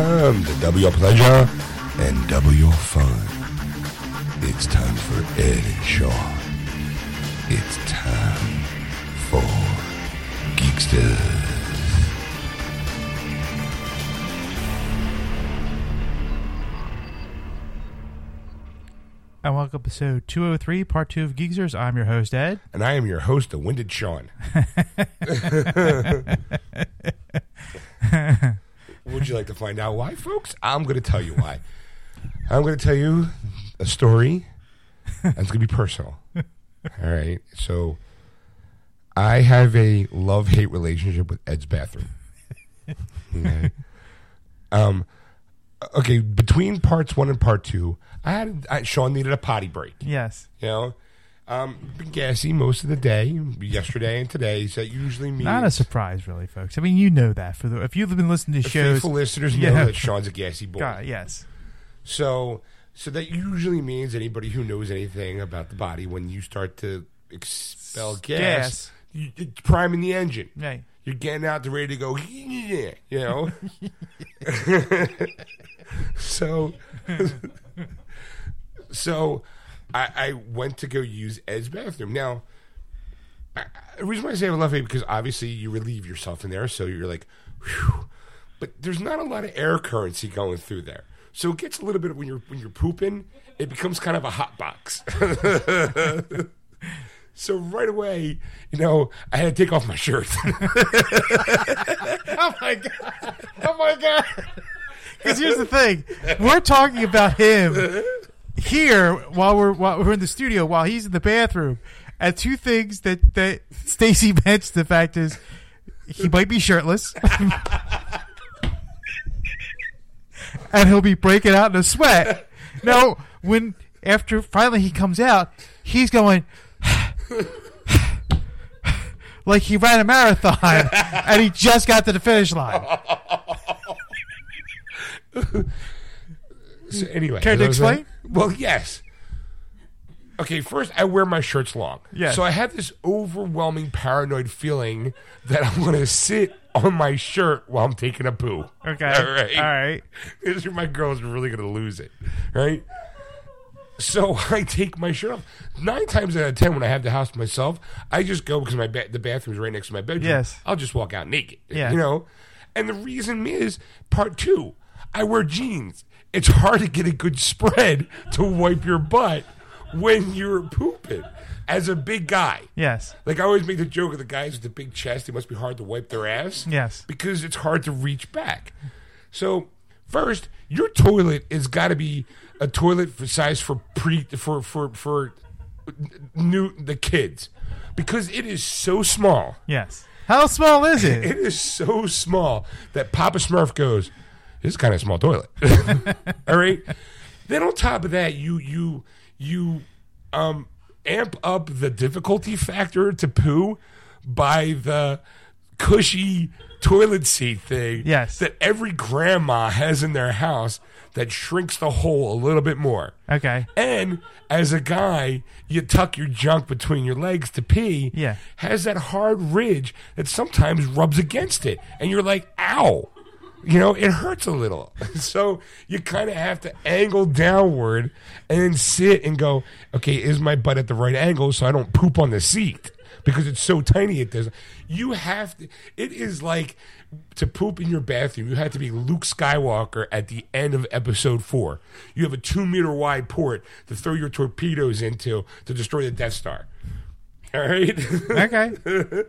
time to double your pleasure and double your fun. It's time for Ed and Sean. It's time for Geeksters. And welcome to episode 203, part two of Geeksters. I'm your host, Ed. And I am your host, the Winded Sean. Would you like to find out why, folks? I'm going to tell you why. I'm going to tell you a story, and it's going to be personal. All right. So, I have a love hate relationship with Ed's bathroom. Okay. Um, okay. Between parts one and part two, I had I, Sean needed a potty break. Yes. You know, um, been gassy most of the day, yesterday and today. So that usually means Not a surprise, really, folks. I mean, you know that. For the If you've been listening to the shows. faithful listeners know Yeah. that Sean's a gassy boy. God, yes. So, so that usually means anybody who knows anything about the body when you start to expel gas, Gas. You, it's priming the engine. Right. You're getting out to ready to go. Yeah, you know. so, so I, I went to go use Ed's bathroom. Now, I, the reason why I say I love it because obviously you relieve yourself in there, so you're like, whew. But there's not a lot of air currency going through there, so it gets a little bit when you're when you're pooping, it becomes kind of a hot box. so right away, you know, I had to take off my shirt. Oh, my God. Oh, my God. Because here's the thing we're talking about him here while we're, while we're in the studio, while he's in the bathroom. And two things that, that Stacy mentioned the fact is he might be shirtless. and he'll be breaking out in a sweat. Now, when after finally he comes out, he's going like he ran a marathon and he just got to the finish line. So anyway, Care to I explain? Well, yes. Okay, first I wear my shirts long. Yes. So I have this overwhelming paranoid feeling that I'm going to sit on my shirt while I'm taking a poo. Okay. All right. All right. This is my girl's really going to lose it, right? So I take my shirt off. Nine times out of ten, when I have the house to myself, I just go because my ba- the bathroom's right next to my bedroom. Yes. I'll just walk out naked. Yeah. You know, and the reason is part two. I wear jeans. It's hard to get a good spread to wipe your butt when you're pooping. As a big guy, Yes. like I always make the joke of the guys with the big chest. It must be hard to wipe their ass. Yes. because it's hard to reach back. So first, your toilet has got to be a toilet for size for pre for for for new the kids because it is so small. Yes. How small is it? It is so small that Papa Smurf goes, "This is kind of a small toilet." All right. Then on top of that, you you you um amp up the difficulty factor to poo by the cushy toilet seat thing Yes. that every grandma has in their house that shrinks the hole a little bit more. Okay. And as a guy, you tuck your junk between your legs to pee. Yeah. Has that hard ridge that sometimes rubs against it. And you're like, ow. You know, it hurts a little. So you kind of have to angle downward and then sit and go, okay, is my butt at the right angle so I don't poop on the seat? Because it's so tiny it does. You have to, it is like to poop in your bathroom, you have to be Luke Skywalker at the end of episode four. You have a two meter wide port to throw your torpedoes into to destroy the Death Star. All right. Okay.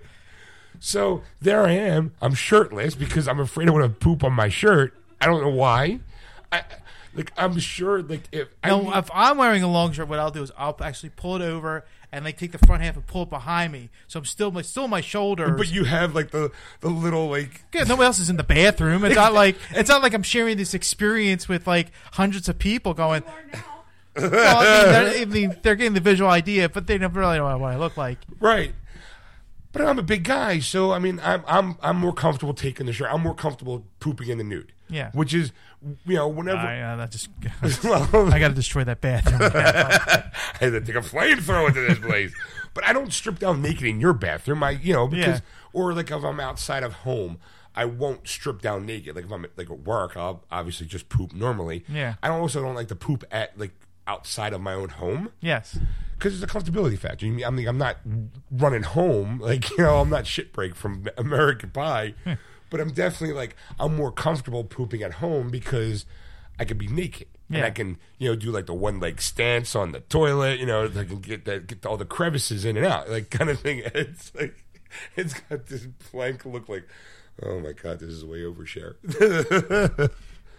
so there I am. I'm shirtless because I'm afraid I'm going to poop on my shirt. I don't know why. I, like I'm sure. Like if I No, need- if I'm wearing a long shirt, what I'll do is I'll actually pull it over and like take the front half and pull it behind me, so I'm still my still my shoulders. but you have like the the little like Yeah, nobody else is in the bathroom. It's not like it's not like I'm sharing this experience with like hundreds of people going. Well, I mean, they're, I mean, they're getting the visual idea, but they never really know what I look like. Right. But I'm a big guy, so I mean, I'm I'm I'm more comfortable taking the shirt. I'm more comfortable pooping in the nude. Yeah. Which is, you know, whenever I, uh, that just well, I got to destroy that bathroom. I had to take a flamethrower to this place. But I don't strip down naked in your bathroom. I, you know, because Yeah. or like if I'm outside of home, I won't strip down naked. Like if I'm at, like at work, I'll obviously just poop normally. Yeah. I also don't like to poop at like outside of my own home Yes. because it's a comfortability factor. I mean, I'm not running home like you know, I'm not shit break from American Pie, but I'm definitely like I'm more comfortable pooping at home because I can be naked and I can you know do like the one leg stance on the toilet. You know, I can get that get all the crevices in and out, like kind of thing. It's like it's got this blank look like. Oh my god, this is way overshare.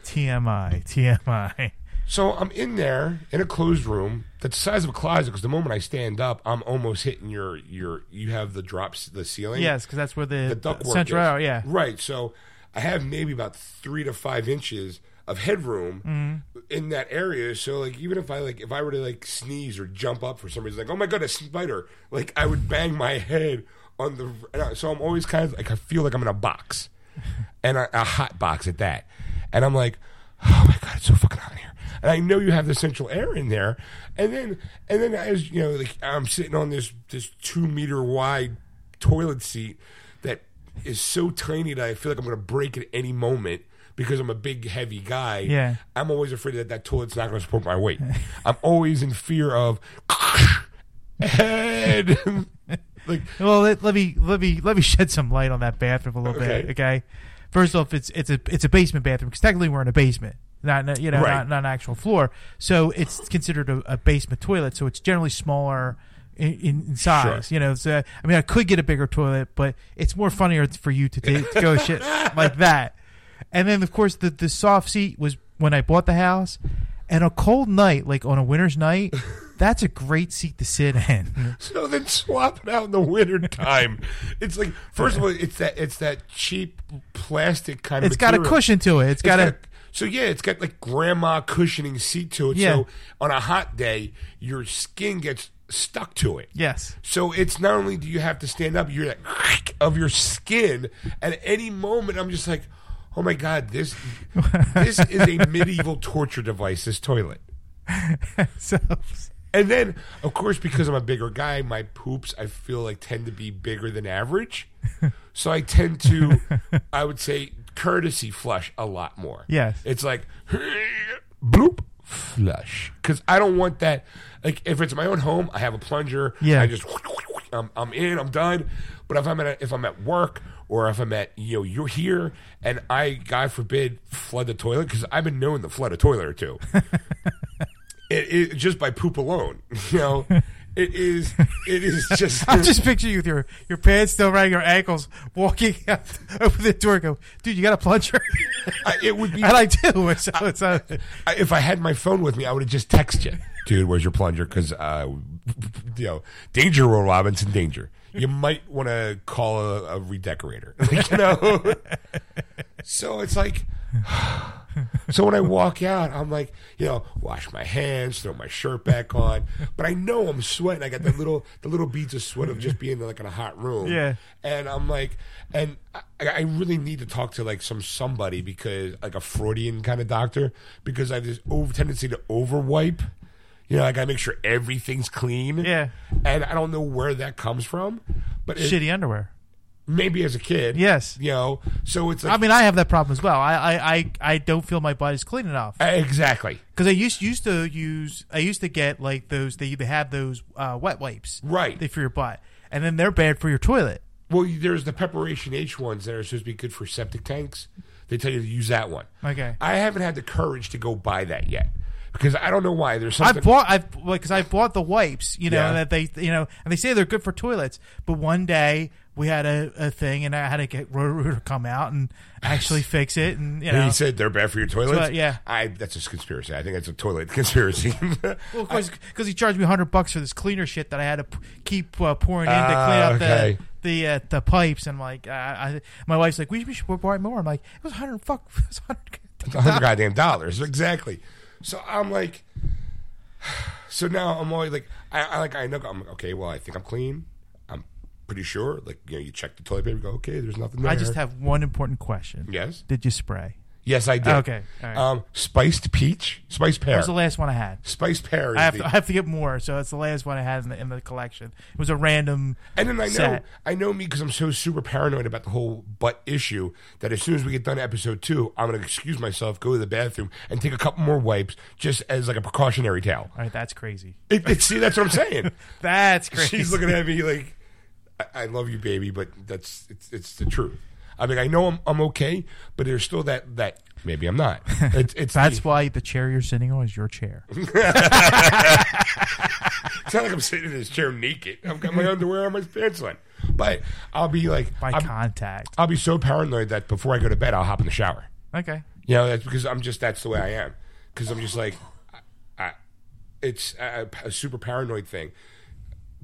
TMI. TMI. So I'm in there in a closed room that's the size of a closet because the moment I stand up, I'm almost hitting your your. You have the drops, the ceiling. Yes, because that's where the, the ductwork central. is. Yeah. right. So I have maybe about three to five inches of headroom Mm-hmm. in that area. So like even if I like if I were to like sneeze or jump up for some reason, like oh my god, a spider! Like I would bang my head on the. I- So I'm always kind of like I feel like I'm in a box, and a, a hot box at that, and I'm like, oh my god, it's so fucking hot. And I know you have the central air in there, and then and then as you know, like I'm sitting on this this two meter wide toilet seat that is so tiny that I feel like I'm going to break at any moment because I'm a big, heavy guy. Yeah. I'm always afraid that that toilet's not going to support my weight. I'm always in fear of head. like, Well, let, let me let me let me shed some light on that bathroom a little Okay. bit. Okay. First off, it's it's a it's a basement bathroom because technically we're in a basement, not you know Right. not, not an actual floor. So it's considered a, a basement toilet. So it's generally smaller in, in, size. Sure. You know, so I mean, I could get a bigger toilet, but it's more funnier for you to, ta- to go shit like that. And then of course the the soft seat was when I bought the house, and a cold night like on a winter's night. That's a great seat to sit in. so then swap it out in the winter time. it's like, first of all, it's that it's that cheap plastic kind of. It's got a cushion to it. It's It's got a got- so yeah, it's got like grandma cushioning seat to it. Yeah. So on a hot day, your skin gets stuck to it. yes. So it's not only do you have to stand up, you're like of your skin. At any moment, I'm just like, oh my god, this this is a medieval torture device. This toilet. So And then, of course, because I'm a bigger guy, my poops I feel like tend to be bigger than average. So I tend to, I would say, courtesy flush a lot more. Yes. it's like bloop flush because I don't want that. Like if it's my own home, I have a plunger. Yeah. I just I'm, I'm in, I'm done. But if I'm at a, if I'm at work or if I'm at you know you're here and I God forbid flood the toilet because I've been known to flood a toilet or two. it, it just by poop alone, you know. It is. It is just. I'm just picturing you with your, your pants still around your ankles, walking out over the door. Go, dude, you got a plunger? I- it would be. and I do. So it's uh, I- if I had my phone with me, I would have just texted you, dude. Where's your plunger? Because uh, you know, danger, Will Robinson, danger. You might want to call a, a redecorator. You know. so it's like. So when I walk out, I'm like, you know, wash my hands, throw my shirt back on, but I know I'm sweating. I got the little, the little beads of sweat of just being like in a hot room. Yeah. And I'm like, and I, I really need to talk to like some somebody because like a Freudian kind of doctor because I have this over tendency to over wipe. You know, I gotta make sure everything's clean. Yeah. And I don't know where that comes from, but it, shitty underwear. Maybe as a kid. Yes. You know, so it's like I mean, I have that problem as well. I, I, I, I don't feel my body's clean enough exactly because I used used to use I used to get like those they they have those uh, wet wipes right. they for your butt, and then they're bad for your toilet. Well, there's the preparation H ones that are supposed to be good for septic tanks. They tell you to use that one. Okay. I haven't had the courage to go buy that yet because I don't know why. There's something. I bought I've because I bought the wipes, you know, Yeah. that they you know, and they say they're good for toilets. But one day we had a, a thing, and I had to get Roto-Rooter to come out and actually fix it, and you know, he said they're bad for your toilets. yeah. I that's just a conspiracy. I think it's a toilet conspiracy. well, of course, because he charged me hundred bucks for this cleaner shit that I had to p- keep uh, pouring in to Ah, clean out okay. the the uh, the pipes, and I'm like, I, my wife's like, we should, we should buy more. I'm like, it was hundred fuck, it was hundred. Hundred goddamn dollars. Exactly. So I'm like, so now I'm always like, I, I like, I know, I'm like, okay, well, I think I'm clean. Pretty sure. Like, you know, you check the toilet paper, go, okay, there's nothing there. I just have one important question. yes, Did you spray? Yes, I did. Okay, all right. Um, spiced peach, spiced pear. That was the last one I had. spiced pear. Is I have, the, to, I have to get more, so it's the last one I had in the, in the collection. It was a random. and then I know, set. I know me because I'm so super paranoid about the whole butt issue that as soon as we get done episode two, I'm going to excuse myself, go to the bathroom, and take a couple more wipes just as like a precautionary towel. All right, that's crazy. It, it, see, that's what I'm saying. That's crazy. She's looking at me like, I, I love you, baby, but that's it's it's the truth. I mean, I know I'm I'm okay, but there's still that that maybe I'm not. It's it's That's the- why the chair you're sitting on is your chair. It's not like I'm sitting in this chair naked. I've got my underwear and my pants on. But I'll be like, By I'll, contact. I'll be so paranoid that before I go to bed, I'll hop in the shower. Okay. You know, that's because I'm just that's the way I am. Because I'm just like, I, I, it's a, a super paranoid thing.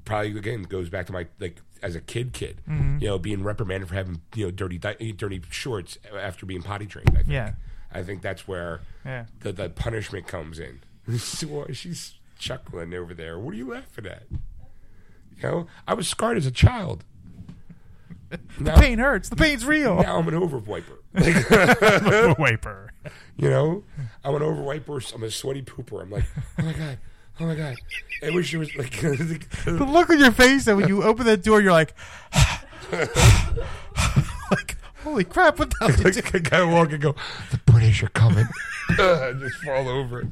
Probably again goes back to my like as a kid, kid. Mm-hmm. You know, being reprimanded for having you know dirty dirty shorts after being potty trained. I think. Yeah. I think that's where Yeah. the the punishment comes in. She's chuckling over there. What are you laughing at? You know, I was scarred as a child. Now, The pain hurts. The pain's real. now I'm an over wiper. Like, Wiper. you know, I'm an over wiper. I'm a sweaty pooper. I'm like, oh my god, oh my god. I wish there was like, The look on your face that when you open that door, you're like, like, holy crap! What the hell? did you do? like gotta walk and go. The British are coming. Uh, just fall over.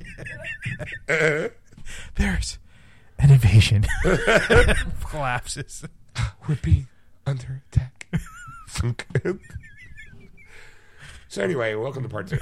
There's an invasion. Collapses. We're being under attack. so anyway, welcome to part two.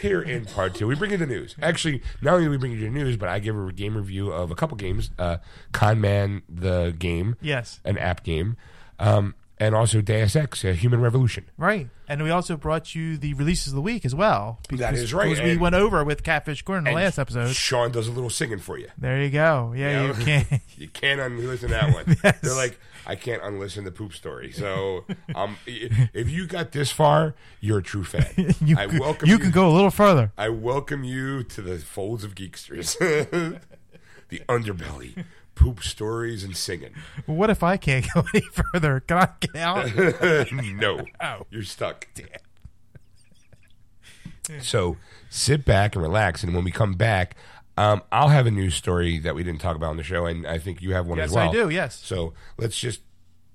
Here in part two, we bring you the news. Actually, not only do we bring you the news, but I give a game review of a couple games: uh, Con Man, the game, Yes. an app game, um, and also Deus Ex, a Human Revolution. Right. And we also brought you the releases of the week as well. That is right, Because we and- went over with Catfish Corn in the last episode. Sean does a little singing for you. There you go. Yeah, Yeah. you can't. You can't unlisten that one. They're like, I can't unlisten the poop story. So, um, if you got this far, you're a true fan. you, I could- welcome you you. can go a little further. I welcome you to the folds of Geeksters, the underbelly, poop stories and singing. What if I can't go any further? Can I get out? no, Oh. you're stuck. So sit back and relax, and when we come back, um, I'll have a news story that we didn't talk about on the show, and I think you have one yes, as well. Yes, I do. Yes. So let's just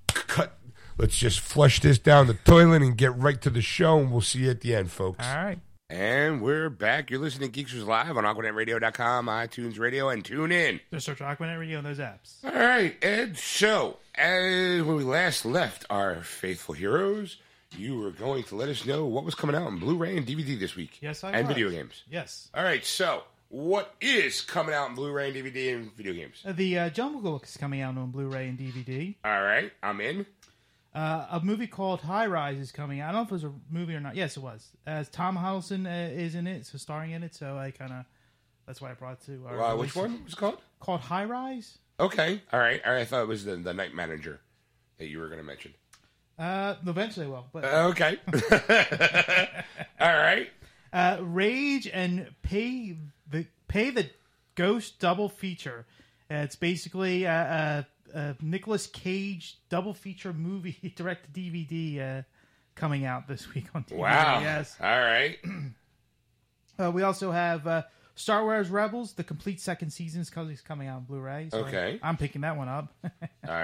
cut. Let's just flush this down the toilet and get right to the show, and we'll see you at the end, folks. All right. And we're back. You're listening to Geeksters Live on AquanetRadio.com, iTunes Radio, and tune in. Just search Aquanet Radio on those apps. All right, Ed. So, as when we last left our faithful heroes, you were going to let us know what was coming out on Blu-ray and DVD this week. Yes, I and was. video games. Yes. All right, so what is coming out in Blu-ray and DVD and video games? Uh, The uh, Jungle Book is coming out on Blu-ray and DVD. All right, I'm in. Uh, a movie called High Rise is coming out. I don't know if it was a movie or not. Yes, it was. As Tom Hiddleston uh, is in it, so starring in it. So I kind of that's why I brought it to. Our Uh, which one was it called? Called High Rise. Okay, all right. All right. I thought it was the, the Night Manager that you were going to mention. Uh, eventually, I will. But Okay. all right. uh, Rage and Pay Pay the Ghost double feature. Uh, it's basically a, a, a Nicolas Cage double feature movie direct to DVD uh, coming out this week on DVD. Wow. Yes. All right. Uh, we also have uh, Star Wars Rebels, the complete second season, because it's coming out on Blu-ray. So Okay. I'm picking that one up. All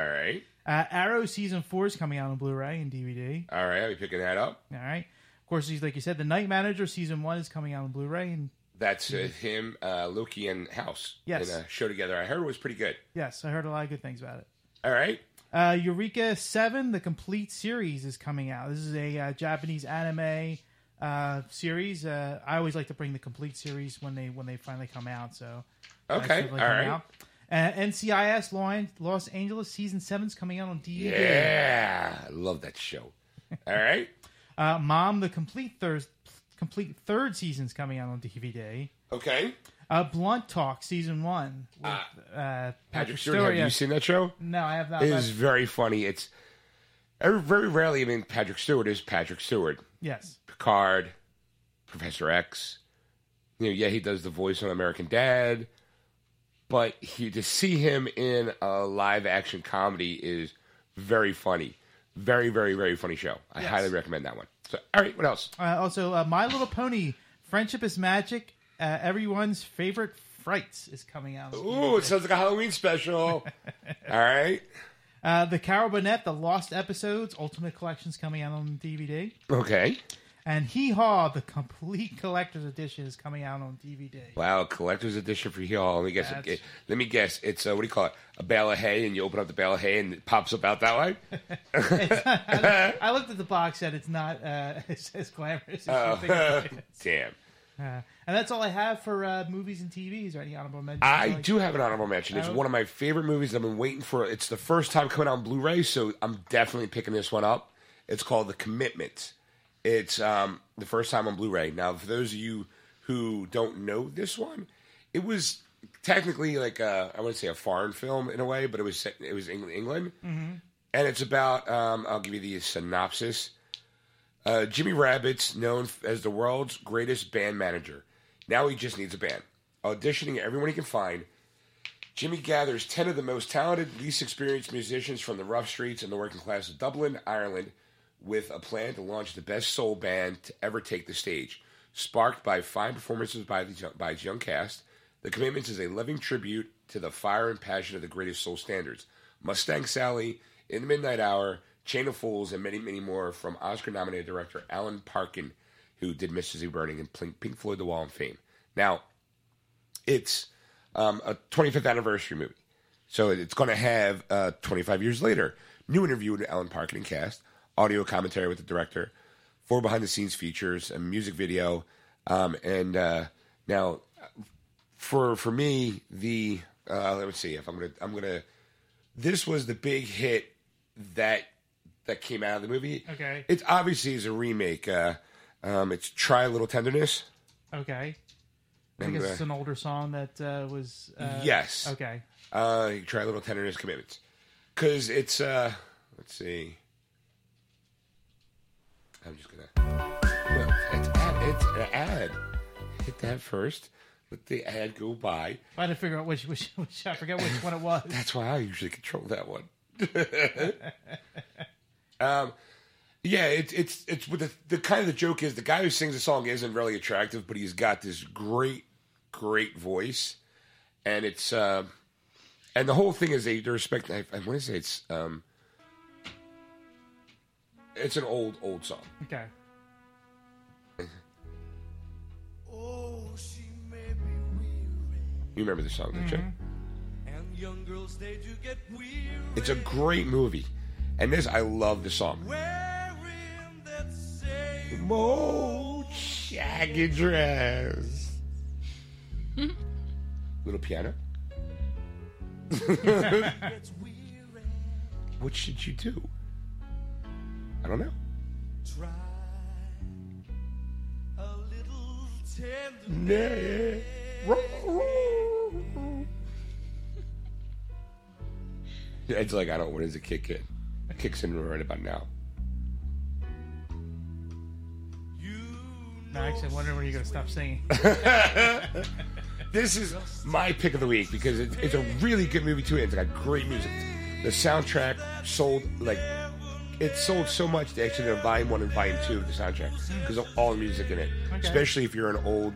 right. uh, Arrow season four is coming out on Blu-ray and DVD. All right. I'll be picking that up. All right. Of course, he's like you said, the Night Manager season one is coming out on Blu-ray, and That's uh, him, uh, Loki, and House Yes. in a show together. I heard it was pretty good. yes, I heard a lot of good things about it. All right. Uh, Eureka Seven, the complete series, is coming out. This is a uh, Japanese anime uh, series. Uh, I always like to bring the complete series when they when they finally come out. So Okay, all coming right. out. Uh, NCIS Lo- Los Angeles season seven is coming out on DVD. Yeah, I love that show. All right. Uh, Mom, the complete third complete third season's coming out on DVD. Okay. Uh, Blunt Talk season one. With, uh, Patrick Stewart, have you seen that show? No, I have not. It is very funny. It's very very rarely. I mean, Patrick Stewart is Patrick Stewart. yes. Picard, Professor X. You know, yeah, he does the voice on American Dad, but he, to see him in a live action comedy is very funny. Very, very, very funny show. I Yes. highly recommend that one. So, all right, what else? Uh, also, uh, My Little Pony, Friendship is Magic, uh, everyone's favorite frights is coming out. Ooh, it sounds like a Halloween special. all right. Uh, the Carol Burnett, The Lost Episodes, Ultimate Collection's coming out on DVD. Okay. And Hee Haw, the complete collector's edition, is coming out on DVD. Wow, collector's edition for y'all. Let me guess. That's- Let me guess. It's uh, what do you call it? A bale of hay, and you open up the bale of hay, and it pops up out that way. I looked at the box set; it's not uh, as, as glamorous as you think. it is. Damn. Uh, and that's all I have for uh, movies and TVs. Or any honorable mentions? I Like- do have an honorable mention. It's Oh. one of my favorite movies. I've been waiting for. It's the first time coming out on Blu-ray, so I'm definitely picking this one up. It's called The Commitment. It's um, the first time on Blu-ray. Now, for those of you who don't know this one, it was technically like a, I wouldn't say a foreign film in a way, but it was it was Eng- England, and it's about. Um, I'll give you the synopsis. Uh, Jimmy Rabbitte's known as the world's greatest band manager. Now he just needs a band. Auditioning everyone he can find, Jimmy gathers 10 of the most talented, least experienced musicians from the rough streets and the working class of Dublin, Ireland, with a plan to launch the best soul band to ever take the stage. Sparked by fine performances by, the, by its young cast, The Commitments is a loving tribute to the fire and passion of the greatest soul standards. Mustang Sally, In the Midnight Hour, Chain of Fools, and many, many more from Oscar nominated director Alan Parker, who did Mississippi Burning and Pink Pink Floyd The Wall of Fame. Now, it's um, a 25th anniversary movie. So it's going to have uh, 25 years later, new interview with Alan Parker and cast, audio commentary with the director, four behind the scenes features, a music video, um, and uh, now for for me the uh, let me see if I'm gonna I'm gonna this was the big hit that that came out of the movie. Okay. It obviously is a remake. Uh, um, it's Try a Little Tenderness. Okay. I And, guess uh, it's an older song that uh, was. Uh, Yes. Okay. Uh, try a little tenderness commitments because it's uh, let's see. I'm just gonna. No, it's ad. It's an ad. Hit that first. Let the ad go by. I had to figure out which, which, which I forget which one it was. That's why I usually control that one. um, yeah, it's it's it's with the, the kind of the joke is the guy who sings the song isn't really attractive, but he's got this great, great voice, and it's uh, and the whole thing is they they respect. I, I want to say it's um, it's an old old song. Okay. Oh, she may be weary, You remember the song, don't you? Mm-hmm. and young girls they do get weary. It's a great movie, and this I love the song. wearing that same Mo shaggy dress. Little piano. What should you do? I don't know. Try a little tender. It's like I don't. When does it kick in? It kicks in right about now. You No, actually, I'm wondering when you're going to stop singing. This is my pick of the week because it's, it's a really good movie too. It's got great music. The soundtrack sold like it sold so much they actually did a volume one and volume two of the soundtrack because of all the music in it. Especially if you're an old,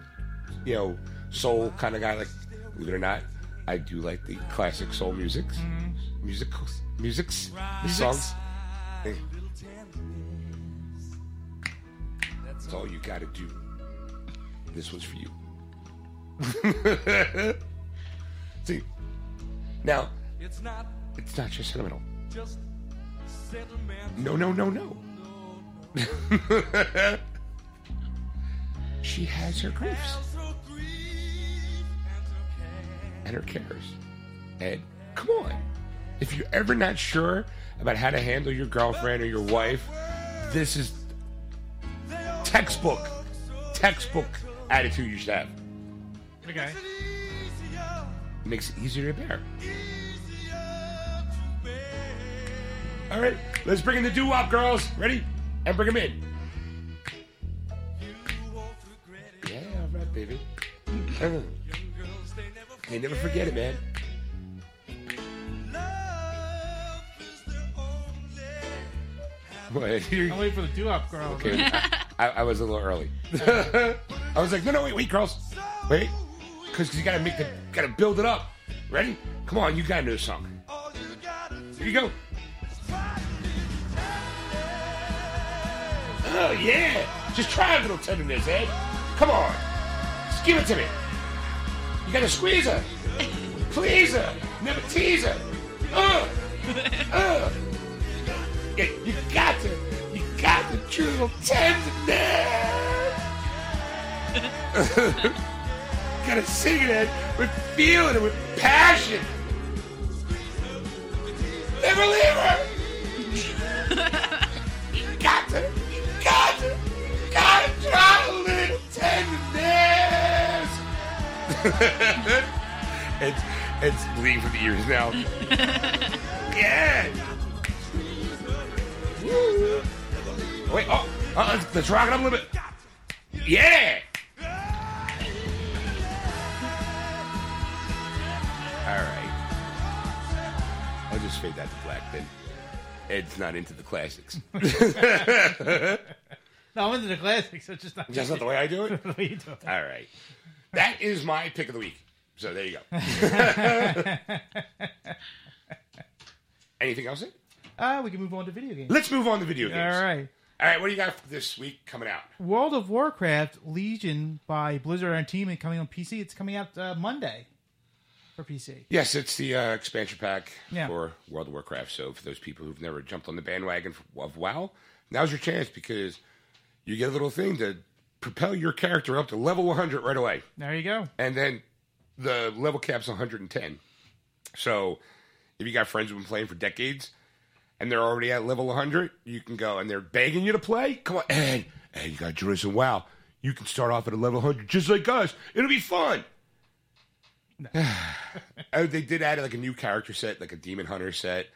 you know, soul kind of guy. Like, believe it or not, I do like the classic soul musics, mm-hmm. musicals, musics, the songs. Hey, That's all you got to do. This was for you. See, now It's not it's not just sentimental. just. No, no, no, no. she has her griefs and her care. and her cares. And come on, if you're ever not sure about how to handle your girlfriend or your wife, this is textbook, textbook attitude you should have. Okay. Makes it easier to bear. All right, let's bring in the doo wop girls. Ready? And bring them in. You won't regret it. Yeah, all right, baby. Young girls, they never forget it, man. Love is the only Wait, you- I'm waiting for the doo-wop girls. okay, I, I was a little early. I was like, no, no, wait, wait, girls, wait, because you gotta make the, gotta build it up. Ready? Come on, you gotta know the song. Here you go. Oh yeah, just try a little tenderness, Ed. Come on, just give it to me. You gotta squeeze her, please her, never tease her. Uh, uh. Yeah, you got to, you got to choose a tenderness. gotta sing it with feeling and with passion. Never leave her. you got to, gotta try a little tenderness. it's it's bleeding from the ears now. yeah. Woo. Wait, oh, uh, let's, let's rock it up a little bit. Yeah. All right. I'll just fade that to black then. Ed's not into the classics. No, I'm into the classics. It's just not. That's not the way I do it. the way you do it. All right. That is my pick of the week. So there you go. Anything else? Ed? Uh, we can move on to video games. Let's move on to video games. All right. All right. What do you got this week coming out? World of Warcraft Legion by Blizzard Entertainment coming on PC. It's coming out uh, Monday for PC. Yes, it's the uh, expansion pack Yeah. for World of Warcraft. So for those people who've never jumped on the bandwagon of WoW, now's your chance because you get a little thing to propel your character up to level 100 right away. There you go. and then the level cap's 110. So if you got friends who've been playing for decades and they're already at level 100, you can go and they're begging you to play. Come on, hey, hey, you got to join us in WoW. You can start off at a level 100 just like us. It'll be fun. oh, they did add like a new character set, like a demon hunter set.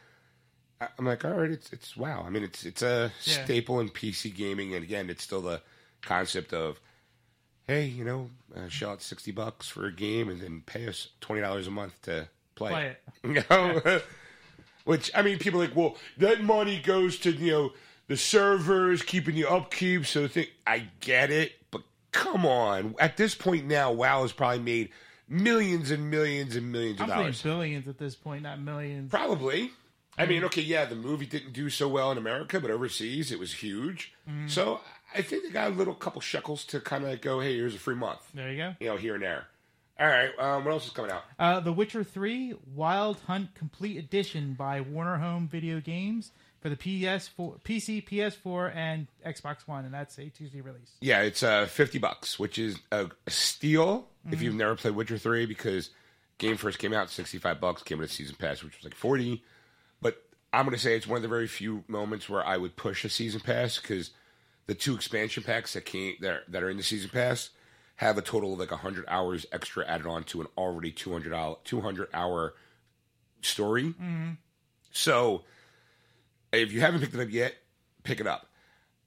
I'm like, all right, it's it's wow. I mean, it's it's a Yeah. staple in PC gaming, and again, it's still the concept of hey, you know, uh, shell out sixty bucks for a game and then pay us twenty dollars a month to play, Play it. You know, which I mean, people are like, well, that money goes to you know the servers keeping the upkeep. So the thing, I get it, but come on, at this point now, WoW has probably made millions and millions and millions I'm of dollars. billions at this point, not millions. Probably. I mean, okay, yeah, the movie didn't do so well in America, but overseas it was huge. Mm. So I think they got a little couple shekels to kind of go, hey, here's a free month. There you go. You know, here and there. All right, um, what else is coming out? Uh, the Witcher 3 Wild Hunt Complete Edition by Warner Home Video Games for the PS4, PC, PS4, and Xbox One, and that's a Tuesday release. Yeah, it's uh, 50 bucks, which is a, steal mm-hmm. if you've mm-hmm. never played Witcher 3 because game first came out 65 bucks, came with a season pass, which was like 40 I'm going to say it's one of the very few moments where I would push a season pass because the two expansion packs that came that are, that are in the season pass have a total of like 100 hours extra added on to an already 200 200 hour story. Mm-hmm. So if you haven't picked it up yet, pick it up.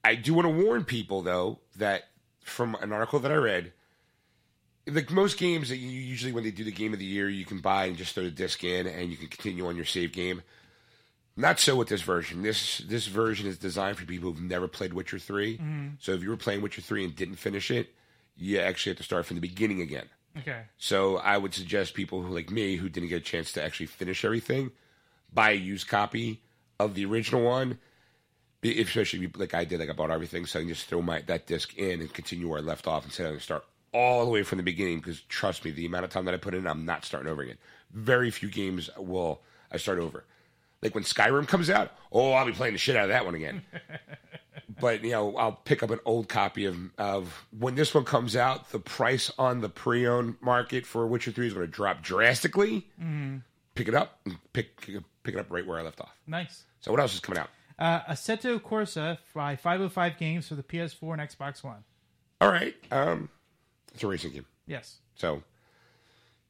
I do want to warn people though that from an article that I read, like most games that you usually when they do the game of the year, you can buy and just throw the disc in and you can continue on your save game. Not so with this version. This this version is designed for people who've never played Witcher 3 mm-hmm. So if you were playing Witcher three and didn't finish it, you actually have to start from the beginning again. Okay. So I would suggest people who like me who didn't get a chance to actually finish everything, buy a used copy of the original one. Especially if you- like I did, like I bought everything, so I can just throw my that disc in and continue where I left off instead of start all the way from the beginning. Because trust me, the amount of time that I put in, I'm not starting over again. Very few games will I start over. Like when Skyrim comes out, oh, I'll be playing the shit out of that one again. but you know, I'll pick up an old copy of of when this one comes out. The price on the pre-owned market for Witcher Three is going to drop drastically. Pick it up and pick pick it up right where I left off. Nice. So what else is coming out? Uh, Assetto Corsa by 505 Games for the PS4 and Xbox One. All right, um, it's a racing game. Yes. So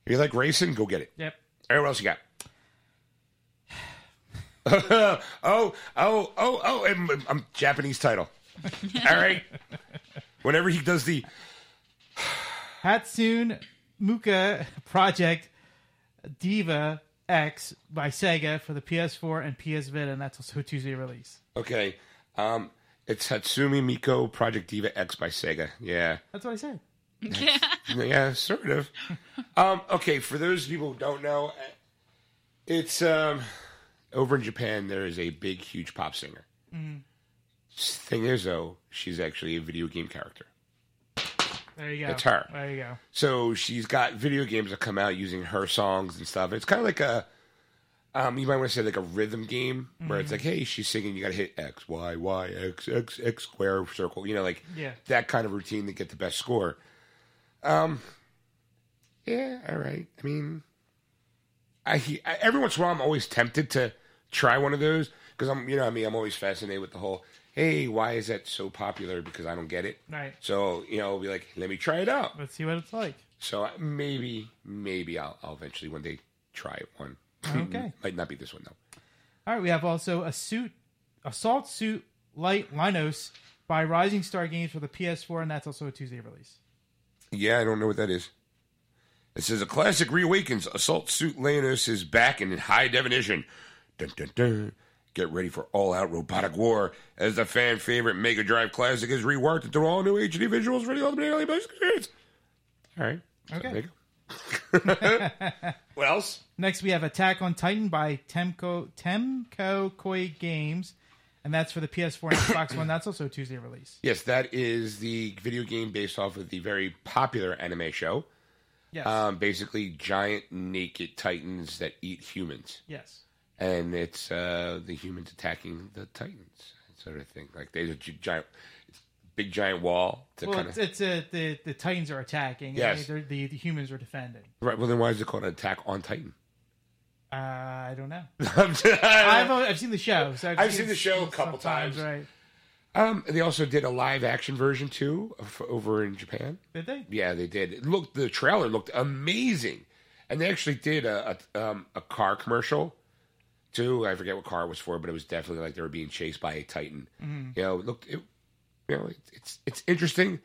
if you like racing, go get it. Yep. All right, what else you got? oh, oh, oh, oh, and I'm, I'm Japanese title. All right. Whenever he does the Hatsune Muka Project Diva X by Sega for the PS4 and PS Vita, and that's also a Tuesday release. okay, Um, it's Hatsune Miku Project Diva X by Sega. Yeah. That's what I said. Yeah, yeah, sort of. um, okay, for those people who don't know, uh, it's um, over in Japan. There is a big, huge pop singer. Thing is, though, she's actually a video game character. There you go. It's her. There you go. So she's got video games that come out using her songs and stuff. It's kind of like a, um, you might want to say like a rhythm game where it's like, hey, she's singing, you got to hit X, Y, Y, X, X, X square circle. You know, like Yeah. that kind of routine to get the best score. Um, yeah, all right. I mean, I, I every once in a while I'm always tempted to try one of those because I'm, you know, I mean, I'm always fascinated with the whole. Hey, why is that so popular? Because I don't get it. Right. So you know, I'll be like, let me try it out. Let's see what it's like. So maybe, maybe I'll, I'll eventually one day try one. Okay. Might not be this one though. All right, we have also a suit, assault suit light Linos by Rising Star Games for the PS4, and that's also a Tuesday release. Yeah, I don't know what that is. It says a classic reawakens. Assault Suit Leonis is back in high definition. Dun, dun, dun. Get ready for all-out robotic war as the fan favorite Mega Drive classic is reworked into all new HD visuals for the ultimate alien experience. All right. Okay. what else? Next, we have Attack on Titan by Temco Temco Koei Games, and that's for the PS4 and Xbox One. That's also a Tuesday release. Yes, that is the video game based off of the very popular anime show. Yes. Um, basically, giant naked titans that eat humans, yes. And it's uh, the humans attacking the titans, sort of thing. Like there's a gi- giant, big giant wall to Well, kind it's, of. it's a, the the Titans are attacking. Yes. the the humans are defending. Right. Well, then why is it called an attack on Titan? Uh, I don't know. I've, I've I've seen the show. So I've seen the show a couple times. Right? um, they also did a live action version too of, over in Japan. Did they? Yeah, they did. It looked the trailer looked amazing, and they actually did a a, um, a car commercial too. I forget what car it was for, but it was definitely like they were being chased by a Titan. You know, it looked it, you know, it, it's it's interesting.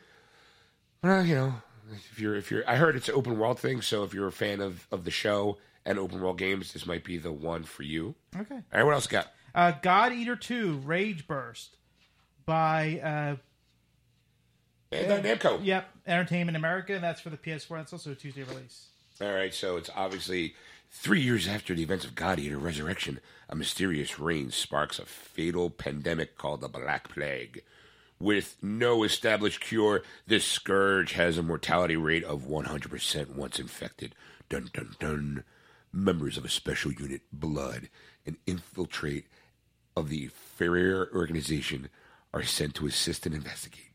Well, you know, if you're if you're, I heard it's an open world thing, so if you're a fan of of the show and open world games, this might be the one for you. Okay. All right, what else got? Uh, God Eater Two Rage Burst by uh, Namco. Yep Entertainment America, and that's for the PS4. That's also a Tuesday release. All right, so it's obviously three years after the events of God Eater Resurrection, a mysterious rain sparks a fatal pandemic called the Black Plague. With no established cure, this scourge has a mortality rate of 100% once infected. Dun dun dun. Members of a special unit, Blood, an infiltrate of the Fenrir organization, are sent to assist and investigate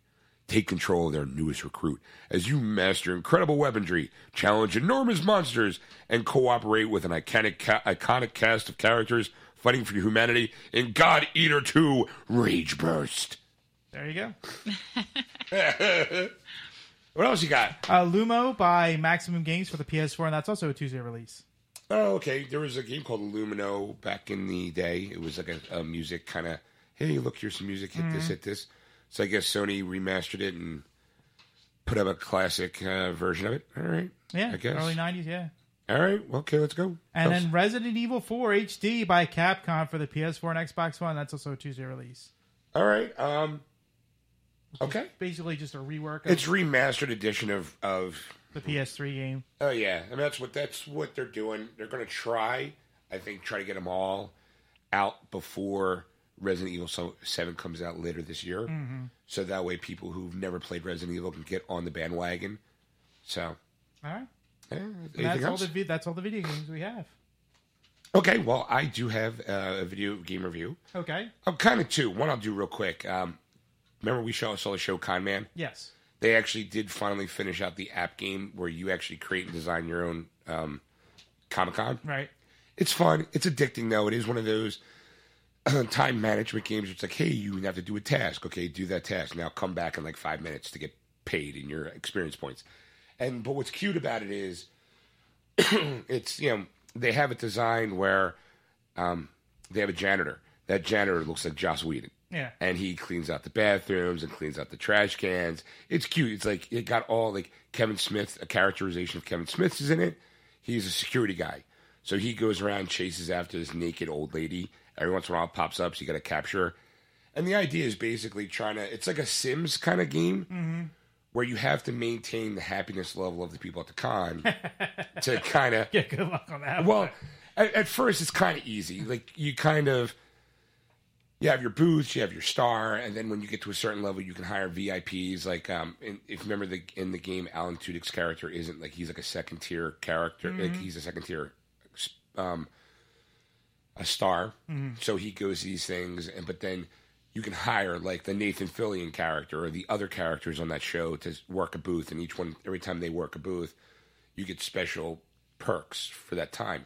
take control of their newest recruit as you master incredible weaponry, challenge enormous monsters, and cooperate with an iconic, ca- iconic cast of characters fighting for humanity in God Eater 2 Rage Burst. There you go. What else you got? Uh, Lumo by Maximum Games for the PS4, and that's also a Tuesday release. Oh, okay. There was a game called Lumino back in the day. It was like a, a music kind of, hey, look, here's some music, hit this, hit this. So I guess Sony remastered it and put up a classic uh, version of it. All right. Yeah, I guess. early '90s. Yeah. All right. Well, okay, let's go. And Else? then Resident Evil 4 HD by Capcom for the PS4 and Xbox One. That's also a Tuesday release. All right. Um. Okay. Basically, just a rework of It's remastered edition of of. the PS3 game. Oh yeah, I mean that's what that's what they're doing. They're going to try, I think, try to get them all out before Resident Evil Seven comes out later this year. Mm-hmm. So that way, people who've never played Resident Evil can get on the bandwagon. So, All right. anything that's all else? the vi- that's all the video games we have. okay, well, I do have uh, a video game review. Okay. I'm kind of two. One I'll do real quick. Um, remember we saw, saw the show Con Man? Yes. they actually did finally finish out the app game where you actually create and design your own um, Comic Con. Right. It's fun. It's addicting though. It is one of those time management games. It's like, hey, you have to do a task. Okay, do that task. Now come back in like five minutes to get paid in your experience points. And but what's cute about it is, it's you know they have it designed where um, they have a janitor. That janitor looks like Joss Whedon Yeah. and he cleans out the bathrooms and cleans out the trash cans. It's cute. It's like it got all like Kevin Smith, a characterization of Kevin Smith is in it. He's a security guy, so he goes around chases after this naked old lady. Every once in a while, it pops up, so you got to capture. And the idea is basically trying to. It's like a Sims kind of game where you have to maintain the happiness level of the people at the con to kind of. Yeah, good luck on that. Well, at, at first it's kind of easy. Like you kind of. You have your booths, you have your star, and then when you get to a certain level, you can hire VIPs. Like, um, in, if you remember the in the game, Alan Tudyk's character isn't like he's like a second tier character. Like he's a second tier, um, a star. Mm-hmm. So he goes these things, and but then you can hire like the Nathan Fillion character or the other characters on that show to work a booth, and each one every time they work a booth, you get special perks for that time.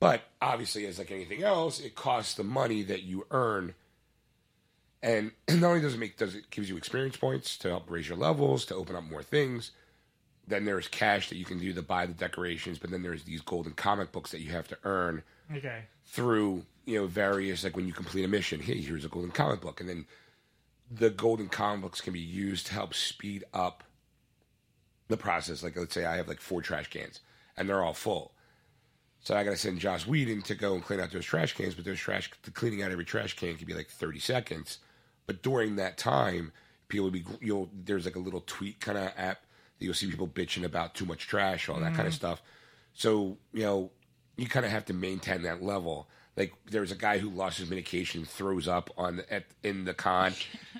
But obviously, as like anything else, it costs the money that you earn. And not only does it make does it gives you experience points to help raise your levels, to open up more things. Then there's cash that you can do to buy the decorations, but then there's these golden comic books that you have to earn okay. Through you know various like when you complete a mission. Hey, here's a golden comic book, and then the golden comic books can be used to help speed up the process. Like let's say I have like four trash cans and they're all full. So I got to send Joss Whedon to go and clean out those trash cans, but those trash, the cleaning out every trash can can be like 30 seconds. But during that time, people will be, you'll, there's like a little tweet kind of app that you'll see people bitching about too much trash, all that kind of mm. stuff. So, you know, you kind of have to maintain that level. Like there was a guy who lost his medication, throws up on at in the con,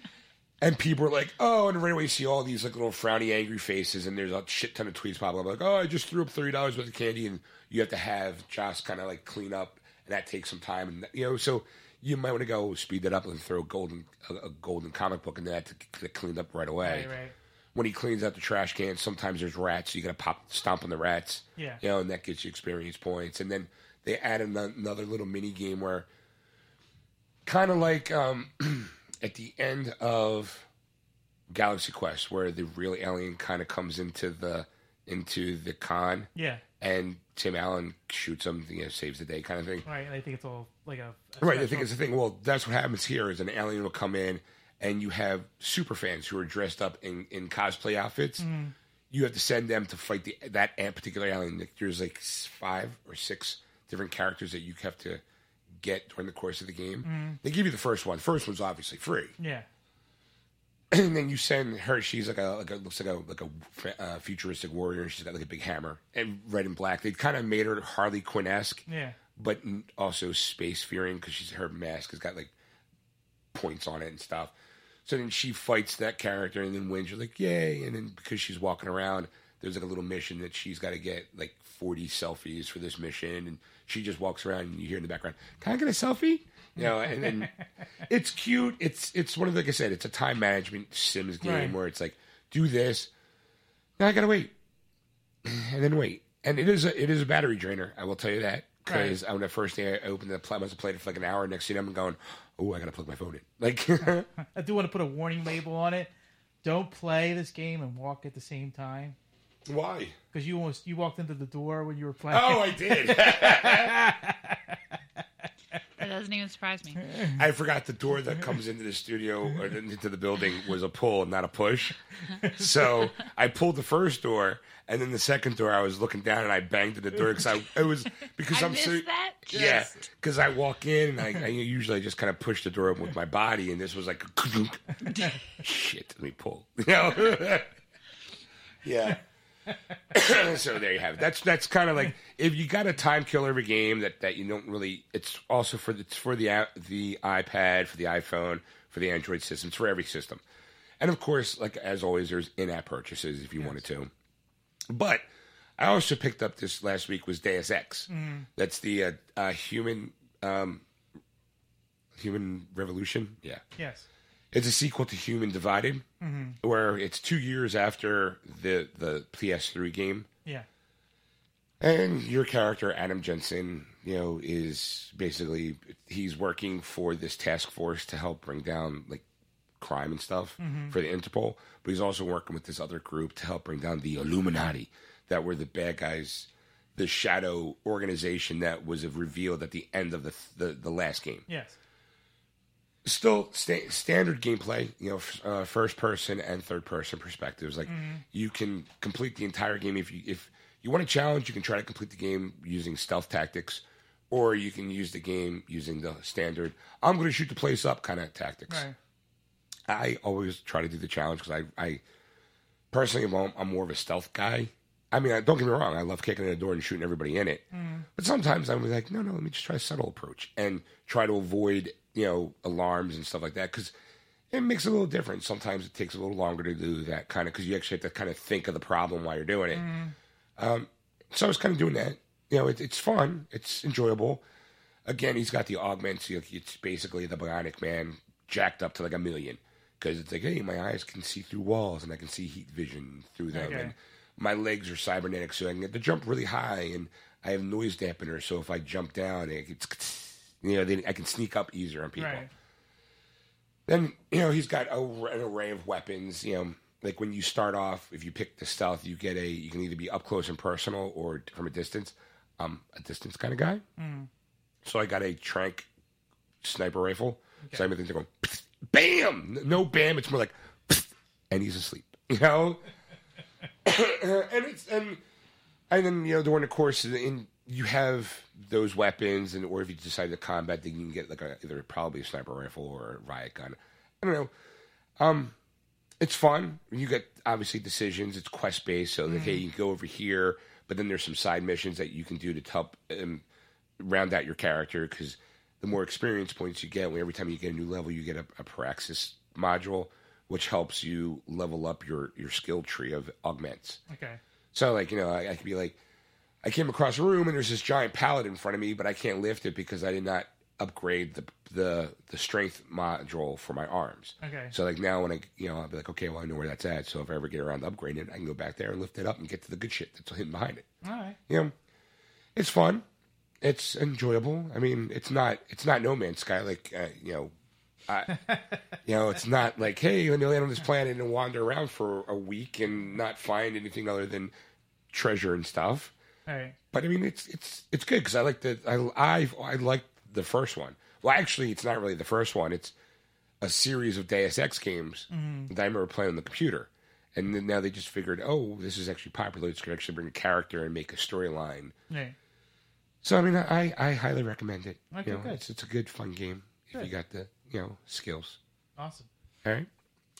and people are like, "Oh!" And right away, you see all these like little frowny, angry faces, and there's a shit ton of tweets popping up like, "Oh, I just threw up thirty dollars worth of candy," and you have to have Josh kind of like clean up, and that takes some time, and you know, so you might want to go speed that up and throw a golden a, a golden comic book in that to get cleaned up right away. Right, right. When he cleans out the trash can, sometimes there's rats, so you got to pop stomp on the rats. Yeah. you know, and that gets you experience points, and then they add an- another little mini game where kind of like um, at the end of Galaxy Quest, where the real alien kind of comes into the into the con, Yeah. and Tim Allen shoots him, you know, saves the day, kind of thing. Right. And I think it's all like a, a Right. I think it's the thing. Well, that's what happens here. Is an alien will come in, and you have super fans who are dressed up in, in cosplay outfits. You have to send them to fight the that particular alien. There's like five or six different characters that you have to get during the course of the game. They give you the first one. First one's obviously free, Yeah. and then you send her. She's like a like a looks like a like a uh, futuristic warrior. She's got like a big hammer and red and black. They kind of made her Harley Quinn esque Yeah. but also space fearing because she's her mask has got like points on it and stuff. So then she fights that character and then wins. You're like, yay! And then because she's walking around, there's like a little mission that she's got to get like 40 selfies for this mission, and she just walks around and you hear in the background, "Can I get a selfie?" You know, and then it's cute. It's it's one of like I said, it's a time management Sims game Right. where it's like, do this. Now I gotta wait, and then wait, and it is a it is a battery drainer. I will tell you that because on the first day I opened the play, I must have played it for like an hour. Next thing I'm going, oh, I gotta plug my phone in. Like, I do want to put a warning label on it. Don't play this game and walk at the same time why? because you almost you walked into the door when you were playing. Oh, I did. Doesn't even surprise me. I forgot the door that comes into the studio or into the building was a pull, and not a push. So I pulled the first door, and then the second door, I was looking down and I banged at the door because I it was because I am so that. yeah because I walk in and I, I usually just kind of push the door open with my body, and this was like shit. Let me pull, you know. yeah. so there you have it. That's that's kind of like if you got a time killer of a game that, that you don't really. It's also for the it's for the the iPad, for the iPhone, for the Android system. It's for every system, and of course, like as always, there's in-app purchases if you wanted to. But I also picked up this last week was Deus Ex. That's the uh, uh, human um, human revolution. Yeah, Yes. It's a sequel to Human Divided, mm-hmm. where it's two years after the the PS3 game, Yeah. and your character Adam Jensen, you know, is basically he's working for this task force to help bring down like crime and stuff mm-hmm. for the Interpol, but he's also working with this other group to help bring down the Illuminati, that were the bad guys, the shadow organization that was revealed at the end of the the, the last game Yes. Still sta- standard gameplay, you know, f- uh, first person and third person perspectives. Like you can complete the entire game if you if you want a challenge, you can try to complete the game using stealth tactics, or you can use the game using the standard. I'm going to shoot the place up kind of tactics. Right. I always try to do the challenge because I, I personally am I'm more of a stealth guy. I mean, I- don't get me wrong. I love kicking in the door and shooting everybody in it. But sometimes I'm like, no, no, let me just try a subtle approach and try to avoid, you know, alarms and stuff like that because it makes a little different. Sometimes it takes a little longer to do that kind of because you actually have to kind of think of the problem while you're doing it. Um, so I was kind of doing that. You know, it, it's fun. It's enjoyable. Again, he's got the augments. you know, It's basically the Bionic Man jacked up to like a million because it's like, hey, my eyes can see through walls and I can see heat vision through them, Okay. and my legs are cybernetic, so I can get to jump really high, and I have noise dampener, so if I jump down, it's you know, then I can sneak up easier on people. Right. Then you know he's got a, an array of weapons. You know, like when you start off, if you pick the stealth, you get a you can either be up close and personal or from a distance. I'm a distance kind of guy, mm. so I got a trank sniper rifle. So everything's going bam, no bam. It's more like and he's asleep. You know, and it's and and then you know during the course in you have those weapons and or if you decide to combat then you can get like a either probably a sniper rifle or a riot gun. I don't know. Um it's fun. You get obviously decisions. It's quest based so like hey you can go over here but then there's some side missions that you can do to help um, round out your character because the more experience points you get every time you get a new level you get a, a praxis module which helps you level up your your skill tree of augments. Okay. so like you know, I, I could be like, I came across a room and there's this giant pallet in front of me, but I can't lift it because I did not upgrade the the the strength module for my arms. Okay. So like now when I you know I'll be like, okay, well I know where that's at. So if I ever get around to upgrading it, I can go back there and lift it up and get to the good shit that's hidden behind it. All right. You know, it's fun, it's enjoyable. I mean, it's not it's not No Man's Sky like uh, you know. I, you know, it's not like, hey, I'm land on this planet and wander around for a week and not find anything other than treasure and stuff. Right. But I mean, it's it's it's good because I like the I I I like the first one. Well, actually, it's not really the first one. It's a series of Deus Ex games mm-hmm. that I remember playing on the computer, and then now they just figured, oh, this is actually popular. It's going to actually bring a character and make a storyline. Right. So I mean, I I highly recommend it. Okay, you know, good. It's it's a good fun game if Good. you got the you know skills. Awesome. All right.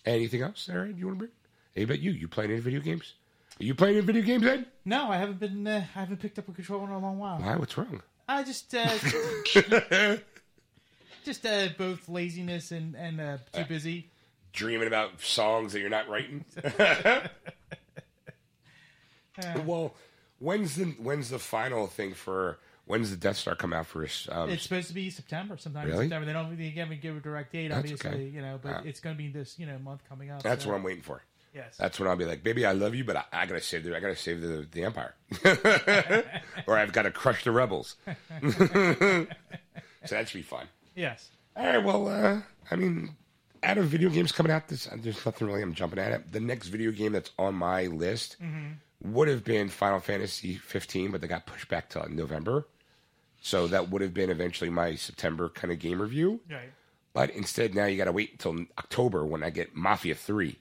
Anything else, right, you want to bring? Hey, about you? You playing any video games? Are you playing any video games, Ed? No, I haven't been. Uh, I haven't picked up a controller in a long while. Why? What's wrong? I just, uh, just uh, both laziness and and uh, too busy. Dreaming about songs that you're not writing. well, when's the when's the final thing for? When's the Death Star come out for us? Um, It's supposed to be September, sometime Really? in September. They don't they haven't give a direct date, That's obviously, okay. you know, but Yeah. it's going to be this, you know, month coming up. that's so, what I'm waiting for. Yes. That's when I'll be like, baby, I love you, but I, I gotta save the I gotta save the the Empire, or I've got to crush the rebels. so that should be fun. yes. All right. Well, uh, I mean, out of video games coming out, this there's nothing really I'm jumping at it. The next video game that's on my list would have been Final Fantasy 15, but they got pushed back to November. So that would have been eventually my September kind of game review. Right. But instead, now you got to wait until October when I get Mafia 3.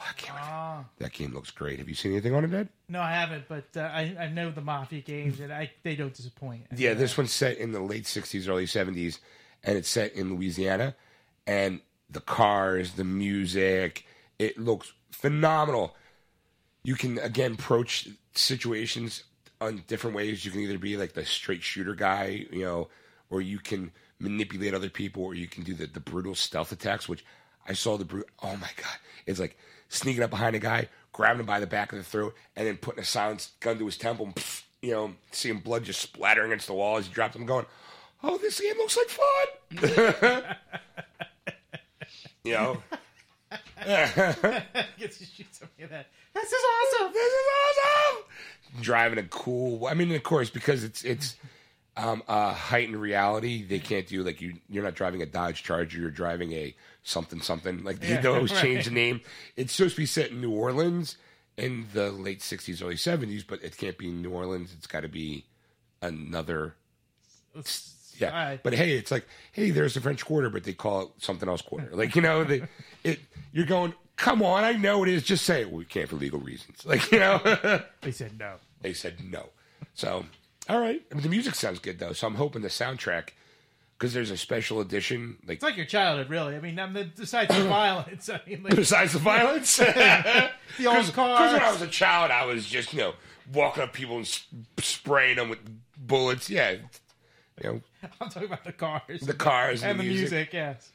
Oh, I can't wait. Ah. That game looks great. Have you seen anything on it, Ed? No, I haven't, but uh, I I know the Mafia games and I they don't disappoint. Yeah, this one's set in the late 60s, early 70s, and it's set in Louisiana. And the cars, the music, it looks phenomenal. You can, again, approach situations on different ways. You can either be like the straight shooter guy, you know, or you can manipulate other people, or you can do the, the brutal stealth attacks, which I saw the brute. Oh my God. It's like sneaking up behind a guy, grabbing him by the back of the throat, and then putting a silenced gun to his temple, and, pff, you know, seeing blood just splattering against the wall as he drops him, going, Oh, this game looks like fun. you know? Gets to shoot something like that. This is awesome. this is awesome. Driving a cool. I mean, of course, because it's it's um, a heightened reality. They can't do like you. You're not driving a Dodge Charger. You're driving a something something. Like Yeah, they always right. change the name. It's supposed to be set in New Orleans in the late '60s, early '70s, but it can't be New Orleans. It's got to be another. Yeah, right. but hey, it's like, hey, there's the French Quarter, but they call it something else Quarter. Like you know, they, it. You're going, come on, I know it is. Just say it. Well, we can't for legal reasons. Like you know, They said no. they said no. So All right. I mean, the music sounds good though, so I'm hoping the soundtrack because there's a special edition. Like It's like your childhood, really. I mean, I'm the, besides the violence, I mean, like, besides the violence, the old Because when I was a child, I was just you know walking up people and s- spraying them with bullets. Yeah, you know I'm talking about the cars, the cars and, and the music. music. Yes.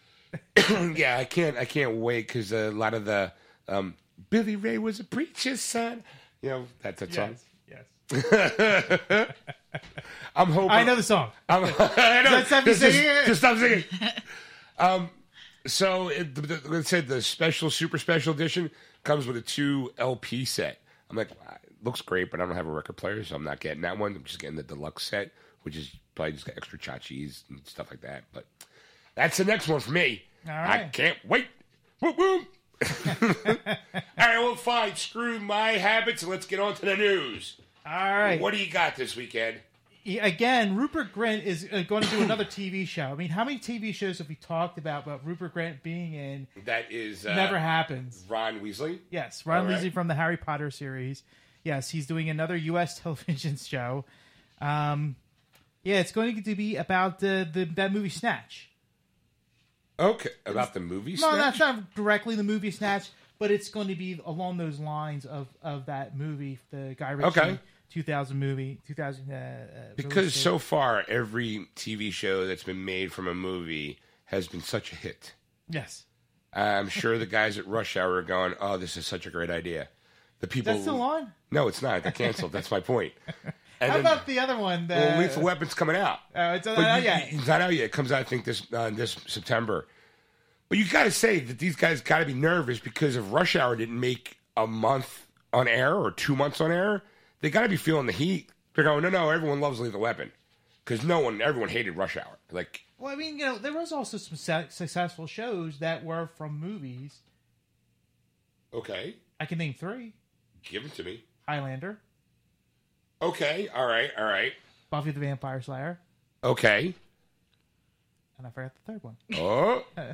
yeah, I can't I can't wait because a lot of the um, Billy Ray was a preacher's son. You know that's that song. Yes. I'm hoping. I know the song. I'm, I know. That stop Just- just- singing? Just stop singing. um, so it, the, the, let's say the special, super special edition comes with a two LP set. I'm like, "Ah, it looks great, but I don't have a record player, so I'm not getting that one. I'm just getting the deluxe set, which is probably just got extra chachis and stuff like that. But that's the next one for me. I can't wait. Whoop whoop. All right, well, fine. Screw my habits let's get on to the news. All right. What do you got this weekend? Again, Rupert Grant is uh, going to do another TV show. I mean, how many TV shows have we talked about about Rupert Grant being in? That is uh, Never happens. Ron Weasley. Yes, Ron All right. Weasley from the Harry Potter series. Yes, he's doing another U.S. television show. Um, yeah, it's going to be about the, the that movie Snatch. Okay, about the movie. No, Snatch? that's not directly the movie Snatch, but it's going to be along those lines of, of that movie, the Guy Ritchie Okay. 2000 movie, 2000. Uh, uh, because date. so far every TV show that's been made from a movie has been such a hit. yes, I'm sure the guys at Rush Hour are going, "Oh, this is such a great idea." The people. that's still on. No, it's not. It got canceled. that's my point. And How then- about the other one? The, well, Lethal Weapon's coming out. Oh, it's, But you- yeah. it's not out yet. It comes out, I think, this uh, this September. But you got to say that these guys got to be nervous because if Rush Hour didn't make a month on air or two months on air, they got to be feeling the heat. They're going, no, no, everyone loves Lethal Weapon because no one, everyone hated Rush Hour. Like, Well, I mean, you know, there was also some su- successful shows that were from movies. okay, I can name three: give it to me. Highlander, Okay, all right, all right, Buffy the Vampire Slayer, okay. and I forgot the third one. Oh,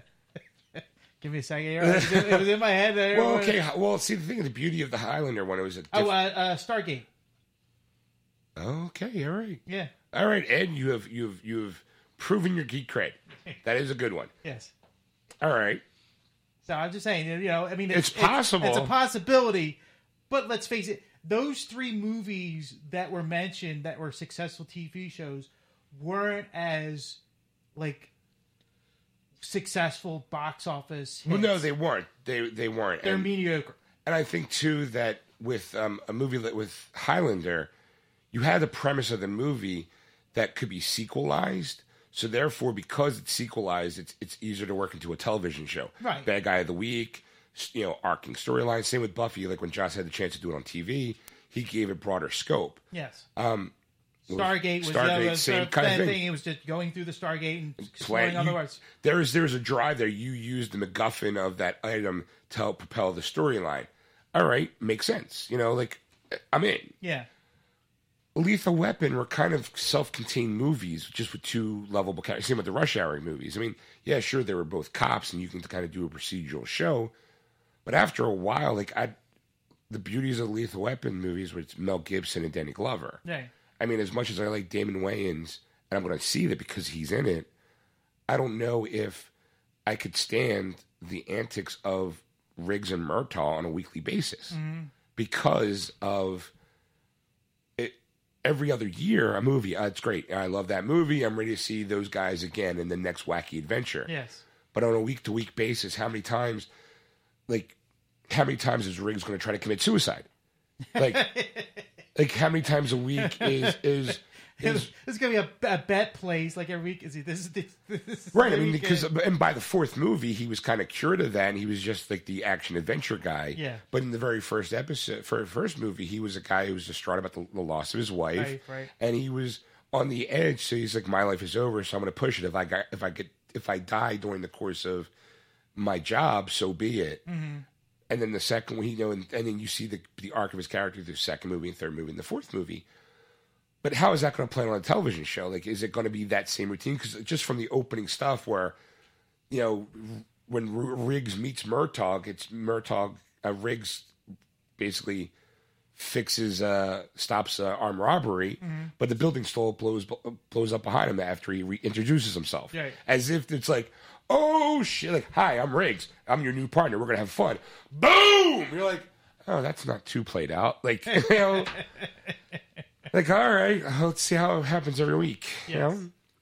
Give me a second here. It was in, it was in my head. There. well, okay. Well, see, the thing, the beauty of the Highlander one, it was a. Diff- Oh, uh, uh, Stargate. Okay, all right, Yeah. all right, Ed. You have you have you have proven your geek cred. That is a good one. Yes. All right. So I'm just saying, you know, I mean, It's possible. It's, a possibility, but let's face it: those three movies that were mentioned that were successful TV shows weren't as like successful box office. Hits. Well, no, they weren't. They they weren't. they're and, mediocre. and I think too that with um, a movie that with Highlander, you had the premise of the movie that could be sequelized. So therefore, because it's sequelized, it's it's easier to work into a television show. Right. Bad guy of the week, you know, arcing storyline. Same with Buffy. Like when Joss had the chance to do it on TV, he gave it broader scope. Yes. Um, Stargate was Stargate, the, same kind of thing. thing. It was just going through the Stargate and Plan- other you- worlds. There's there's a drive there. You use the MacGuffin of that item to help propel the storyline. All right, makes sense. You know, like I'm in. Yeah. Lethal Weapon were kind of self-contained movies, just with two lovable characters. Same with the Rush Hour movies. I mean, yeah, sure, they were both cops, and you can kind of do a procedural show. But after a while, like I, the beauties of Lethal Weapon movies were Mel Gibson and Danny Glover. Yeah. I mean, as much as I like Damon Wayans, and I'm going to see that because he's in it, I don't know if I could stand the antics of Riggs and Murtaugh on a weekly basis mm-hmm. because of. Every other year, a movie. Uh, it's great. I love that movie. I'm ready to see those guys again in the next wacky adventure. Yes. But on a week to week basis, how many times, like, how many times is Riggs going to try to commit suicide? Like, like how many times a week is is is This is gonna be a, a bet place like every week. Is he? This is this, this is right? I mean, because and by the fourth movie, he was kind of cured of that, and he was just like the action adventure guy. Yeah. But in the very first episode, for first movie, he was a guy who was distraught about the, the loss of his wife, Right, right. and he was on the edge. So he's like, "My life is over, so I'm going to push it. If I got, if I get, if I die during the course of my job, so be it." Mm-hmm. And then the second one, you know, and, and then you see the the arc of his character through the second movie and third movie and the fourth movie. But how is that going to play on a television show? Like, is it going to be that same routine? Because just from the opening stuff, where you know, when Riggs meets Murtaugh, it's Murtaugh, uh, Riggs basically fixes, uh, stops uh, armed robbery, Mm-hmm. but the building still blows blows up behind him after he reintroduces himself, Right. as if it's like, oh shit, like hi, I'm Riggs, I'm your new partner, we're gonna have fun. Boom! You're like, oh, that's not too played out, like you know, like all right, let's see how it happens every week, you know.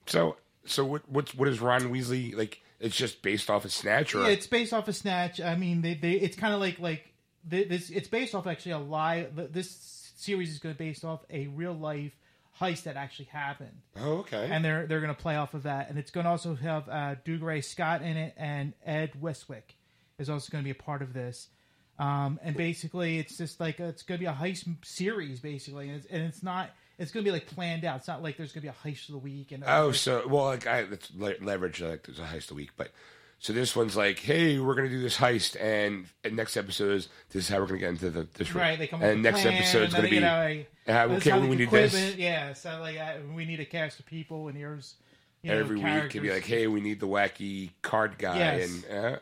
So, so what? What's what is Ron Weasley like? It's just based off of Snatch, or Yeah, it's based off of Snatch. I mean, they, they it's kind of like like this. It's based off actually a lie. This series is going to based off a real life heist that actually happened, oh, okay. and they're they're going to play off of that. And it's going to also have uh, Dougray Scott in it, and Ed Westwick is also going to be a part of this. Um, and basically, it's just like it's going to be a heist series, basically, and it's, and it's not. It's going to be like planned out. It's not like there's going to be a heist of the week and Oh, so well, like I let's le- leverage like there's a heist a week, but so this one's like, hey, we're gonna do this heist, and, and next episode is this is how we're gonna get into the this. Right, they come up and with next plan, episode's and gonna be you know, uh, okay, is we need this. Yeah, so like uh, we need a cast of people, and here's you know, Every week it'd be like, hey, we need the wacky card guy, Yes. and uh,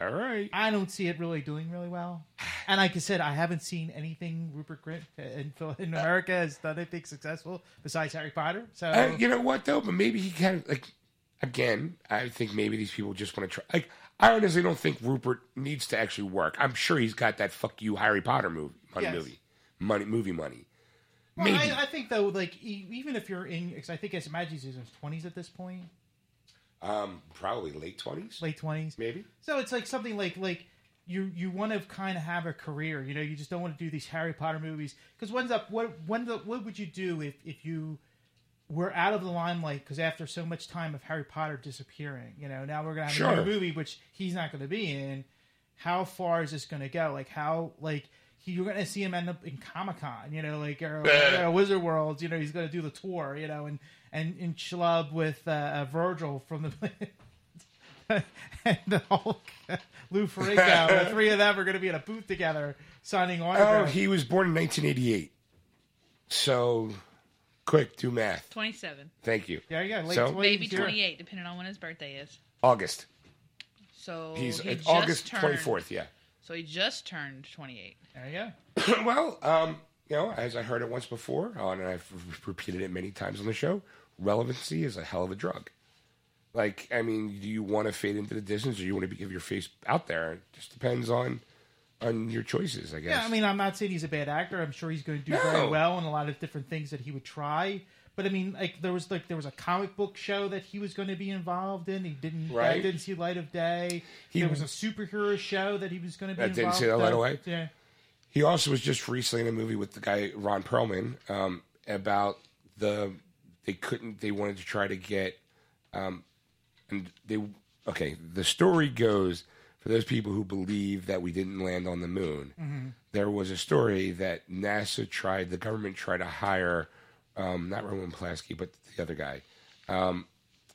all right, I don't see it really doing really well. And like I said, I haven't seen anything Rupert Grint in, in America has done anything successful besides Harry Potter. So Uh, you know what though? But maybe he can like again. I think maybe these people just want to try. Like I honestly don't think Rupert needs to actually work. I'm sure he's got that fuck you Harry Potter movie money Yes. movie money movie money. Well, maybe. I, I think though, like even if you're in, because I think as Magi's in his twenties at this point, Um, probably late twenties, late twenties. maybe. So it's like something like like you you want to kind of have a career. You know, you just don't want to do these Harry Potter movies because when's up? What when the what would you do if if you were out of the limelight? Because after so much time of Harry Potter disappearing, you know, now we're gonna have a Sure. new movie which he's not going to be in. How far is this going to go? Like how like. He, you're going to see him end up in Comic Con, you know, like or, you know, Wizard World. You know, he's going to do the tour, you know, and and and schlub with uh, uh, Virgil from the and the Hulk, Lou Ferrigno, the three of them are going to be in a booth together signing autographs. Oh, he was born in 1988. So, quick, do math. 27. Thank you. yeah, yeah, late So- 20s, Maybe 28, depending on when his birthday is. August. So He's he it's just August 24th. Yeah. So he just turned 28. There you go. well, um, you know, as I heard it once before, uh, and I've repeated it many times on the show, relevancy is a hell of a drug. Like, I mean, do you want to fade into the distance, or you want to give your face out there? It just depends on on your choices, I guess. Yeah, I mean, I'm not saying he's a bad actor. I'm sure he's going to do No. very well in a lot of different things that he would try. But I mean, like there was like there was a comic book show that he was going to be involved in. He didn't that Right. didn't see light of day. He- there was a superhero show that he was going to be That didn't see light of? Yeah. He also was just recently in a movie with the guy Ron Perlman um, about the they couldn't they wanted to try to get um, and they okay the story goes for those people who believe that we didn't land on the moon there was a story that NASA tried the government tried to hire um, not Roman Pulaski but the other guy um,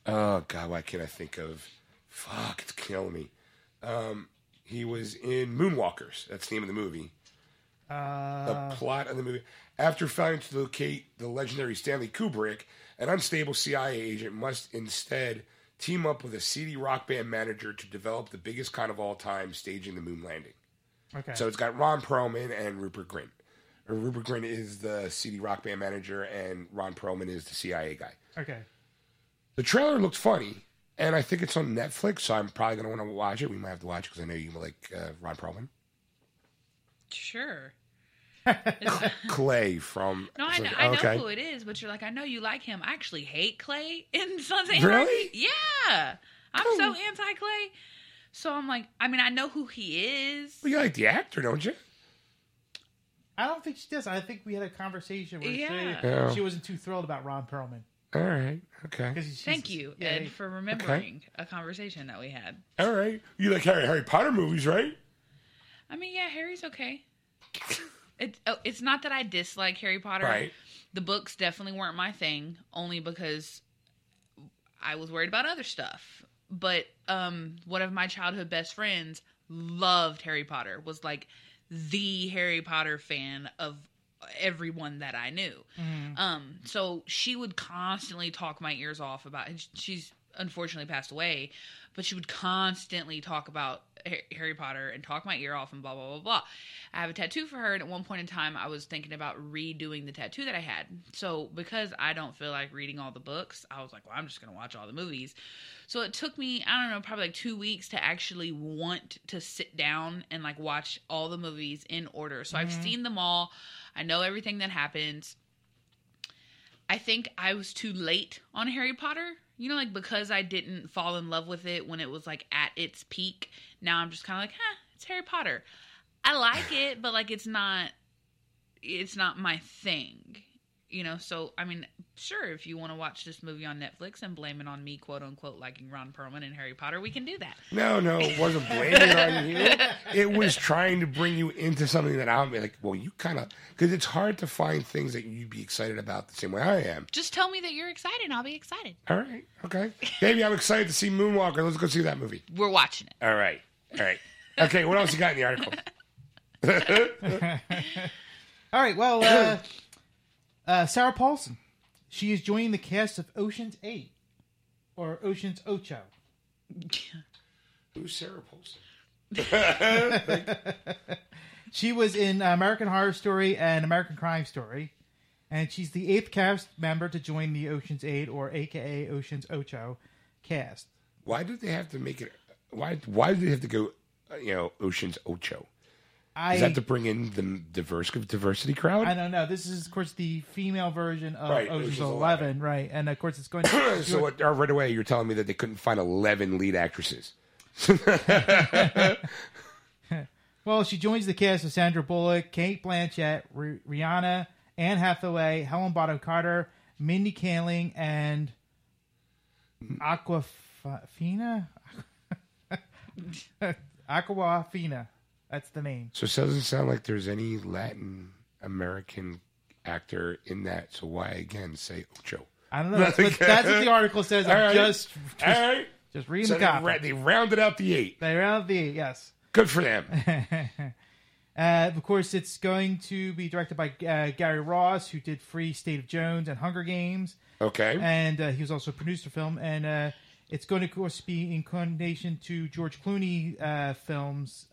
oh god why can't I think of fuck it's killing me um, he was in Moonwalkers that's the name of the movie the plot of the movie. After failing to locate the legendary Stanley Kubrick, an unstable CIA agent must instead team up with a seedy rock band manager to develop the biggest con of all time, staging the moon landing. Okay. So it's got Ron Perlman and Rupert Grint. Or Rupert Grint is the seedy rock band manager, and Ron Perlman is the CIA guy. okay. The trailer looked funny, and I think it's on Netflix, so I'm probably going to want to watch it. We might have to watch it because I know you like uh, Ron Perlman. Sure. Clay from. No, I know, Okay. I know who it is, but you're like, I know you like him. I actually hate Clay in Sons of Anarchy. Really? Yeah. I'm so anti Clay. So I'm like, I mean, I know who he is. Well, you like the actor, don't you? I don't think she does. I think we had a conversation where Yeah. she, Yeah. she wasn't too thrilled about Ron Perlman. All right. Okay. Thank you, yeah, Ed, for remembering a conversation that we had. All right. You like Harry Harry Potter movies, right? I mean, yeah, Harry's okay. It, oh, it's not that I dislike Harry Potter. Right. The books definitely weren't my thing, only because I was worried about other stuff. But um, one of my childhood best friends loved Harry Potter. Was like the Harry Potter fan of everyone that I knew. Um, so she would constantly talk my ears off about. and She's unfortunately passed away, but she would constantly talk about Harry Potter and talk my ear off and blah blah blah blah. I have a tattoo for her, and at one point in time, I was thinking about redoing the tattoo that I had. So because I don't feel like reading all the books, I was like, well, I'm just gonna watch all the movies. So it took me, I don't know, probably like two weeks to actually want to sit down and like watch all the movies in order. So I've mm-hmm. seen them all. I know everything that happens. I think I was too late on Harry Potter. You know, like because I didn't fall in love with it when it was like at its peak. Now I'm just kind of like, huh, it's Harry Potter. I like it, but like it's not, it's not my thing. You know, so I mean, sure, if you want to watch this movie on Netflix and blame it on me, quote unquote, liking Ron Perlman and Harry Potter, we can do that. No, no, it wasn't blaming on you. It was trying to bring you into something that I'm like, well, you kind of, because it's hard to find things that you'd be excited about the same way I am. Just tell me that you're excited, and I'll be excited. All right, okay. Baby, I'm excited to see Moonwalker. Let's go see that movie. We're watching it. All right, all right. Okay, what else you got in the article? All right. Well, uh, uh, Sarah Paulson. She is joining the cast of Ocean's Eight or Ocean's Ocho. Who's Sarah Paulson? She was in American Horror Story and American Crime Story, and she's the eighth cast member to join the Ocean's Eight or AKA Ocean's Ocho cast. Why do they have to make it? Why? Why do they have to go? uh, You know, Ocean's Ocho. I Is that to bring in the diverse diversity crowd? I don't know. This is, of course, the female version of Right, Ocean's Eleven, right? And of course, it's going. to... so what, uh, right away, you're telling me that they couldn't find 11 lead actresses. Well, she joins the cast of Sandra Bullock, Cate Blanchett, R- Rihanna, Anne Hathaway, Helen Bonham Carter, Mindy Kaling, and Awkwafina. Awkwafina. That's the name. So it doesn't sound like there's any Latin American actor in that. So why again say Ocho? I don't know. That's what, that's what the article says. I'm right. just All right. just reading So the they, copy. ra- they rounded out the eight. They round the eight. yes. Good for them. Uh, of course, it's going to be directed by uh, Gary Ross, who did Free State of Jones and Hunger Games. Okay. and uh, he was also a producer film and uh, it's going to of course be in coordination to george clooney uh, films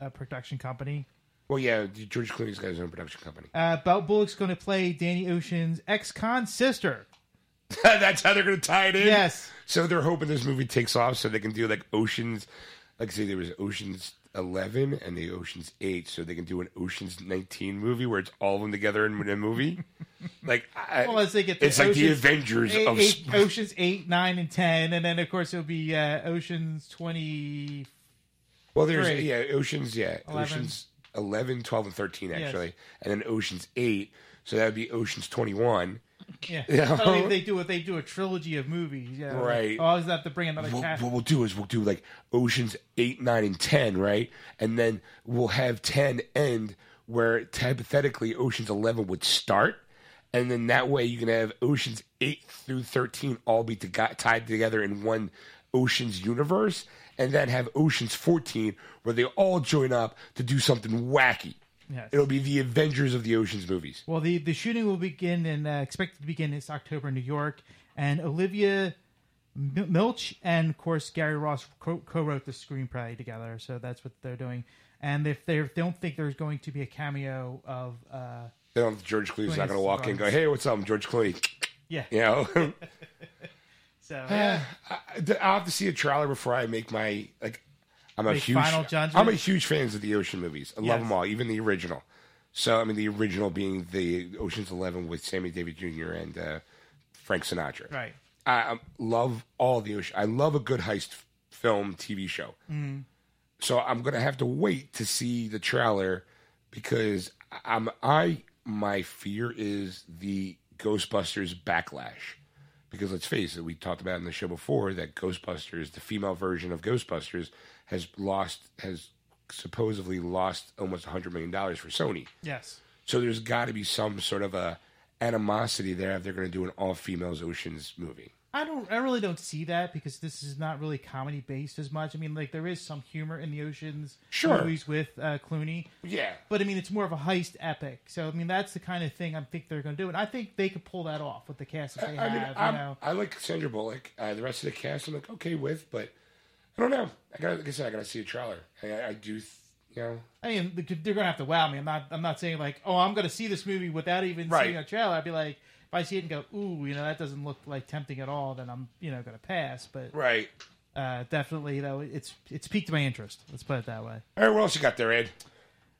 uh, uh, production company Well, yeah, George Clooney's got his own production company. uh, Belt Bullock's going to play Danny Ocean's ex-con sister. That's how they're going to tie it in. Yes. So they're hoping this movie takes off, so they can do like Oceans. Like I say, there was Oceans Eleven and the Oceans Eight, so they can do an Oceans Nineteen movie where it's all of them together in a movie. like, I, Well, as they get it's like the Avengers Eight, of. eight- Oceans eight, nine, and ten, and then of course it'll be uh, Oceans twenty. Well, there's three. yeah, Oceans, yeah, 11. Oceans 11, 12, and thirteen Yes. actually, and then Oceans Eight. So that would be Oceans Twenty One. Yeah, Yeah. I mean, they do it. They do a trilogy of movies. Yeah, Right. Oh, I always have to bring another what, cast. what we'll do is we'll do like Oceans 8, 9, and 10, right? And then we'll have 10 end where hypothetically Oceans 11 would start. And then that way you can have Oceans 8 through 13 all be to- tied together in one Oceans universe. And then have Oceans 14 where they all join up to do something wacky. Yes. It'll be the Avengers of the Oceans movies. Well, the, the shooting will begin and uh, expected to begin this October in New York, and Olivia Milch and of course Gary Ross co- co-wrote the screenplay together, so that's what they're doing. And if they don't think there's going to be a cameo of, uh, They don't, George Clooney's not going to walk in and go, hey, what's up? I'm George Clooney. yeah, You know? so yeah. I, I'll have to see a trailer before I make my like. I'm a huge. final judgment? I'm a huge fan of the ocean movies. I love them all, even the original. So I mean, the original being the Ocean's Eleven with Sammy Davis Jr. and uh, Frank Sinatra. right. I um, love all the ocean. I love a good heist film TV show. So I'm gonna have to wait to see the trailer because I'm I my fear is the Ghostbusters backlash. Because let's face it, we talked about in the show before that Ghostbusters, the female version of Ghostbusters, has lost has supposedly lost almost hundred million dollars for Sony. Yes. So there's got to be some sort of a animosity there if they're going to do an all females oceans movie. I don't. I really don't see that because this is not really comedy based as much. I mean, like there is some humor in the oceans Sure. movies with uh, Clooney, Yeah. but I mean it's more of a heist epic. So I mean that's the kind of thing I think they're going to do, and I think they could pull that off with the cast that they I have. I'm, you know, I like Sandra Bullock. Uh, the rest of the cast, I'm like okay with, but I don't know. I got, like I said, I got to see a trailer. I, I do, th- you know. I mean they're going to have to wow me. I'm not. I'm not saying like, oh, I'm going to see this movie without even Right. seeing a trailer. I'd be like, if I see it and go, ooh, you know, that doesn't look like tempting at all, then I'm you know going to pass. But Right. uh, definitely though, it's it's piqued my interest. Let's put it that way. All right. What else you got there, Ed?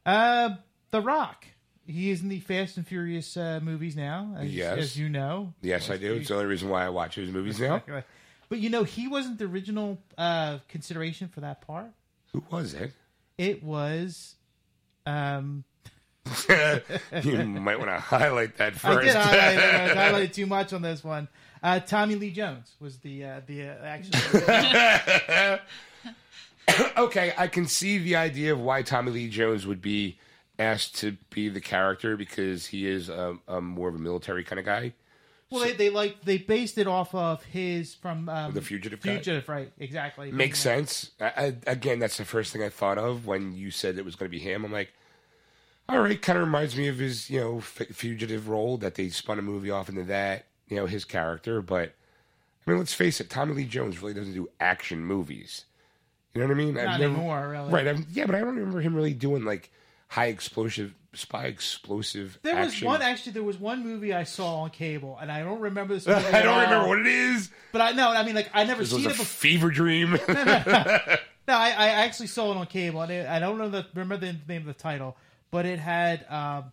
Uh, The Rock. He is in the Fast and Furious uh, movies now, as, Yes. as you know. Yes, I do. It's the only reason why I watch his movies now. But you know, he wasn't the original uh, consideration for that part. Who was it? It was. Um, you might want to highlight that first. I did highlight, it. I highlighted too much on this one. Uh, Tommy Lee Jones was the uh, the uh, action. okay, I can see the idea of why Tommy Lee Jones would be asked to be the character because he is um, um, more of a military kind of guy. well, they, they like they based it off of his from um, The Fugitive guy? Fugitive, right? Exactly. Makes sense. I, I, again, that's the first thing I thought of when you said it was going to be him. I'm like, all right, kind of reminds me of his, you know, f- fugitive role that they spun a movie off into that, you know, his character. But I mean, let's face it, Tommy Lee Jones really doesn't do action movies. You know what I mean? Not anymore, really. Right. I've, yeah, but I don't remember him really doing like high explosive, spy explosive. There was action. one actually. There was one movie I saw on cable, and I don't remember this. Movie I don't remember what it is. But I know. I mean, like I never This was seen a it before. fever dream. No, I, I actually saw it on cable, and it, I don't know the remember the name of the title, but it had um,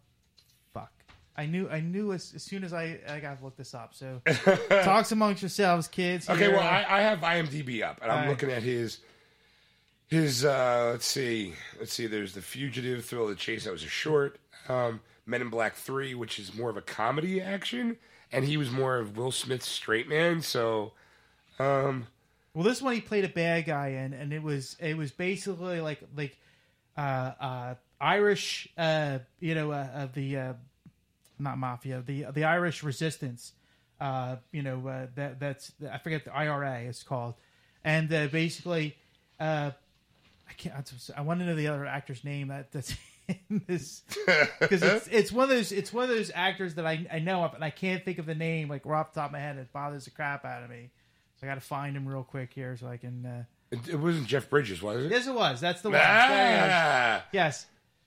fuck. I knew I knew as, as soon as I I got to look this up. So talks amongst yourselves, kids. Okay, here. well, I, I have IMDb up, and I'm Alright. looking at his his. uh Let's see, let's see. There's the Fugitive, Thrill of the Chase. That was a short. Um, Men in Black Three, which is more of a comedy action, and he was more of Will Smith's straight man. So, um, Well, this one he played a bad guy in, and it was it was basically like like uh, uh, Irish, uh, you know, uh, uh, the uh, not mafia, the the Irish resistance. Uh, you know uh, that that's I forget the IRA is called, and uh, basically, uh, I can't. I want to know the other actor's name that that's in this because it's it's one of those it's one of those actors that I I know of, and I can't think of the name like right off the top of my head. It bothers the crap out of me. So I got to find him real quick here so I can. Uh... it, wasn't Jeff Bridges, was it? Yes, it was. That's the one. There he is. Ah, Yes.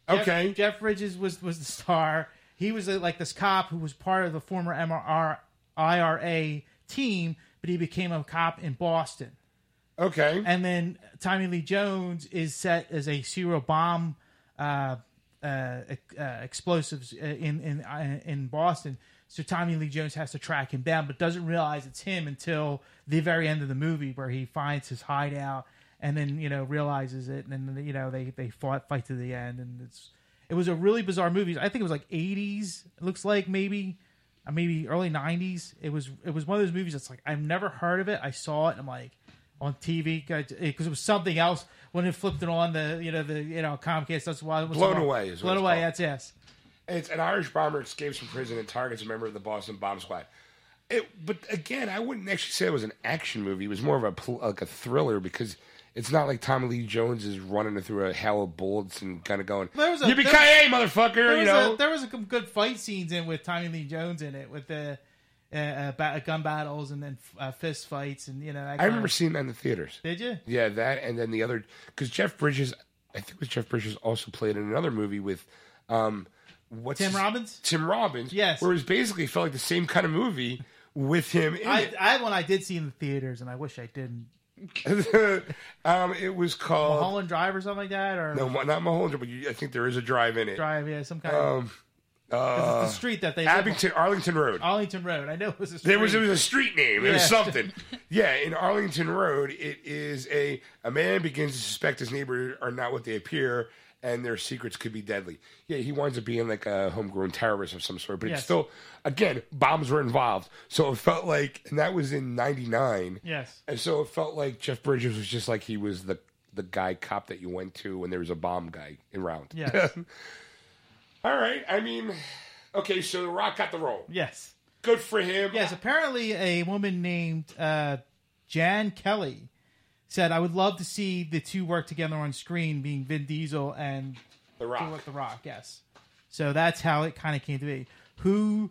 Jeff- Okay. Jeff, Bridges was was the star. He was uh, like this cop who was part of the former MRR IRA team, but he became a cop in Boston. okay. And then Tommy Lee Jones is set as a serial bomb uh, uh, uh, explosives uh, in in in Boston. So Tommy Lee Jones has to track him down, but doesn't realize it's him until the very end of the movie, where he finds his hideout and then you know realizes it, and then you know they they fought fight to the end, and it's it was a really bizarre movie. I think it was like '80s. It looks like maybe. uh, Maybe early '90s. It was. It was one of those movies that's like I've never heard of it. I saw it. and I'm like, on TV because it was something else when it flipped it on the you know the you know Comcast. That's why it was Blown Away is what blown away. called. That's yes. It's an Irish bomber escapes from prison and targets a member of the Boston Bomb Squad. It, but again, I wouldn't actually say it was an action movie. It was more of a like a thriller because it's not like Tommy Lee Jones is running through a hail of bullets and kind of going There was a- "Yippee there- ki motherfucker!" There you was, know. a, there was some good fight scenes in with Tommy Lee Jones in it with the uh, uh, ba- gun battles and then uh, fist fights and you know. I remember Of, seeing that in the theaters. did you? Yeah, that and then the other because Jeff Bridges, I think it was Jeff Bridges also played in another movie with, um, what's Tim his- Robbins? Tim Robbins. Yes. where it was basically felt like the same kind of movie with him in I. I had one I did see in the theaters and I wish I didn't. um, it was called Mulholland Drive or something like that or no, not Mulholland, Drive, but you, I think there is a drive in it. Drive, yeah, some kind of. Um, 'cause it's the street that they. Abington, Arlington Road. Arlington Road. I know it was a street. There was it was a street name. It was something. yeah, in Arlington Road, it is a a man begins to suspect his neighbors are not what they appear, and their secrets could be deadly. Yeah, he winds up being like a homegrown terrorist of some sort, but Yes. it's still again bombs were involved, so it felt like, and that was in '99, Yes. and so it felt like Jeff Bridges was just like he was the the guy cop that you went to when there was a bomb guy around. Yes. All right, I mean, okay, so The Rock got the role. yes. good for him. Yes, apparently a woman named uh, Jan Kelly said, "I would love to see the two work together on screen, being Vin Diesel and The Rock. with The Rock." Yes, so that's how it kind of came to be. Who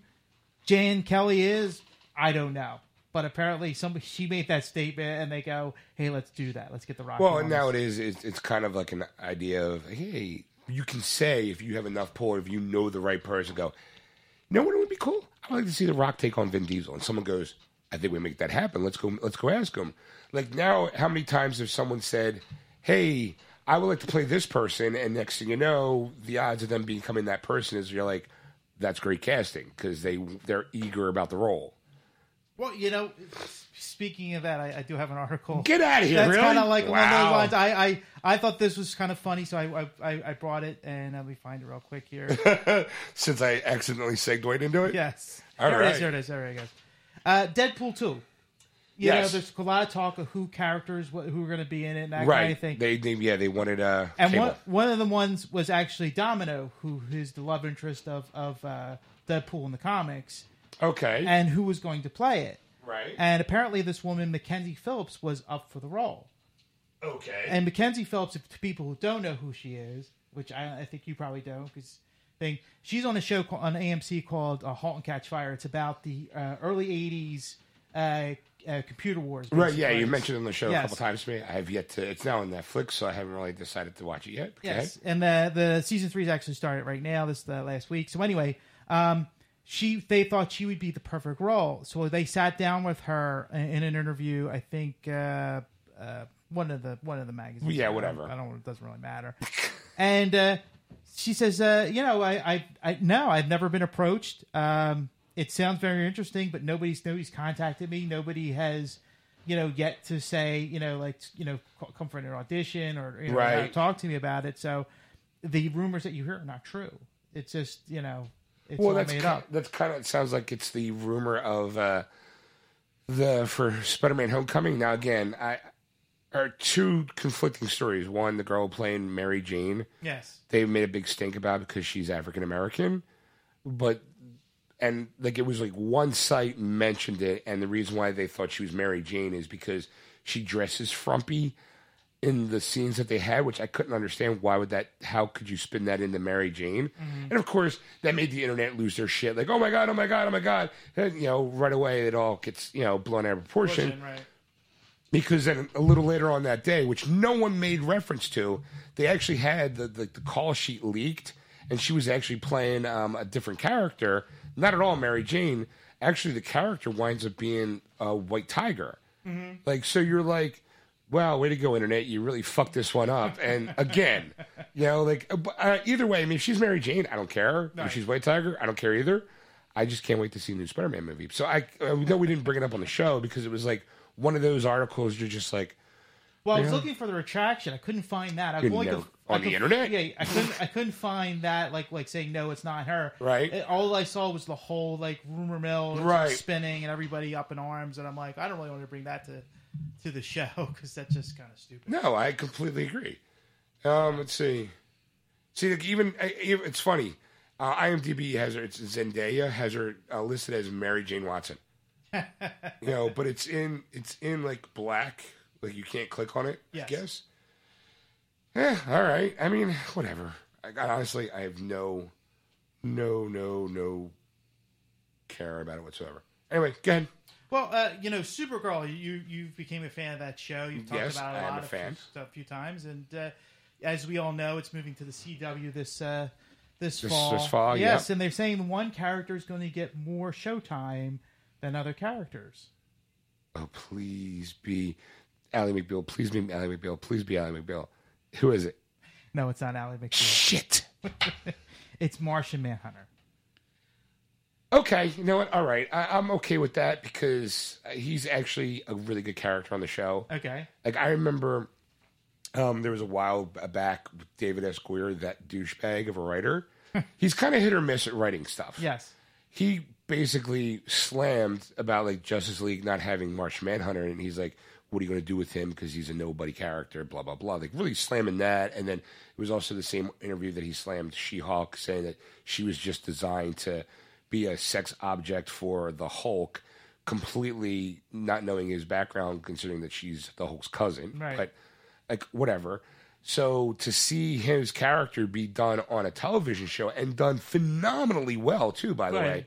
Jan Kelly is, I don't know, but apparently somebody she made that statement, and they go, "Hey, let's do that. Let's get The Rock." Well, and this." nowadays it's, it's kind of like an idea of hey, you can say if you have enough pull, if you know the right person, go. You know what it would be cool? I'd like to see The Rock take on Vin Diesel, and someone goes, "I think we make that happen. Let's go. Let's go ask him." Like now, how many times have someone said, "Hey, I would like to play this person," and next thing you know, the odds of them becoming that person is you're like, "That's great casting," because they they're eager about the role. Well, you know, speaking of that, I, I do have an article. Get out of here! That's really? kind of like along those Wow. lines. I, I, I thought this was kind of funny, so I, I, I brought it, and let me find it real quick here. Since I accidentally segued into it. yes, All here it right. is. Here it is. There it goes. Uh, Deadpool two. You Yes. know, there's a lot of talk of who characters, what, who are going to be in it, and that right. kind of thing. They, they, yeah, they wanted uh, and Cable. one, one of the ones was actually Domino, who is the love interest of of uh, Deadpool in the comics, Okay. and who was going to play it. right. And apparently, this woman Mackenzie Phillips was up for the role. okay. And Mackenzie Phillips, to people who don't know who she is, which I, I think you probably don't, because thing she's on a show called, on AMC called uh, *Halt and Catch Fire*. It's about the uh, early '80s uh, uh, computer wars. right. Yeah, you mentioned it on the show Yes. a couple times to me. I have yet to. It's now on Netflix, so I haven't really decided to watch it yet. Go Yes, and the the season three is actually started right now. This is the last week. So anyway, um, she they thought she would be the perfect role. So they sat down with her in, in an interview. I think uh, uh, one of the one of the magazines. Yeah, I don't- whatever. I don't. It doesn't really matter. and uh, she says, uh, you know, I, I, I no, I've never been approached. Um, it sounds very interesting, but nobody's nobody's contacted me. Nobody has. You know, yet to say, you know, like, you know, come for an audition or you know, Right. talk to me about it. So the rumors that you hear are not true. It's just you know, it's Well, all that's made ki- up. that's kind of it sounds like it's the rumor of uh, the for Spider-Man: Homecoming. Now, again, I are two conflicting stories. One, the girl playing Mary Jane. Yes. they made a big stink about because she's African American, but and like it was like one site mentioned it, and the reason why they thought she was Mary Jane is because she dresses frumpy in the scenes that they had, which I couldn't understand. Why would that? How could you spin that into Mary Jane? And of course, that made the internet lose their shit. Like, oh my god, oh my god, oh my god! And, you know, right away it all gets you know blown out of proportion Right. because then a little later on that day, which no one made reference to, they actually had the, the, the call sheet leaked, and she was actually playing um, a different character. Not at all Mary Jane. Actually, the character winds up being a White Tiger. Like, so you're like, wow, way to go, internet! You really fucked this one up. And again, you know, like uh, uh, either way, I mean, if she's Mary Jane, I don't care. If she's White Tiger, I don't care either. I just can't wait to see the new Spider-Man movie. So I, I know we didn't bring it up on the show because it was like one of those articles. You're just like, Well, I was looking for the retraction. I couldn't find that. I only never- could- I on the could- internet? Yeah, I couldn't. I couldn't find that. Like, like saying no, it's not her. Right. It- all I saw was the whole like rumor mill, Right. spinning, and everybody up in arms. And I'm like, I don't really want to bring that to to the show because that's just kind of stupid. no, I completely agree. Um, let's see. See, like even I- even- it's funny. Uh, IMDb has her. It's Zendaya has her uh, listed as Mary Jane Watson. you know, but it's in it's in like black. Like you can't click on it. Yes. I guess. Eh, all right. I mean, whatever. I, I honestly, I have no, no, no, no care about it whatsoever. Anyway, go ahead. Well, uh, you know, Supergirl, you you became a fan of that show. You've talked Yes, about it I a am lot a a few, a few times, and uh, as we all know, it's moving to the CW this uh, this, This- fall. this fall, yes, yeah. and they're saying one character is going to get more showtime than other characters. Oh, please be Ally McBeal. Please be Ally McBeal. Please be Ally McBeal. Who is it? No, it's not Ally McBeal. Shit. It's Martian Manhunter. Okay, you know what? All right, I, I'm okay with that because he's actually a really good character on the show. Okay. Like I remember, um, there was a while back with David S. Goyer, that douchebag of a writer. he's kind of hit or miss at writing stuff. Yes. he basically slammed about like Justice League not having Martian Manhunter, and he's like, "What are you going to do with him? Because he's a nobody character." Blah blah blah. Like really slamming that, and then it was also the same interview that he slammed She-Hulk, saying that she was just designed to be a sex object for the Hulk, completely not knowing his background, considering that she's the Hulk's cousin. Right. But like whatever. So to see his character be done on a television show and done phenomenally well too, by the Right. way,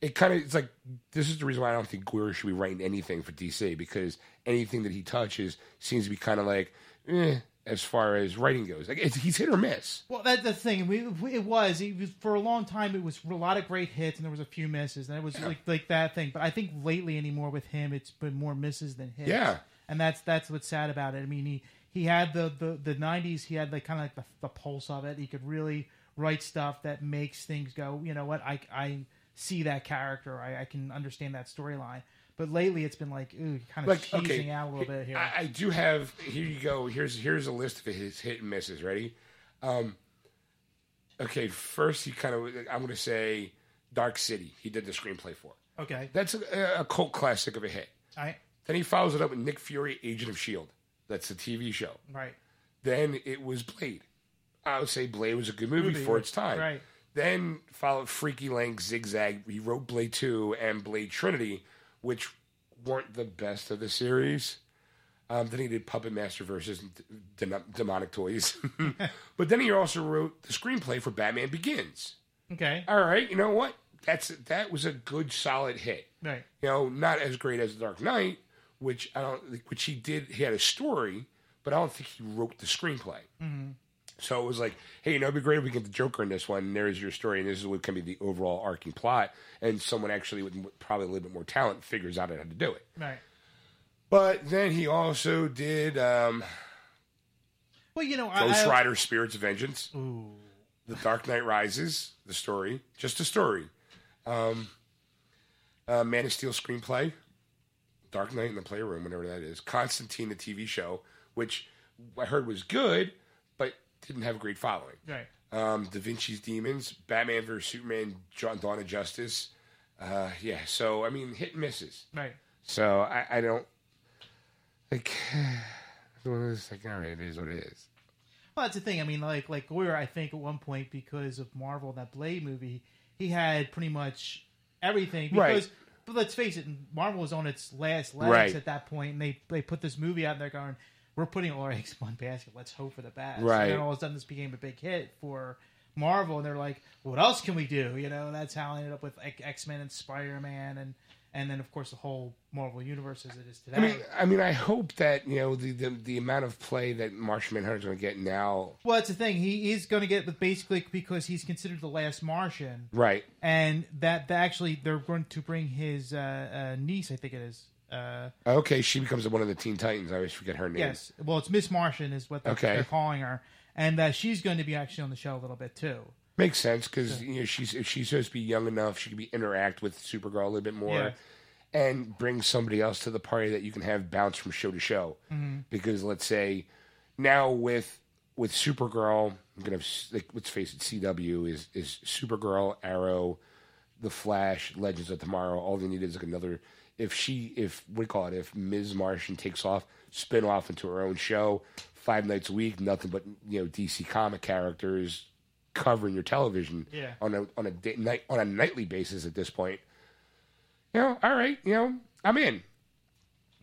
it kind of it's like this is the reason why I don't think Goyer should be writing anything for DC because anything that he touches seems to be kind of like eh, as far as writing goes. Like he's hit or miss. Well, that's the thing. We, it was. It was for a long time. It was a lot of great hits, and there was a few misses, and it was like like that thing. But I think lately anymore with him, it's been more misses than hits. Yeah. and that's that's what's sad about it. I mean, he he had the the the '90s. He had like kind of like the, the pulse of it. He could really write stuff that makes things go. You know what? I I see that character. I, I can understand that storyline. But lately, it's been like ooh, kind of Like cheesing okay, out a little bit here. I, I do have here you go. Here's here's a list of his hit and misses. Ready? Um, okay, first he kind of I'm going to say Dark City. He did the screenplay for. okay, That's a, a cult classic of a hit. I Then he follows it up with Nick Fury, Agent of Shield. That's the TV show. right. Then it was Blade. I would say Blade was a good movie, Movie, for its time. right. Then followed Freaky Link, Zigzag. He wrote Blade 2 and Blade Trinity, which weren't the best of the series. Um, then he did Puppet Master versus Demonic Toys. but then he also wrote the screenplay for Batman Begins. Okay, All right, you know what? That's that was a good solid hit right. you know, not as great as Dark Knight, which I don't, which he did. He had a story, but I don't think he wrote the screenplay. Mm-hmm. So it was like, hey, you know, it'd be great if we get the Joker in this one. And there's your story, and this is what can be the overall arcing plot. And someone actually with probably a little bit more talent figures out how to do it. Right. But then he also did um, Well, you know, Ghost I, Rider: Spirits of Vengeance, Ooh. The Dark Knight Rises, the story, just a story. Um, uh, Man of Steel screenplay, Dark Knight in the Playroom, whatever that is. Constantine, the TV show, which I heard was good, didn't have a great following. Right. Um, da Vinci's Demons, Batman vs Superman, John Dawn of Justice. Uh, yeah, so I mean, hit and misses. Right. So I, I don't like. One of those, like, all right, it is what it is. Well, that's the thing. I mean, like like Goyer, I think at one point because of Marvel that Blade movie, he had pretty much everything. Right. Because, but let's face it, Marvel was on its last legs Right. at that point, and they they put this movie out, there going, "We're putting all our eggs in one basket. Let's hope for the best." Right. And then all of a sudden, this became a big hit for Marvel, and they're like, "What else can we do?" You know, that's how I ended up with X Men and Spider Man, and and then of course the whole Marvel universe as it is today. I mean, I mean, I hope that you know the the, the amount of play that Martian Manhunter's going to get now. Well, that's the thing. He is going to get with basically because he's considered the last Martian, Right. and that, that actually they're going to bring his uh, uh, niece, I think it is. Uh, Okay, she becomes one of the Teen Titans. I always forget her name. yes, well, it's Miss Martian is what they're, Okay. they're calling her, and uh, she's going to be actually on the show a little bit too. Makes sense because you know she's if she's supposed to be young enough, she can be interact with Supergirl a little bit more, Yeah. and bring somebody else to the party that you can have bounce from show to show. Mm-hmm. Because let's say now with with Supergirl, I'm gonna have, like let's face it, CW is is Supergirl, Arrow, The Flash, Legends of Tomorrow. All they need is like another. If she, if what do you call it, if Ms. Martian takes off, spin off into her own show, five nights a week, nothing but you know DC comic characters covering your television Yeah. on a on a day, night on a nightly basis at this point. You know, all right, you know, I'm in.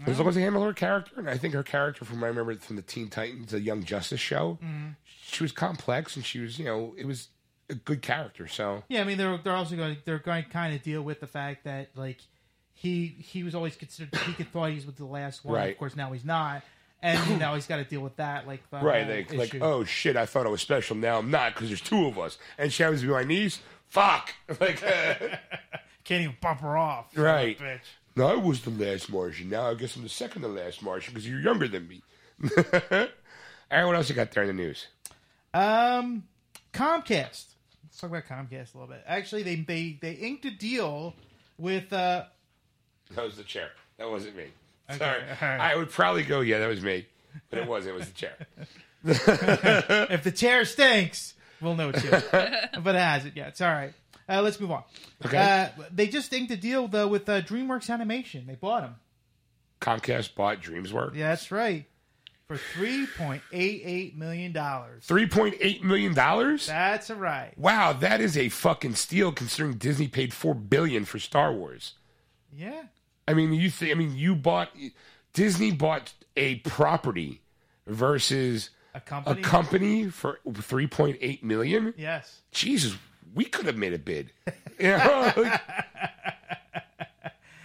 As long as they handle her character, and I think her character from what I remember from the Teen Titans, the Young Justice show, mm-hmm. she was complex and she was, you know, it was a good character. So Yeah, I mean they're they're also going they're going to kind of deal with the fact that like he he was always considered he could thought he was the last one. Right. Of course, now he's not, and now he's got to deal with that. Like the right, like, like oh shit, I thought I was special. Now I'm not because there's two of us, and she happens to be my niece. Fuck, like can't even bump her off. son of a Right. bitch. no, I was the last Martian. Now I guess I'm the second to last Martian because you're younger than me. right, what else you got there in the news? Um, Comcast. Let's talk about Comcast a little bit. Actually, they they they inked a deal with uh That was the chair. That wasn't me. Okay, Sorry. right. I would probably go, yeah, that was me. But it wasn't. It was the chair. if the chair stinks, we'll know too. but it hasn't yet. It's all right. Uh, let's move on. Okay. Uh, they just inked a deal though with uh, DreamWorks Animation. They bought them. Comcast bought DreamWorks. Yeah, that's right. for three point eight eight million dollars. Three point eight million dollars. That's right. Wow, that is a fucking steal considering Disney paid four billion for Star Wars. Yeah. I mean, you think? I mean, you bought Disney bought a property versus A a company. company for three point eight million. yes. Jesus, we could have made a bid. You know, like,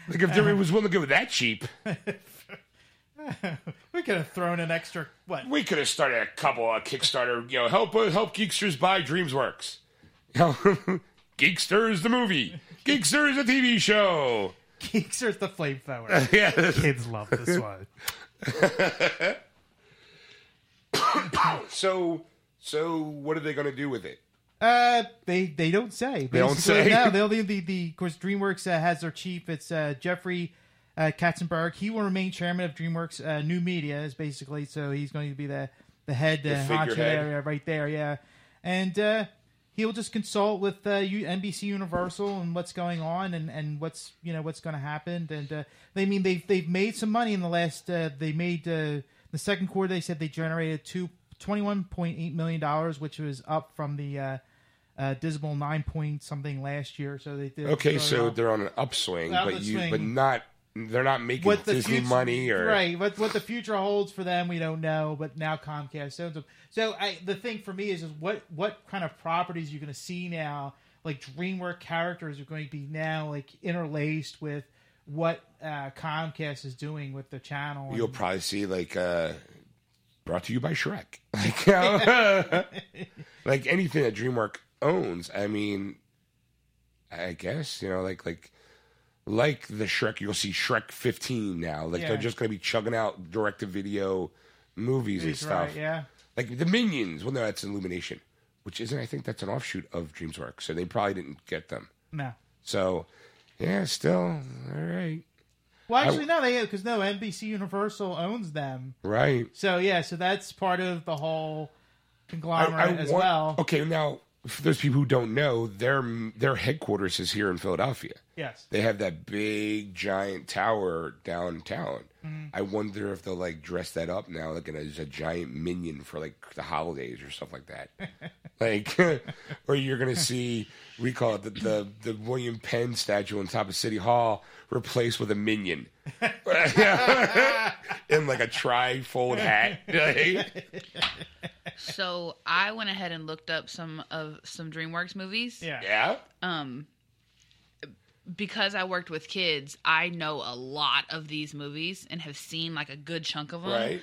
like if there was willing to go that cheap, We could have thrown an extra what? we could have started a couple of Kickstarter. You know, help uh, help Geeksters buy DreamsWorks. You know, Geeksters the movie, Geeksters the TV show. Geekster's the flamethrower. Yeah, Kids love this one. so so what are they going to do with it? Uh, they they don't say. They don't Basically, say? No, they'll the, the the of course DreamWorks uh, has their chief. It's uh, Jeffrey uh, Katzenberg. He will remain chairman of DreamWorks uh, New Media. Is basically so he's going to be the the head uh, honcho figurehead. area right there. Yeah, and uh, he'll just consult with uh, NBC Universal and what's going on and, and what's you know what's going to happen. And uh, they mean they've they've made some money in the last. Uh, they made uh, the second quarter. They said they generated two. $21.8 million, which was up from the uh, uh, dismal nine point something last year. So they did. Okay, so well. they're on an upswing, but you Upswing. but not they're not making what the Disney future, money or right? What what the future holds for them, we don't know. But now Comcast owns them. So I, the thing for me is, is what what kind of properties you're going to see now? Like DreamWorks characters are going to be now like interlaced with what uh, Comcast is doing with the channel. You'll probably see like uh brought to you by Shrek. Like, you know, like anything that DreamWorks owns, I mean I guess, you know, like like like the Shrek, you'll see Shrek 15 now. Like Yeah. they're just going to be chugging out direct to video movies and He's stuff. right, yeah. Like the Minions, well no, that's Illumination, which isn't I think that's an offshoot of DreamWorks, so they probably didn't get them. No. So, yeah, still all right. Well, actually, no, they because no NBC Universal owns them. Right. So yeah, so that's part of the whole conglomerate as want- well. Okay, now for those people who don't know, their their headquarters is here in Philadelphia. Yes. They have that big giant tower downtown. Mm-hmm. I wonder if they'll like dress that up now, like as a giant minion for like the holidays or stuff like that. like, or you're gonna see we call it the, the the William Penn statue on top of City Hall replaced with a minion in like a tri-fold hat. So I went ahead and looked up some of some DreamWorks movies. Yeah. yeah. Um, because I worked with kids, I know a lot of these movies and have seen like a good chunk of them. Right.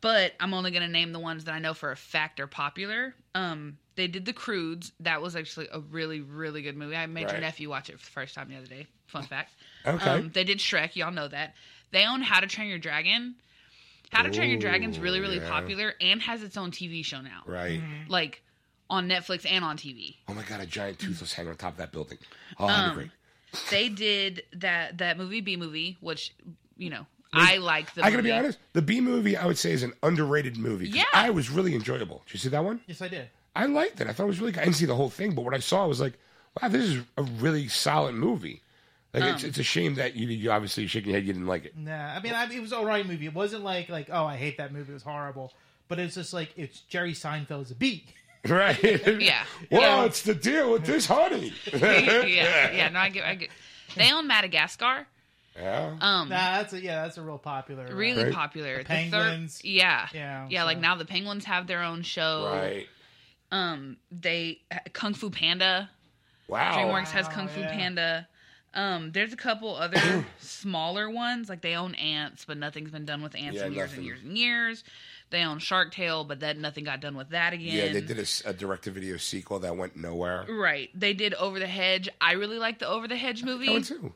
But I'm only going to name the ones that I know for a fact are popular. Um, they did The Croods. That was actually a really, really good movie. I made your nephew watch it for the first time the other day. Fun fact. Okay. Um, they did Shrek. Y'all know that. They own How to Train Your Dragon. How to Train Your Dragon's really, really yeah. popular and has its own TV show now. Right. Like on Netflix and on TV. Oh my god, a giant toothless hanging on top of that building. Oh, that'd Um, be great. They did that that movie Bee Movie, which you know I like the. I gotta be honest. The Bee Movie, I would say, is an underrated movie. Yeah. I was really enjoyable. Did you see that one? Yes, I did. I liked it. I thought it was really. good. I didn't see the whole thing, but what I saw I was like, wow, this is a really solid movie. Like it's, Um, it's a shame that you, you obviously shaking your head you didn't like it. Nah, I mean, I, it was all right movie. It wasn't like like oh, I hate that movie. It was horrible. But it's just like it's Jerry Seinfeld's a beat. Right? Yeah. Well, Yeah. it's the deal with this honey. yeah, yeah. No, I get, I get. They own Madagascar. yeah. Um, Nah, that's a yeah, that's a real popular. uh, really Right. popular. The, Penguins. Third, yeah, Yeah, yeah. Like now the Penguins have their own show. Right. Um, they Kung Fu Panda. Wow. DreamWorks has Kung Fu yeah. Panda. Um, there's a couple other smaller ones, like they own Antz, but nothing's been done with Antz Yeah, in years nothing. and years and years. They own Shark Tale, but then nothing got done with that again. Yeah, they did a direct-to-video sequel that went nowhere. Right. They did Over the Hedge. I really like the Over the Hedge movie. That one too.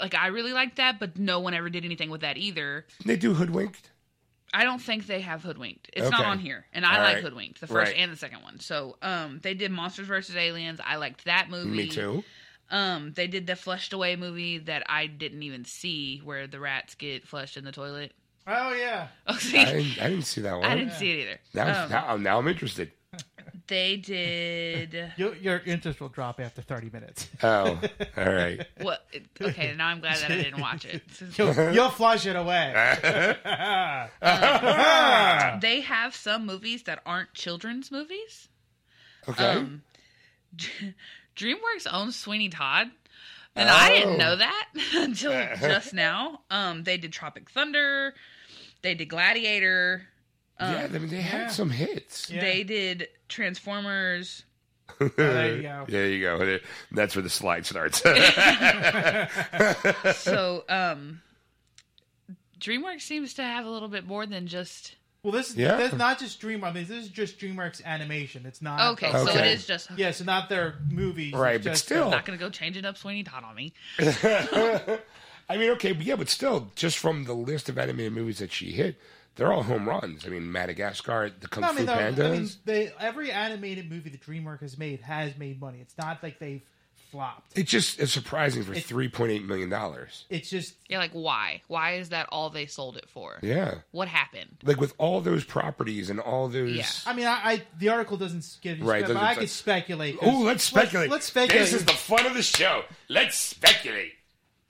Like I really like that, but no one ever did anything with that either. They do Hoodwinked. I don't think they have Hoodwinked. It's not on here, and I All like right. Hoodwinked, the first Right. and the second one. So, um, they did Monsters vs Aliens. I liked that movie. Me too. Um, they did the Flushed Away movie that I didn't even see, where the rats get flushed in the toilet. Oh yeah. Oh, see, I didn't, I didn't see that one. I didn't see it either. Now, Um, now, now I'm interested. they did. Your, your interest will drop after 30 minutes. Oh, all right. What? Okay, now I'm glad that I didn't watch it. You'll, you'll flush it away. They have some movies that aren't children's movies. Okay. Um, DreamWorks owns Sweeney Todd, and I Oh. didn't know that until just now. Um, they did Tropic Thunder, they did Gladiator, yeah, I mean they had some hits. Yeah. they did Transformers. Oh, there you go. There you go. That's where the slide starts. So, um, DreamWorks seems to have a little bit more than just. Well, this is Yeah. this not just DreamWorks. I mean, this is just DreamWorks animation. It's not. Okay, so it Okay. is just. Yeah, so not their movies. Right, but just, still. uh, Not gonna go change it up Sweeney Todd on me. I mean, okay, but yeah, but still, just from the list of animated movies that she hit, they're all home runs. I mean, Madagascar, the Kung No, I mean, though, Pandas. I mean, they, every animated movie that DreamWorks has made has made money. It's not like they've flopped. it's just it's surprising for It- three point eight million dollars. It's just Yeah, like why? Why is that all they sold it for? Yeah, What happened? like with all those properties and all those. Yeah. I mean, I, I the article doesn't give you, Right, spe- but doesn't- I could speculate. 'cause Oh, let's speculate. Let's, speculate. This is the fun of the show. Let's speculate.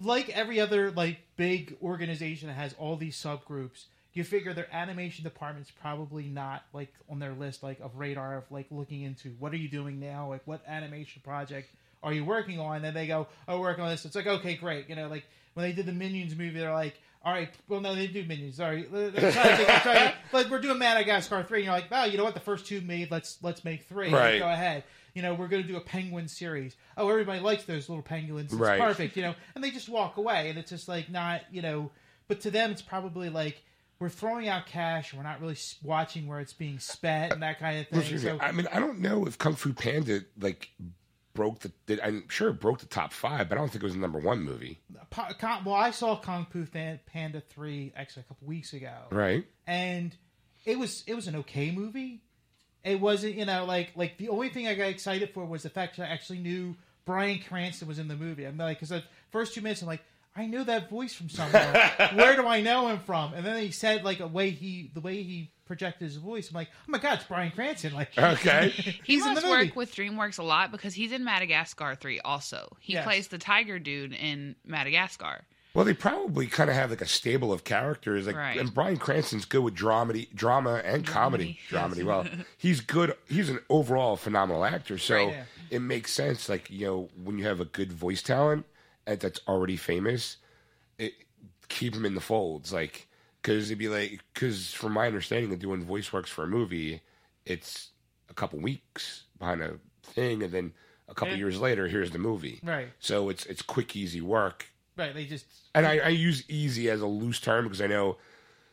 like every other like big organization that has all these subgroups. You figure their animation department's probably not like on their list like of radar of like looking into what are you doing now, like what animation project are you working on? Then they go, oh, working on this. It's like okay, great. You know, like when they did the Minions movie, they're like. All right, well, no, they do Minions. Sorry, Let's try to think- let's try to- but we're doing Madagascar three, and you're like, oh, you know what? The first two made. Let's let's make three. Right. Go ahead. You know, we're going to do a penguin series. Oh, everybody likes those little penguins. It's Right. perfect. You know, and they just walk away, and it's just like not. You know, but to them, it's probably like we're throwing out cash. We're not really watching where it's being spent and that kind of thing. So I mean, I don't know if Kung Fu Panda like broke the. I'm sure it broke the top five, but I don't think it was the number one movie. Well, I saw Kung Fu Panda three actually a couple weeks ago, Right. and it was it was an okay movie. It wasn't you know like like the only thing I got excited for was the fact that I actually knew Bryan Cranston was in the movie. I'm like because the first two minutes I'm like I know that voice from somewhere. Where do I know him from? And then he said like a way he the way he projected his voice. I'm like oh my god, it's Bryan Cranston. Like Okay. He He's in must the movie. work with DreamWorks a lot because he's in Madagascar 3 also. He Yes. plays the tiger dude in Madagascar. Well, they probably kind of have like a stable of characters, like, Right. and Bryan Cranston's good with dramedy, drama and comedy. Dramedy, well, he's good. He's an overall phenomenal actor, so Right, yeah. it makes sense. Like you know, when you have a good voice talent and that's already famous, it keep him in the folds, like because it'd be like because from my understanding of doing voice works for a movie, it's a couple weeks behind a thing, and then a couple Yeah. years later, here's the movie. Right. So it's it's quick, easy work right, they just and I, I use easy as a loose term because I know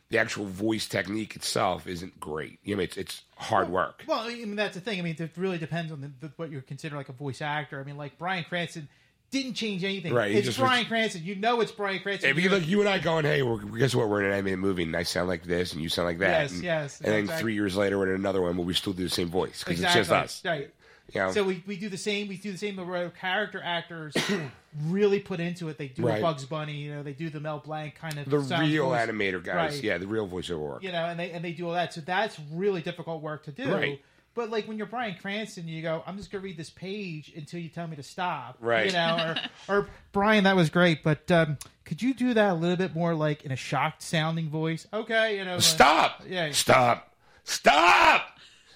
the actual voice technique itself isn't great. You know, it's it's hard work. Well, I mean that's the thing. I mean, it really depends on the, the, what you consider like a voice actor. I mean, like Bryan Cranston didn't change anything. Right, he It's just Bryan was- Cranston. You know, it's Bryan Cranston. It'd be like you and I going, "Hey, we're, guess what? We're in an animated movie, and I sound like this, and you sound like that." Yes, and, yes, And then exactly. three years later, we're in another one, but we still do the same voice because exactly it's just us. right. You know? So we, we do the same. We do the same. But character actors really put into it. They do Right. Bugs Bunny. You know, they do the Mel Blanc kind of the real voice. animator guys, Right. yeah, the real voiceover work. You know, and they and they do all that. So that's really difficult work to do. Right. But like when you're Bryan Cranston, you go, I'm just gonna read this page until you tell me to stop. Right. You know, or, or Bryan, that was great, but um, could you do that a little bit more like in a shocked sounding voice? Okay, you know. like- Stop! Yeah. Stop! Stop!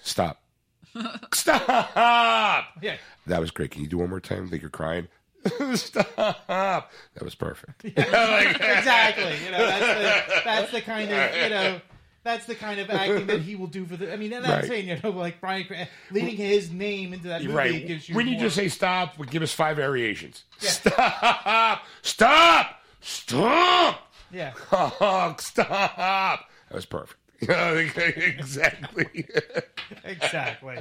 Stop! Stop! Yeah. That was great. Can you do one more time? Like you're crying. Stop! That was perfect. exactly. You know, that's the, that's the kind of you know. That's the kind of acting that he will do for the. I mean, and I'm saying, you know, like Bryan leading his name into that movie right. gives you. when you more- just say stop, would give us five variations. Stop! Stop! Stop! yeah, Oh, stop! That was perfect. exactly. exactly.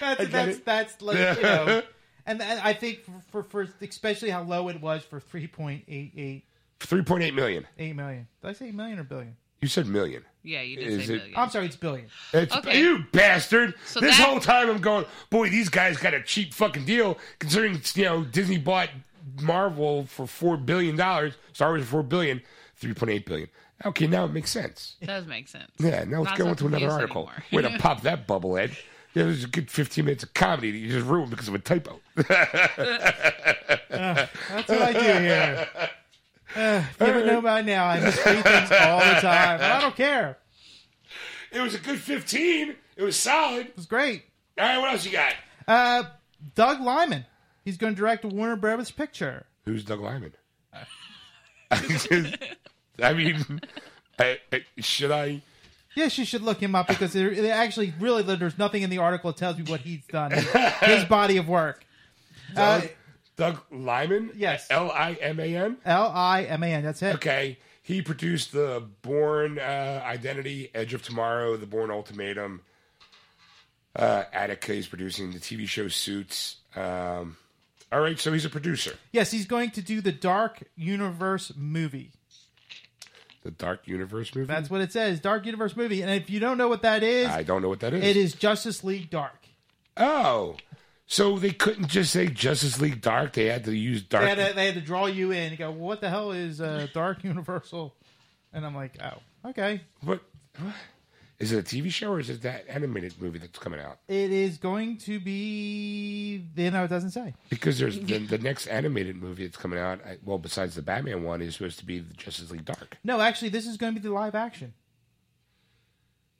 That's that's it. that's like you know, and, and I think for, for for especially how low it was for three point eight eight Three point eight million. eight million. Did I say million or billion? You said million. Yeah, you did Is say it- million. I'm sorry, it's billion. It's, Okay. You bastard! So this that- whole time I'm going, boy, these guys got a cheap fucking deal considering you know Disney bought Marvel for four billion dollars, Star Wars for four billion, three point eight billion. Okay, now it makes sense. does make sense. Yeah, now let's Not go so into another confused article. anymore. Way to pop that bubble, Ed. Yeah, there's a good 15 minutes of comedy that you just ruined because of a typo. That's what I do here. Uh, you haven't know by now, I mistreat things all the time. I don't care. it was a good 15. It was solid. It was great. All right, what else you got? Uh, Doug Liman. He's going to direct a Warner Brothers picture. Who's Doug Liman? I mean, I, I, should I? Yes, you should look him up because there, there actually, really, there's nothing in the article that tells me what he's done, his body of work. Uh, Doug, Liman? Yes. L I M A N? L I M A N. That's it. Okay. He produced the Bourne uh, Identity, Edge of Tomorrow, the Bourne Ultimatum. Uh, Attica is producing the TV show Suits. Um, all right, so he's a producer. Yes, he's going to do the Dark Universe movie. The Dark Universe movie? That's what it says, Dark Universe movie. And if you don't know what that is, I don't know what that is. it is Justice League Dark. Oh. So they couldn't just say Justice League Dark. They had to use Dark. They had, to, they had to draw you in and go, well, what the hell is uh, Dark Universal? And I'm like, oh, okay. What? what? Is it a TV show or is it that animated movie that's coming out? It is going to be. You know, it doesn't say. Because there's the, the next animated movie that's coming out. Well, besides the Batman one, is supposed to be the Justice League Dark. No, actually, this is going to be the live action.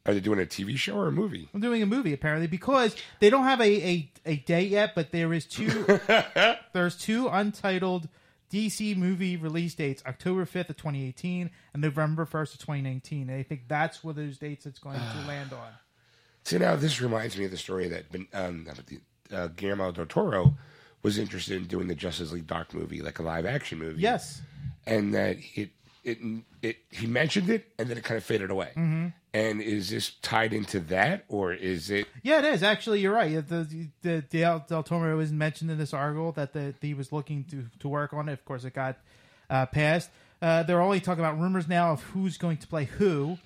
Are they doing a TV show or a movie? I'm doing a movie apparently because they don't have a, a, a date yet, but there is two. there's two untitled DC movie release dates: October 5th of 2018 and November 1st of 2019. And I think that's where those dates it's going to land on. See, now this reminds me of the story that um, uh, Guillermo del Toro was interested in doing the Justice League Dark movie, like a live action movie. Yes. and that it it it he mentioned it, and then it kind of faded away. Mm-hmm. And is this tied into that, or is it? Yeah, it is. Actually, you're right. The, the, Del, Del Toro was mentioned in this article that the, he was looking to, to work on it. Of course, it got uh, passed. Uh, they're only talking about rumors now of who's going to play who.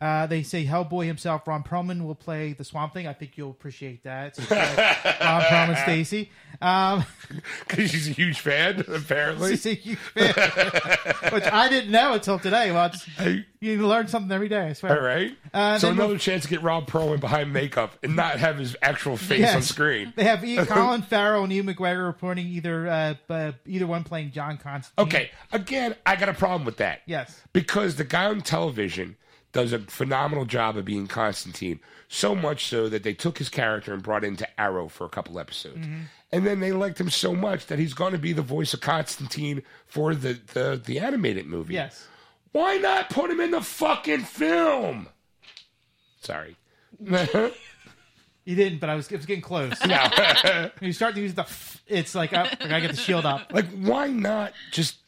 Uh, they say Hellboy himself, Ron Perlman, will play the Swamp Thing. I think you'll appreciate that. So, Ron Perlman, Stacy. Um, Because she's a huge fan, apparently. she's a huge fan, which I didn't know until today. Well, Hey, you learn something every day. I swear. all right. Uh, so another we'll- chance to get Rob Perlman behind makeup and not have his actual face on Yes. screen. They have Ian Colin Farrell and Ewan McGregor reporting either uh, uh, either one playing John Constantine. Okay, again, I got a problem with that. Yes. Because the guy on television does a phenomenal job of being Constantine, so much so that they took his character and brought into Arrow for a couple episodes. Mm-hmm. And then they liked him so much that he's going to be the voice of Constantine for the, the, the animated movie. Yes. Why not put him in the fucking film? Sorry. You didn't, but I was, it was getting close. no. you start to use the, f- it's like, oh, I gotta get the shield up. Like, why not just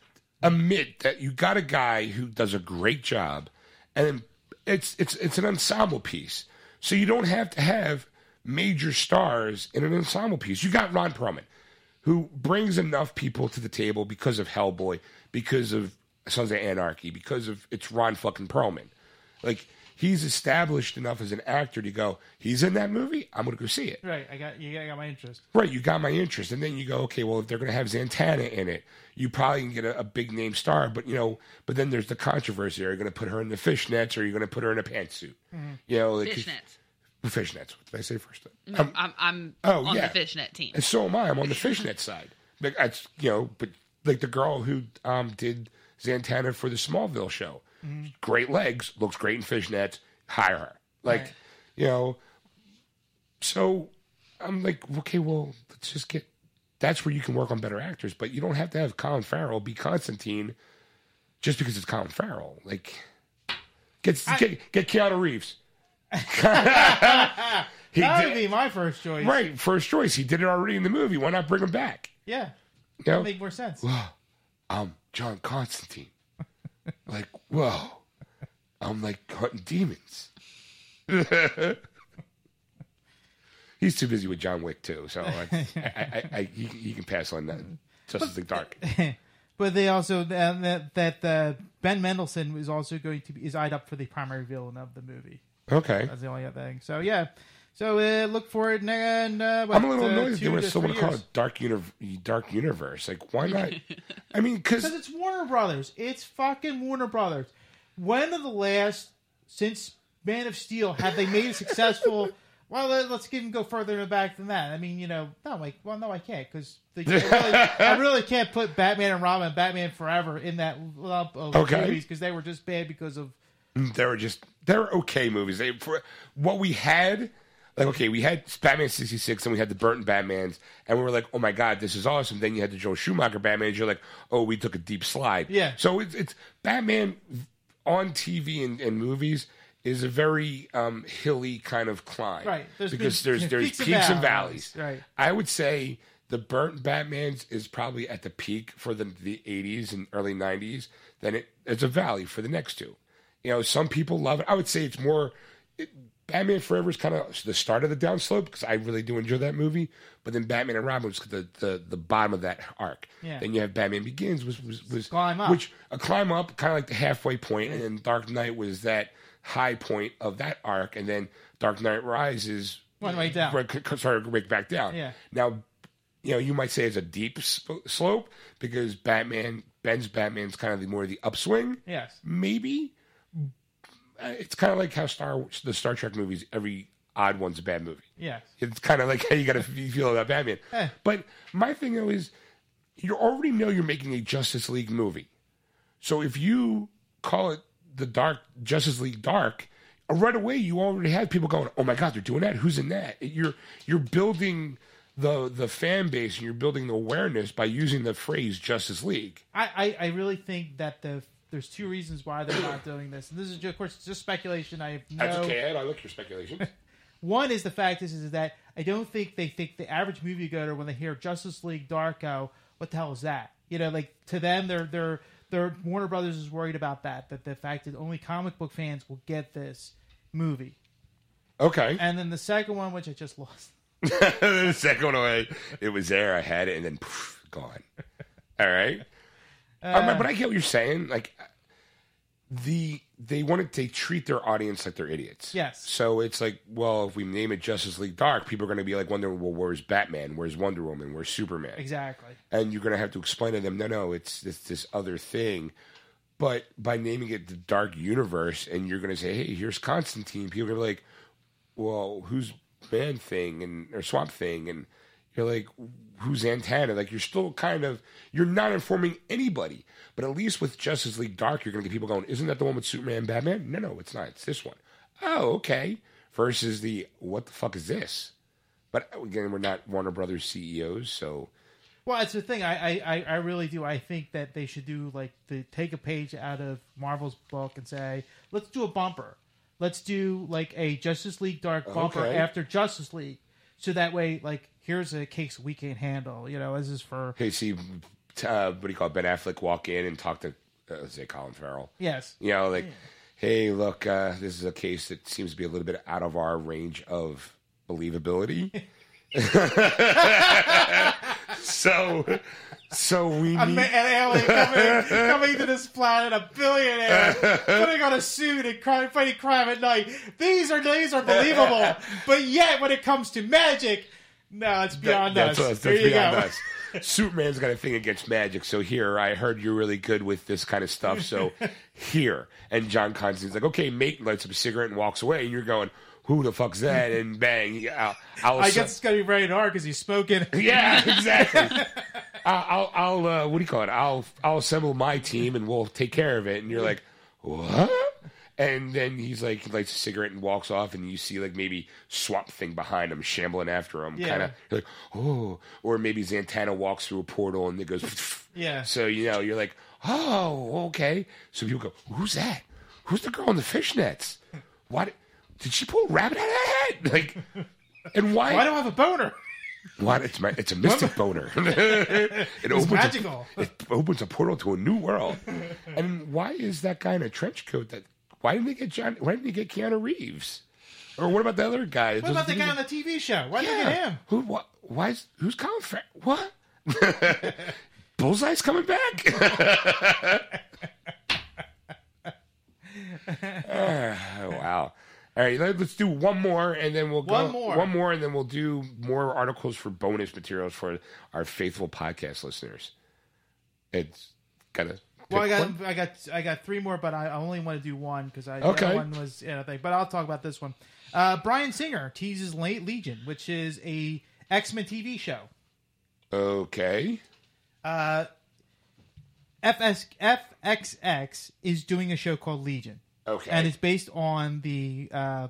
admit that you got a guy who does a great job, and then it's it's it's an ensemble piece. So you don't have to have major stars in an ensemble piece. You got Ron Perlman, who brings enough people to the table because of Hellboy, because of Sons of Anarchy, because of it's Ron fucking Perlman. Like he's established enough as an actor to go. He's in that movie. I'm gonna go see it. Right. I got, you got, got my interest. Right, you got my interest, and then you go, okay, well, if they're going to have Zatanna in it, you probably can get a, a big name star, but you know, but then there's the controversy: are you going to put her in the fishnets, or are you going to put her in a pantsuit? You know, like, Fishnets. Fishnets. What did I say first? No, I'm I'm oh, on yeah. the fishnet team. And so am I. I'm on the fishnet side. Like that's you know, but like the girl who um did Zatanna for the Smallville show, Mm-hmm. great legs, looks great in fishnets. Hire her. Like, Right. you know. So I'm like, okay, well, let's just get. That's where you can work on better actors, but you don't have to have Colin Farrell be Constantine just because it's Colin Farrell. Like, get get, get Keanu Reeves. he That did, would be my first choice. Right, first choice. He did it already in the movie. Why not bring him back? Yeah. You know, Make more sense. I'm um, John Constantine. Like, whoa, I'm like hunting demons. He's too busy with John Wick too, so I, I, I, I he, he can pass on that. Justice League Dark. But they also, uh, that, that uh, Ben Mendelsohn is also going to be, is eyed up for the primary villain of the movie. Okay, That's the only other thing. So, yeah. So, uh, look for it. And, uh, I'm a little uh, annoyed they two would to want three to call years. it Dark Universe. Dark Universe. Like, why not? I mean, because Because it's Warner Brothers. It's fucking Warner Brothers. When are the last since Man of Steel have they made a successful Well, let- let's even go further back than that. I mean, you know, no, like, well, no, I can't because I, really, I really can't put Batman and Robin, and Batman Forever in that lump of Okay. movies because they were just bad because of they were just they were okay movies. They for what we had. Like okay, we had Batman sixty six, and we had the Burton Batman's, and we were like, "Oh my god, this is awesome." Then you had the Joel Schumacher Batman's. You're like, "Oh, we took a deep slide." Yeah. So it's, it's Batman on TV and, and movies is a very um, hilly kind of climb, Right. There's because been there's there's peaks peaks, and valleys. Right. I would say the Burton Batman's is probably at the peak for the the 80s and early 90s. Then it, it's a valley for the next two. You know, some people love it. I would say it's more. It, Batman Forever is kind of the start of the downslope because I really do enjoy that movie. But then Batman and Robin was the the, the bottom of that arc. Yeah. Then you have Batman Begins, was was, was Climb up. which a climb up, kind of like the halfway point, and then Dark Knight was that high point of that arc, and then Dark Knight Rises Went way down. right, c- c- started to break back down. Yeah. Now, you know, you might say it's a deep sp- slope because Batman, Ben's Batman's kind of the more the upswing. yes, Maybe it's kind of like how Star the Star Trek movies, every odd one's a bad movie. yes, It's kind of like how you got to feel about Batman. Eh. But my thing though is, you already know you're making a Justice League movie. So if you call it the Dark Justice League Dark, uh, right away you already have people going, "Oh my God, they're doing that! Who's in that?" You're you're building the the fan base and you're building the awareness by using the phrase Justice League. I, I, I really think that the there's two reasons why they're not doing this, and this is of course just speculation. I have no. That's okay, Ed. I like your speculation. One is the fact is, is that I don't think they think the average moviegoer when they hear Justice League Dark go, what the hell is that? You know, like to them, they're they're they're Warner Brothers is worried about that. That the fact that only comic book fans will get this movie. okay. And then the second one, which I just lost. the second one it was there. I had it, and then poof, gone. All right. Um, but I get what you're saying. Like the they wanted to treat their audience like they're idiots. Yes. So it's like, well, if we name it Justice League Dark, people are going to be like wondering, well, where's Batman? Where's Wonder Woman? Where's Superman? Exactly. and you're going to have to explain to them, no, no, it's it's this other thing. But by naming it the Dark Universe, and you're going to say, hey, here's Constantine, people are gonna be like, well, who's Man Thing and or Swamp Thing, and you're like, who's Antenna? Like you're still kind of you're not informing anybody. But at least with Justice League Dark, you're going to get people going, isn't that the one with Superman and Batman? No, no, it's not. It's this one. Oh, okay. Versus the what the fuck is this? But again, we're not Warner Brothers CEOs, so Well, it's the thing. I, I, I- I really do. I think that they should do like the take a page out of Marvel's book and say, let's do a bumper. Let's do like a Justice League Dark bumper Okay. after Justice League, so that way, like, here's a case we can't handle. You know, this is for Okay, see, uh, what do you call it? Ben Affleck walk in and talk to, uh, say, Colin Farrell. yes, You know, like, hey, look, uh, this is a case that seems to be a little bit out of our range of believability. so, so we need. an alien coming, coming to this planet, a billionaire, putting on a suit and crime, fighting crime at night. These are these are believable, but yet when it comes to magic, no, it's beyond that's us. us. there That's beyond go. us. Superman's got a thing against magic, so here I heard you're really good with this kind of stuff. So here, and John Constantine's like, okay, mate, lights up a cigarette and walks away, and you're going, who the fuck's that? And bang, I'll, I'll I guess it's gonna be very hard because he's smoking. Yeah, exactly. I'll, I'll, I'll uh, what do you call it? I'll, I'll assemble my team and we'll take care of it. And you're like, what? And then he's like, he lights a cigarette and walks off, and you see like maybe Swamp Thing behind him, shambling after him. Yeah. Kind of like, oh, or maybe Zatanna walks through a portal and it goes, Yeah. So you know, you're like, oh, okay. So people go, who's that? Who's the girl in the fishnets? What? Did she pull a rabbit out of her head? Like, and why? Why do I have a boner? What? It's my. It's a mystic boner. it opens magical. A, it opens a portal to a new world. and why is that guy in a trench coat? That why didn't they get John? Why didn't they get Keanu Reeves? Or what about the other guy? What about the guy on the TV show? Why did they get him? Who? What? Why is? Who's Colin Farrell? What? Bullseye's coming back. oh, wow. All right, let- let's do one more, and then we'll go One more. one more, and then we'll do more articles for bonus materials for our faithful podcast listeners. It's gotta Well, I got, one. I got, I got three more, but I only want to do one because I Okay. one was you know, thing. But I'll talk about this one. Uh, Bryan Singer teases Late Legion, which is a X Men TV show. Okay. Uh, FS, FXX is doing a show called Legion, Okay. and it's based on the uh,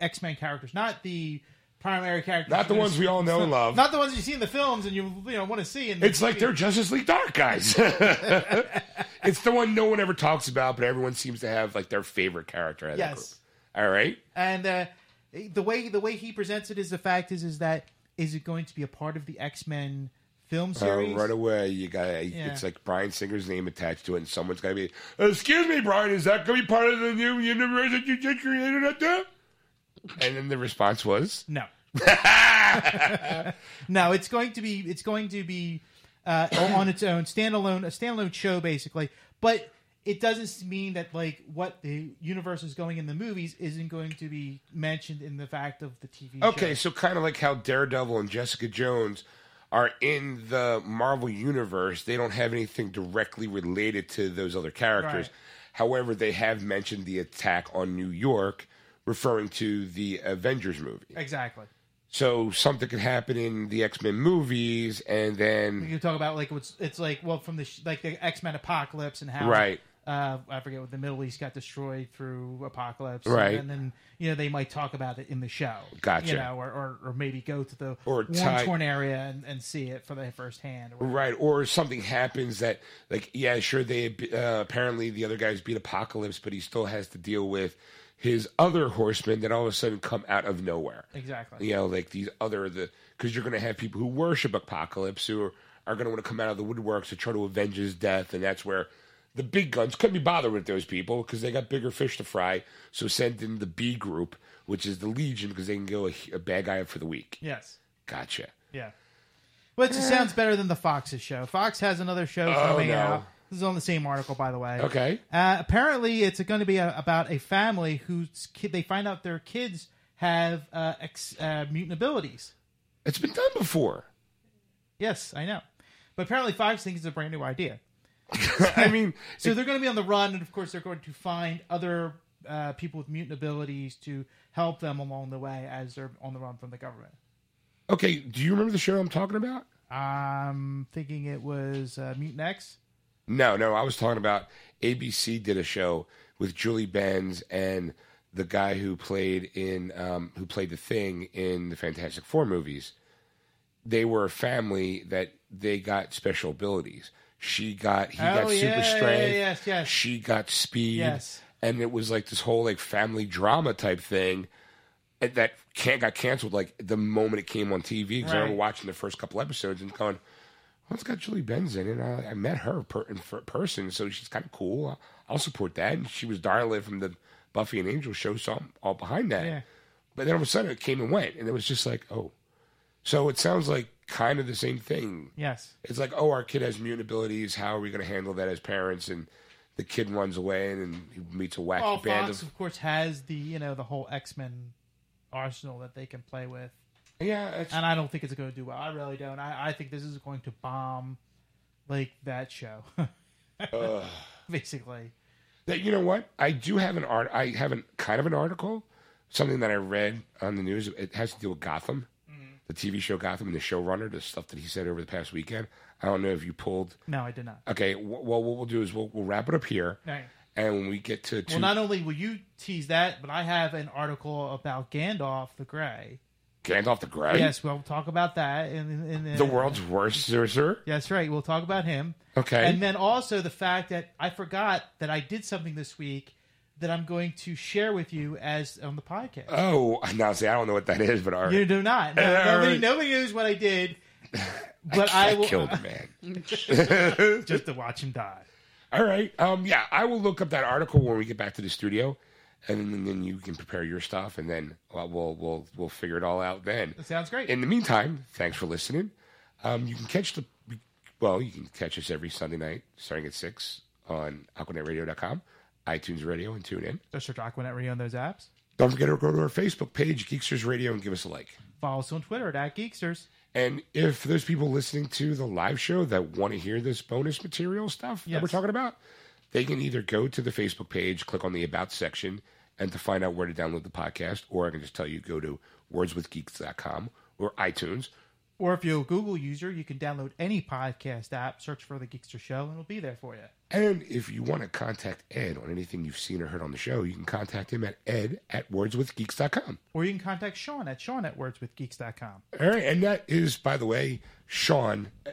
X Men characters, not the primary characters. Not the ones we all know and love. Not the ones you see in the films and you you know want to see. In It's like they're Justice League Dark guys. it's the one no one ever talks about, but everyone seems to have like their favorite character. out Yes. group. All right. And uh, the way the way he presents it is the fact is is that is it going to be a part of the X Men film Uh, series? right away, you got Yeah. it's like Bryan Singer's name attached to it, and someone's got to be. Excuse me, Bryan, is that going to be part of the new universe that you just created? And then the response was, No. no, it's going to be it's going to be uh, on its own standalone a standalone show basically, but it doesn't mean that like what the universe is going in the movies isn't going to be mentioned in the fact of the TV. Okay, show. so kind of like how Daredevil and Jessica Jones are in the Marvel universe, they don't have anything directly related to those other characters. Right. However, they have mentioned the attack on New York, referring to the Avengers movie. exactly. So something could happen in the X Men movies, and You then can talk about like what's it's like well from the sh- like the X Men apocalypse and how Right. uh, I forget what the Middle East got destroyed through apocalypse Right. and then you know they might talk about it in the show Gotcha. you know or, or, or maybe go to the Or war tie- torn area and, and see it for the first hand or right, or something happens that, like, yeah, sure, they uh, apparently the other guys beat Apocalypse, but he still has to deal with his other horsemen that all of a sudden come out of nowhere. exactly you know, like these other the because you're going to have people who worship Apocalypse who are, are going to want to come out of the woodworks to try to avenge his death, and that's where the big guns couldn't be bothered with those people because they got bigger fish to fry. So send in the B group, which is the Legion, because they can go a, a bad guy for the week. yes Gotcha. yeah just sounds better than the Fox's show Fox has another show Oh, coming no. out this is on the same article by the way Okay. Uh, apparently, it's going to be a, about a family whose kid they find out their kids have uh, ex, uh, mutant abilities. It's been done before. Yes, I know, but apparently, Fox thinks it's a brand new idea. I mean, So they're going to be on the run, and of course, they're going to find other uh, people with mutant abilities to help them along the way as they're on the run from the government. okay. Do you remember the show I'm talking about? I'm thinking it was uh, Mutant X. No, no. I was talking about ABC did a show with Julie Benz and the guy who played in um, who played the Thing in the Fantastic Four movies. They were a family that they got special abilities. She got he got Oh, super yeah, strength. yes, yes. She got speed. Yes. And it was like this whole like family drama type thing that can got canceled like the moment it came on TV. Because I remember watching the first couple episodes and going, it's got Julie Benz in it. I, I met her per, in per, person, so she's kind of cool. I'll, I'll support that. And she was Darla from the Buffy and Angel show, so I'm all behind that. Yeah. But then all of a sudden it came and went, and it was just like, oh. So it sounds like kind of the same thing. Yes. It's like, oh, our kid has mutant abilities. How are we going to handle that as parents? And the kid runs away and, and he meets a wacky Well, band Fox, of. of course, has the you know the whole X Men arsenal that they can play with. Yeah, it's, and I don't think it's going to do well. I really don't. I, I think this is going to bomb like that show, basically. that you know what i do have an art i have an kind of an article something that i read on the news it has to do with gotham mm-hmm. the tv show gotham and the showrunner the stuff that he said over the past weekend i don't know if you pulled No, I did not. okay well what we'll do is we'll, we'll wrap it up here Right. and when we get to, to Well, not only will you tease that, but I have an article about Gandalf the Grey. Gandalf the gray Yes, we'll talk about that in, in, in the world's worst sorcerer Yes, right. We'll talk about him. Okay. And then also the fact that I forgot that I did something this week that I'm going to share with you as on the podcast. oh now see i don't know what that is but all right. you do not. No, All nobody, right. nobody knows what I did. But I, will killed the man just to watch him die. All right. Um. Yeah, I will look up that article when we get back to the studio, and then, then you can prepare your stuff, and then well, we'll we'll we'll figure it all out then. That sounds great. In the meantime, thanks for listening. Um, you can catch the well, you can catch us every Sunday night starting at six on AquanetRadio.com, iTunes Radio, and tune in. Just search Aquanet Radio on those apps. Don't forget to go to our Facebook page, Geeksters Radio, and give us a like. Follow us on Twitter at, at Geeksters. And if those people listening to the live show that want to hear this bonus material stuff that we're talking about, they can either go to the Facebook page, click on the About section, and to find out where to download the podcast, or I can just tell you go to wordswithgeeks.com or iTunes. Or if you're a Google user, you can download any podcast app, search for the Geekster Show, and it'll be there for you. And if you want to contact Ed on anything you've seen or heard on the show, you can contact him at ed at wordswithgeeks.com. Or you can contact Shawn at Shawn at wordswithgeeks.com. All right, and that is, by the way, Shawn uh,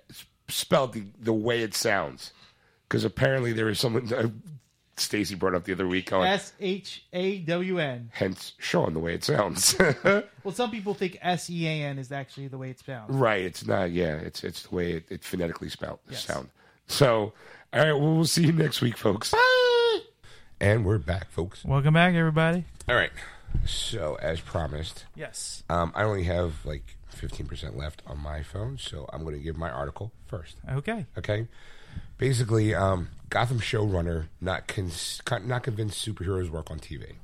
spelled the, the way it sounds, because apparently there is someone uh, Stacy brought up the other week on, S H A W N. hence Shawn the way it sounds. Well, some people think S E A N is actually the way it's spelled. right, it's not. Yeah, it's it's the way it, it phonetically spelled Yes. sound. So, all right, well, we'll see you next week, folks. Bye. And we're back, folks. Welcome back, everybody. All right. So, as promised, Yes. um, I only have like 15% left on my phone, so I'm going to give my article first. Okay. Okay. Basically, um, Gotham showrunner not cons- not convinced superheroes work on TV.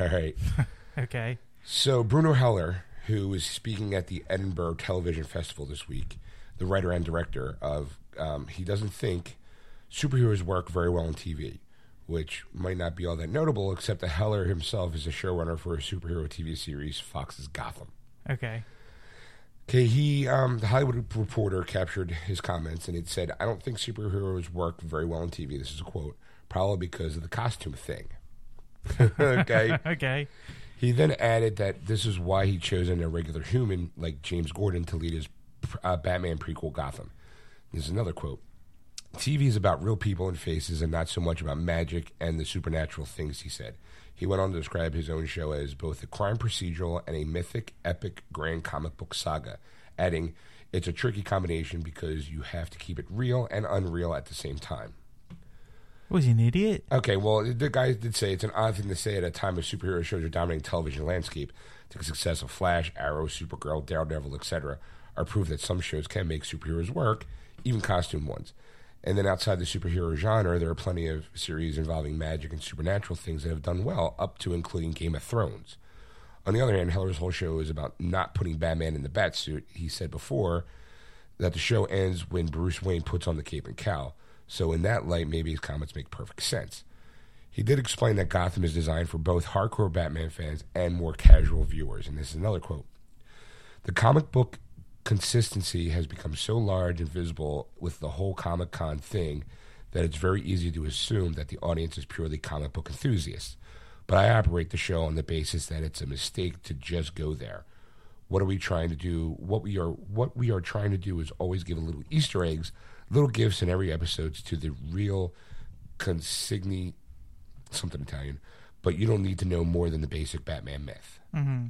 All right. Okay. So Bruno Heller, who was speaking at the Edinburgh Television Festival this week, the writer and director of, um, he doesn't think superheroes work very well on TV, which might not be all that notable, except that Heller himself is a showrunner for a superhero TV series, Fox's Gotham. Okay. Okay, he, um, the Hollywood Reporter captured his comments and it said, I don't think superheroes work very well on TV. This is a quote, probably because of the costume thing. okay. Okay. He then added that this is why he chose an irregular human like James Gordon to lead his uh, Batman prequel Gotham. This is another quote. TV is about real people and faces and not so much about magic and the supernatural things, he said. He went on to describe his own show as both a crime procedural and a mythic, epic, grand comic book saga, adding, It's a tricky combination because you have to keep it real and unreal at the same time. Was he an idiot? Okay, well, the guy did say it's an odd thing to say at a time of superhero shows are dominating television landscape. The success of Flash, Arrow, Supergirl, Daredevil, etc., are proof that some shows can make superheroes work, even costume ones. And then outside the superhero genre, there are plenty of series involving magic and supernatural things that have done well, up to including Game of Thrones. On the other hand, Heller's whole show is about not putting Batman in the Batsuit. He said before that the show ends when Bruce Wayne puts on the cape and cowl. So in that light, maybe his comments make perfect sense. He did explain that Gotham is designed for both hardcore Batman fans and more casual viewers. And this is another quote. The comic book consistency has become so large and visible with the whole Comic Con thing that it's very easy to assume that the audience is purely comic book enthusiasts. But I operate the show on the basis that it's a mistake to just go there. What are we trying to do? What we are what we are trying to do is always give a little Easter eggs, little gifts in every episode to the real consigni something Italian, but you don't need to know more than the basic Batman myth. Mm-hmm.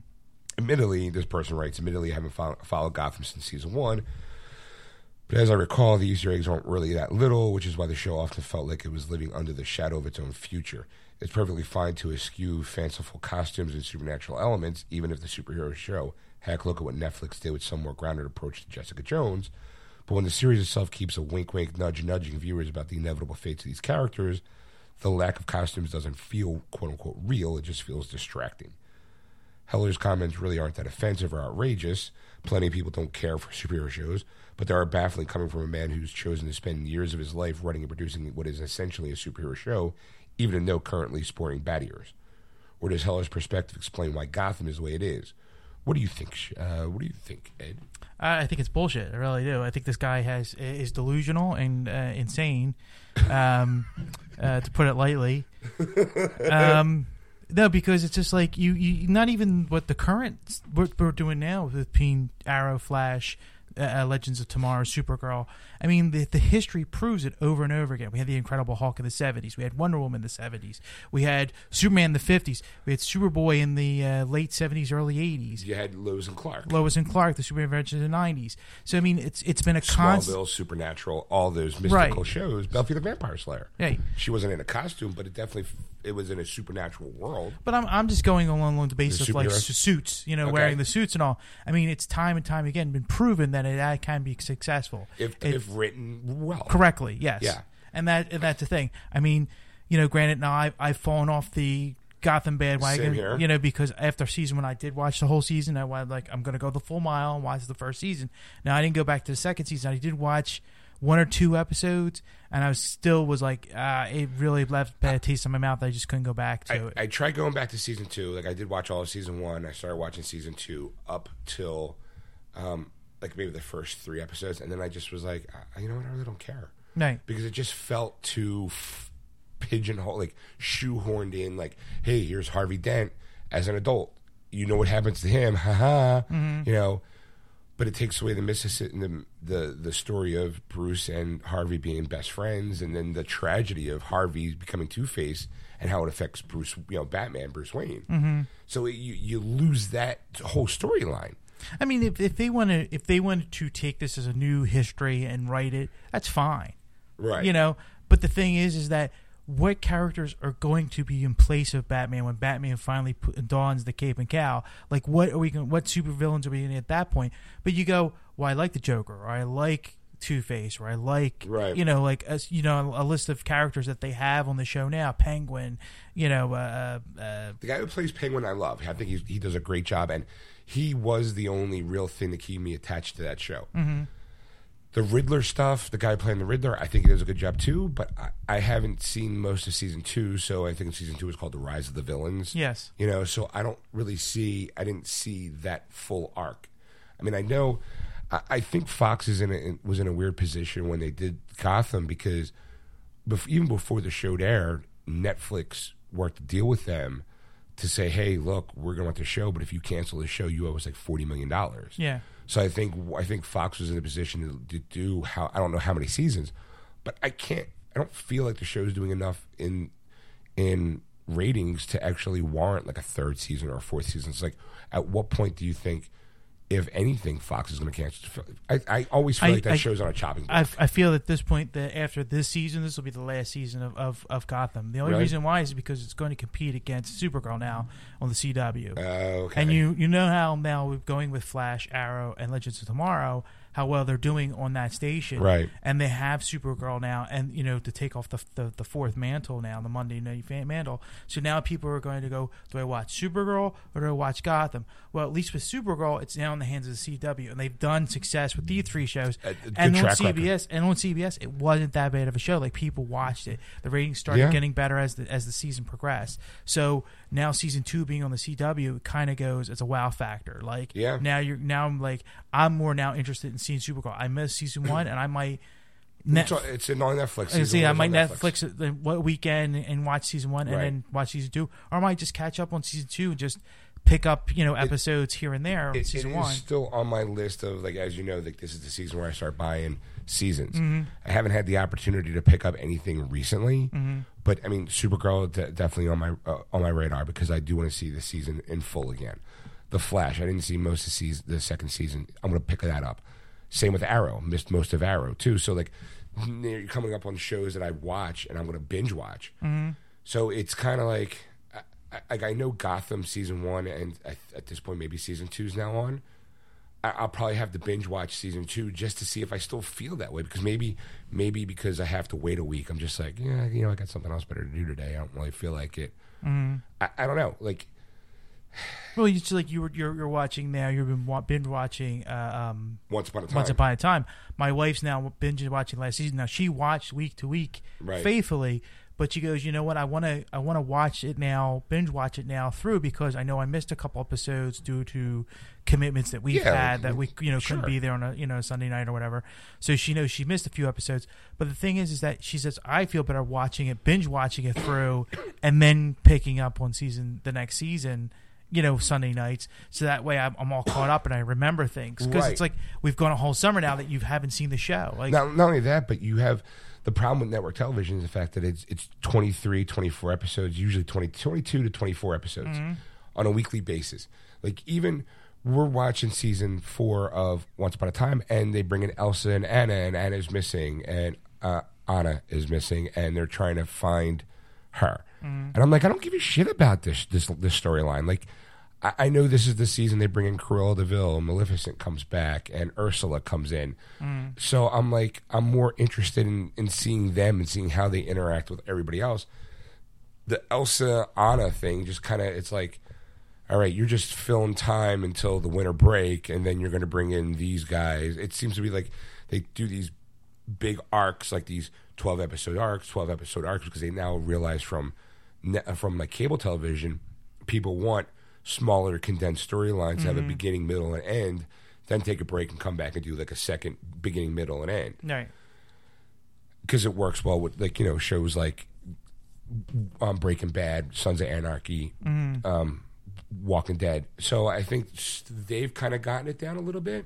Admittedly, this person writes, admittedly, I haven't fol- followed Gotham since season one, but as I recall, the Easter eggs aren't really that little, which is why the show often felt like it was living under the shadow of its own future. It's perfectly fine to eschew fanciful costumes and supernatural elements, even if the superhero show. Heck, look at what Netflix did with some more grounded approach to Jessica Jones. But when the series itself keeps a wink, wink, nudge, nudging viewers about the inevitable fates of these characters, the lack of costumes doesn't feel quote unquote real. It just feels distracting. Heller's comments really aren't that offensive or outrageous. Plenty of people don't care for superhero shows, but they are baffling coming from a man who's chosen to spend years of his life writing and producing what is essentially a superhero show, even though currently sporting bat ears. Or does Heller's perspective explain why Gotham is the way it is? What do you think? Uh, what do you think, Ed? I I think it's bullshit. I really do. I think this guy has is delusional and uh, insane, um, uh, to put it lightly. Um, no, because it's just like you, you. Not even what the current what we're doing now with between Arrow, Flash, uh, uh, Legends of Tomorrow, Supergirl. I mean, the the history proves it over and over again. We had the Incredible Hulk in the seventies. We had Wonder Woman in the seventies. We had Superman in the fifties. We had Superboy in the uh, late seventies, early eighties. You had Lois and Clark, Lois and Clark, the Superman Adventures in the '90s. So I mean, it's it's been a constant. Smallville, Supernatural, all those mystical Right. shows. Buffy the Vampire Slayer. Hey, She wasn't in a costume, but it definitely it was in a supernatural world. but I'm I'm just going along, along the basis The of like superheroes? suits, you know, Okay. wearing the suits and all. I mean, it's time and time again been proven that it uh, can be successful If It- if written well, correctly. Yes. Yeah. And that and that's the thing. I mean, you know, granted, now I've I've fallen off the Gotham bandwagon. Same here. You know, because after season one, I did watch the whole season. I was like, I'm going to go the full mile and watch the first season. Now I didn't go back to the second season. I did watch one or two episodes, and I was still was like, uh, it really left bad taste in my mouth. I just couldn't go back to I, it. I tried going back to season two. Like I did watch all of season one. I started watching season two up till, um, like maybe the first three episodes, and then I just was like, you know what, I really don't care right. because it just felt too f- pigeonhole, like shoehorned in. Like, hey, here's Harvey Dent as an adult. You know what happens to him, haha. You know, but it takes away the Mississippi, the, the the story of Bruce and Harvey being best friends, and then the tragedy of Harvey becoming Two Face and how it affects Bruce, you know, Batman, Bruce Wayne. Mm-hmm. So it, you you lose that whole storyline. I mean, if, if they want to, if they wanted to take this as a new history and write it, that's fine. Right. You know, but the thing is, is that what characters are going to be in place of Batman when Batman finally put, dons the cape and cowl? Like, what are we going? What supervillains are we going at that point? But you go, well, I like the Joker, or I like Two Face, or I like, Right. you know, like as you know, a list of characters that they have on the show now, Penguin, you know, uh, uh, The guy who plays Penguin, I love. I think he's, he does a great job, and he was the only real thing to keep me attached to that show. Mm-hmm. The Riddler stuff, the guy playing the Riddler, I think he does a good job too. But I, I haven't seen most of season two, so I think season two is called "The Rise of the Villains." yes, you know, so I don't really see. I didn't see that full arc. I mean, I know. I, I think Fox is in a, was in a weird position when they did Gotham because bef- even before the show aired, Netflix worked a deal with them to say, "Hey, look, we're going to want the show, but if you cancel the show, you owe us like forty million dollars." yeah. So I think I think Fox was in a position to, to do how I don't know how many seasons, but I can't. I don't feel like the show's doing enough in in ratings to actually warrant like a third season or a fourth season. It's like, at what point do you think, if anything, Fox is going to cancel? I, I always feel I- like that I- show's on a chopping block. I, I feel at this point that after this season, this will be the last season of, of, of Gotham. The only Really? reason why is because it's going to compete against Supergirl now on the CW. Uh, okay. And you you know how now we're going with Flash, Arrow, and Legends of Tomorrow, how well they're doing on that station. Right. And they have Supergirl now, and you know to take off the the, the fourth mantle now, the Monday night mantle. So now people are going to go, do I watch Supergirl or do I watch Gotham? Well, at least with Supergirl, it's now in the hands of the CW, and they've done success with these three shows. A and on track record. CBS, and on CBS, it wasn't that bad of a show. Like people watched it. The ratings started Yeah. getting better as the as the season progressed. So now season two being on the CW, kind of goes as a wow factor. Like Yeah. now you're now I'm like I'm more now interested in seeing Supergirl. I missed season one, and I might. Net, it's, on, it's in on Netflix. See. I might Netflix, the what weekend and watch season one, and Right. then watch season two, or I might just catch up on season two and just pick up you know episodes here and there. It- it season is one. still on my list of like as you know, like this is the season where I start buying seasons. Mm-hmm. I haven't had the opportunity to pick up anything recently, Mm-hmm. but I mean, Supergirl de- definitely on my uh, on my radar because I do want to see the season in full again. The Flash, I didn't see most of the, season, the second season. I'm going to pick that up. Same with Arrow, missed most of Arrow too. So like, you're coming up on shows that I watch and I'm going to binge watch. Mm-hmm. So it's kind of like, I, I, I know Gotham season one, and I, at this point maybe season two is now on. I'll probably have to binge watch season two just to see if I still feel that way. Because maybe, maybe because I have to wait a week, I'm just like, yeah, you know, I got something else better to do today. I don't really feel like it. Mm-hmm. I, I don't know. Like, Well, it's like you were you're, you're watching now. You've been binge watching uh, um, once upon a time, Once Upon a Time. My wife's now binge watching last season. Now she watched week to week Right. faithfully, but she goes, you know what? I want to I want to watch it now, binge watch it now through because I know I missed a couple episodes due to commitments that we've Yeah, had that we you know couldn't be there on a you know Sunday night or whatever. So she knows she missed a few episodes. But the thing is, is that she says I feel better watching it, binge watching it through, and then picking up on season the next season. You know, Sunday nights, so that way I'm, I'm all caught up and I remember things because Right. it's like we've gone a whole summer now that you haven't seen the show. Like, not, not only that, but you have the problem with network television is the fact that it's it's 23, 24 episodes, usually 20, 22 to 24 episodes Mm-hmm. on a weekly basis. Like even we're watching season four of Once Upon a Time, and they bring in Elsa and Anna, and Anna's missing, and uh, Anna is missing, and they're trying to find her. And I'm like, I don't give a shit about this this this storyline. Like, I, I know this is the season they bring in Cruella de Vil, Maleficent comes back, and Ursula comes in. Mm. So I'm like, I'm more interested in, in seeing them and seeing how they interact with everybody else. the Elsa Anna thing just kind of it's like, all right, you're just filling time until the winter break, and then you're going to bring in these guys. It seems to be like they do these big arcs, like these twelve episode arcs, twelve episode arcs, because they now realize from from like cable television, people want smaller, condensed storylines that have a beginning, middle, and end. Then take a break and come back and do like a second beginning, middle, and end Right. because it works well with like you know shows like um, Breaking Bad, Sons of Anarchy, um, Walking Dead. So I think they've kind of gotten it down a little bit.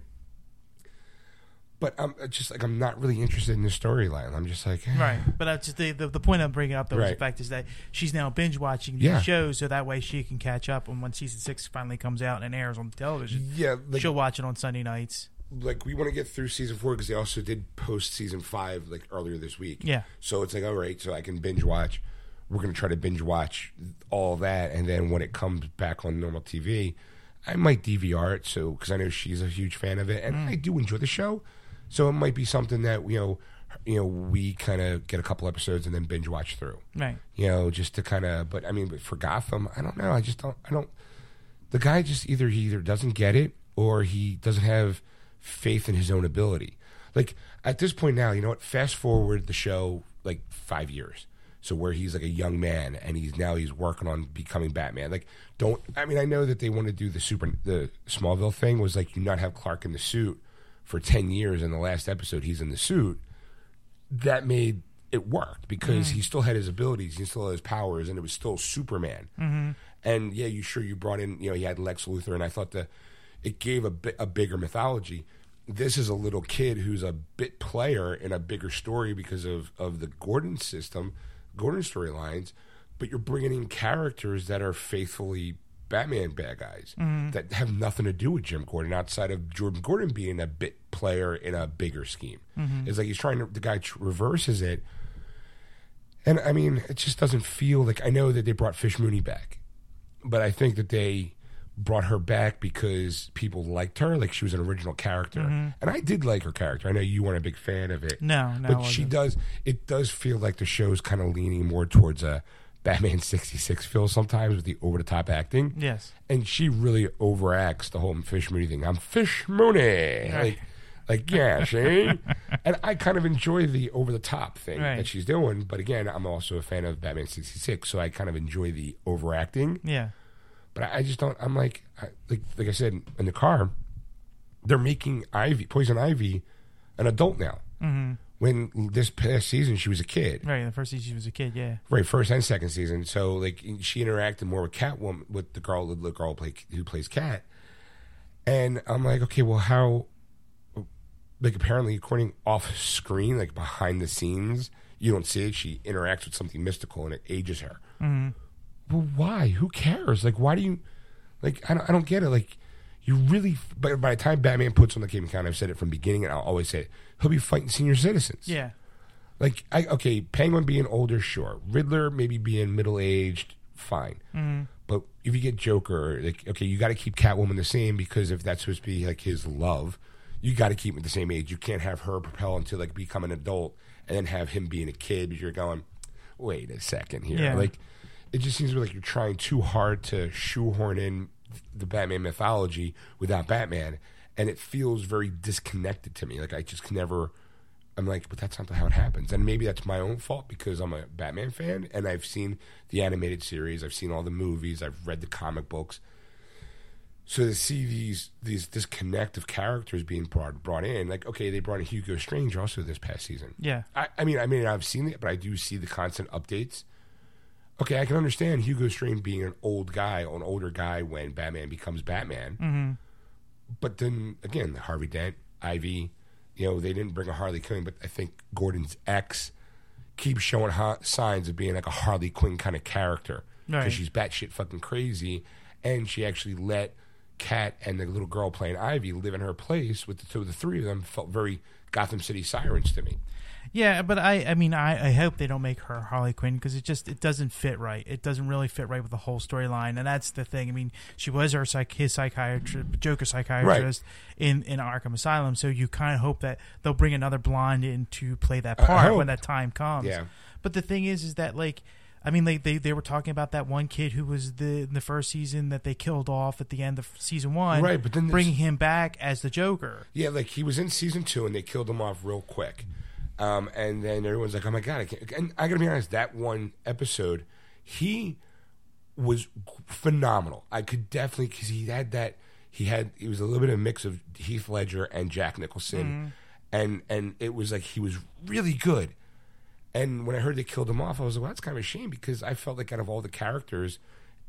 But I'm uh, just like I'm not really interested in the storyline. I'm just like, eh. Right, but that's just the, the the point I'm bringing up though is the Right. fact is that she's now binge watching these Yeah. shows so that way she can catch up and when season six finally comes out and airs on television, yeah, like, she'll watch it on Sunday nights. like we want to get through season four because they also did post season five like earlier this week. Yeah. So it's like, all right, so I can binge watch. We're gonna try to binge watch all that, and then when it comes back on normal TV, I might DVR it. So because I know she's a huge fan of it, and I do enjoy the show. So it might be something that you know, you know, we kind of get a couple episodes and then binge watch through. Right. You know, just to kind of. But I mean, but for Gotham, I don't know. I just don't. I don't. The guy just either he either doesn't get it or he doesn't have faith in his own ability. Like at this point now, you know what? Fast forward the show like five years. So where he's like a young man and he's now he's working on becoming Batman. Like don't I mean I know that they want to do the super the Smallville thing was like you not have Clark in the suit for ten years in the last episode he's in the suit. That made it worked because he still had his abilities, he still had his powers, and it was still Superman. Mm-hmm. And yeah, you sure you brought in you know he had Lex Luthor, and I thought the it gave a bit a bigger mythology. This is a little kid who's a bit player in a bigger story because of of the Gordon system, Gordon storylines. But you're bringing in characters that are faithfully Batman bad guys mm-hmm. that have nothing to do with Jim Gordon outside of Jordan Gordon being a bit player in a bigger scheme. Mm-hmm. It's like he's trying to the guy reverses it, and I mean it just doesn't feel like I know that they brought Fish Mooney back, but I think that they brought her back because people liked her, like she was an original character, mm-hmm. and I did like her character. I know you weren't a big fan of it, No, no, but she does. It does feel like the show's kind of leaning more towards a Batman '66 feel sometimes with the over the top acting. Yes. and she really overacts the whole Fish Mooney thing. I'm Fish Mooney, like, like yeah, see. and I kind of enjoy the over the top thing Right. that she's doing. But again, I'm also a fan of Batman '66, so I kind of enjoy the overacting. Yeah. But I, I just don't. I'm like, I, like, like I said in the car, they're making Ivy, Poison Ivy, an adult now. Mm-hmm. When this past season she was a kid, Right. The first season she was a kid. Yeah. right? First and second season. So like she interacted more with Catwoman, with the girl, the girl play, who plays Cat. And I'm like, okay, well, how? Like apparently, according off screen, like behind the scenes, you don't see it. She interacts with something mystical, and it ages her. Mm-hmm. Well, why? Who cares? Like, why do you? Like, I don't, I don't get it. Like, you really. But by the time Batman puts on the game account, I've said it from the beginning, and I'll always say it. He'll be fighting senior citizens. Yeah. Like, I okay, Penguin being older, sure. Riddler maybe being middle aged, fine. Mm-hmm. But if you get Joker, like, okay, you got to keep Catwoman the same because if that's supposed to be like his love, you got to keep him at the same age. You can't have her propel until like become an adult and then have him being a kid because you're going, wait a second here. Yeah. Like, it just seems like you're trying too hard to shoehorn in the Batman mythology without Batman, and it feels very disconnected to me. Like I just never. I'm like, but that's not how it happens. And maybe that's my own fault because I'm a Batman fan and I've seen the animated series, I've seen all the movies, I've read the comic books. So to see these these disconnect of characters being brought brought in, like okay, they brought in Hugo Strange also this past season. Yeah. I, I mean, I mean, I've seen it, but I do see the constant updates. Okay, I can understand Hugo Strange being an old guy, an older guy when Batman becomes Batman. Mm-hmm. But then again, Harvey Dent, Ivy, you know, they didn't bring a Harley Quinn, but I think Gordon's ex keeps showing ha- signs of being like a Harley Quinn kind of character because Right. she's batshit fucking crazy, and she actually let Cat and the little girl playing Ivy live in her place with the two, the three of them felt very Gotham City sirens to me. Yeah, but I, I mean, I, I hope they don't make her Harley Quinn because it just it doesn't fit right. It doesn't really fit right with the whole storyline, and that's the thing. I mean, she was her psych, his psychiatrist, Joker psychiatrist in in Arkham Asylum, so you kind of hope that they'll bring another blonde in to play that uh, part when that time comes. Yeah. But the thing is, is that like I mean, they, they they were talking about that one kid who was the in the first season that they killed off at the end of season one, Right, but then bringing him back as the Joker. Yeah, like he was in season two and they killed him off real quick. Um, and then everyone's like, "Oh my god!" I can't. And I gotta be honest, that one episode, he was phenomenal. I could definitely because he had that. He had it was a little bit of a mix of Heath Ledger and Jack Nicholson, and and it was like he was really good. And when I heard they killed him off, I was like, well, that's kind of a shame because I felt like out of all the characters,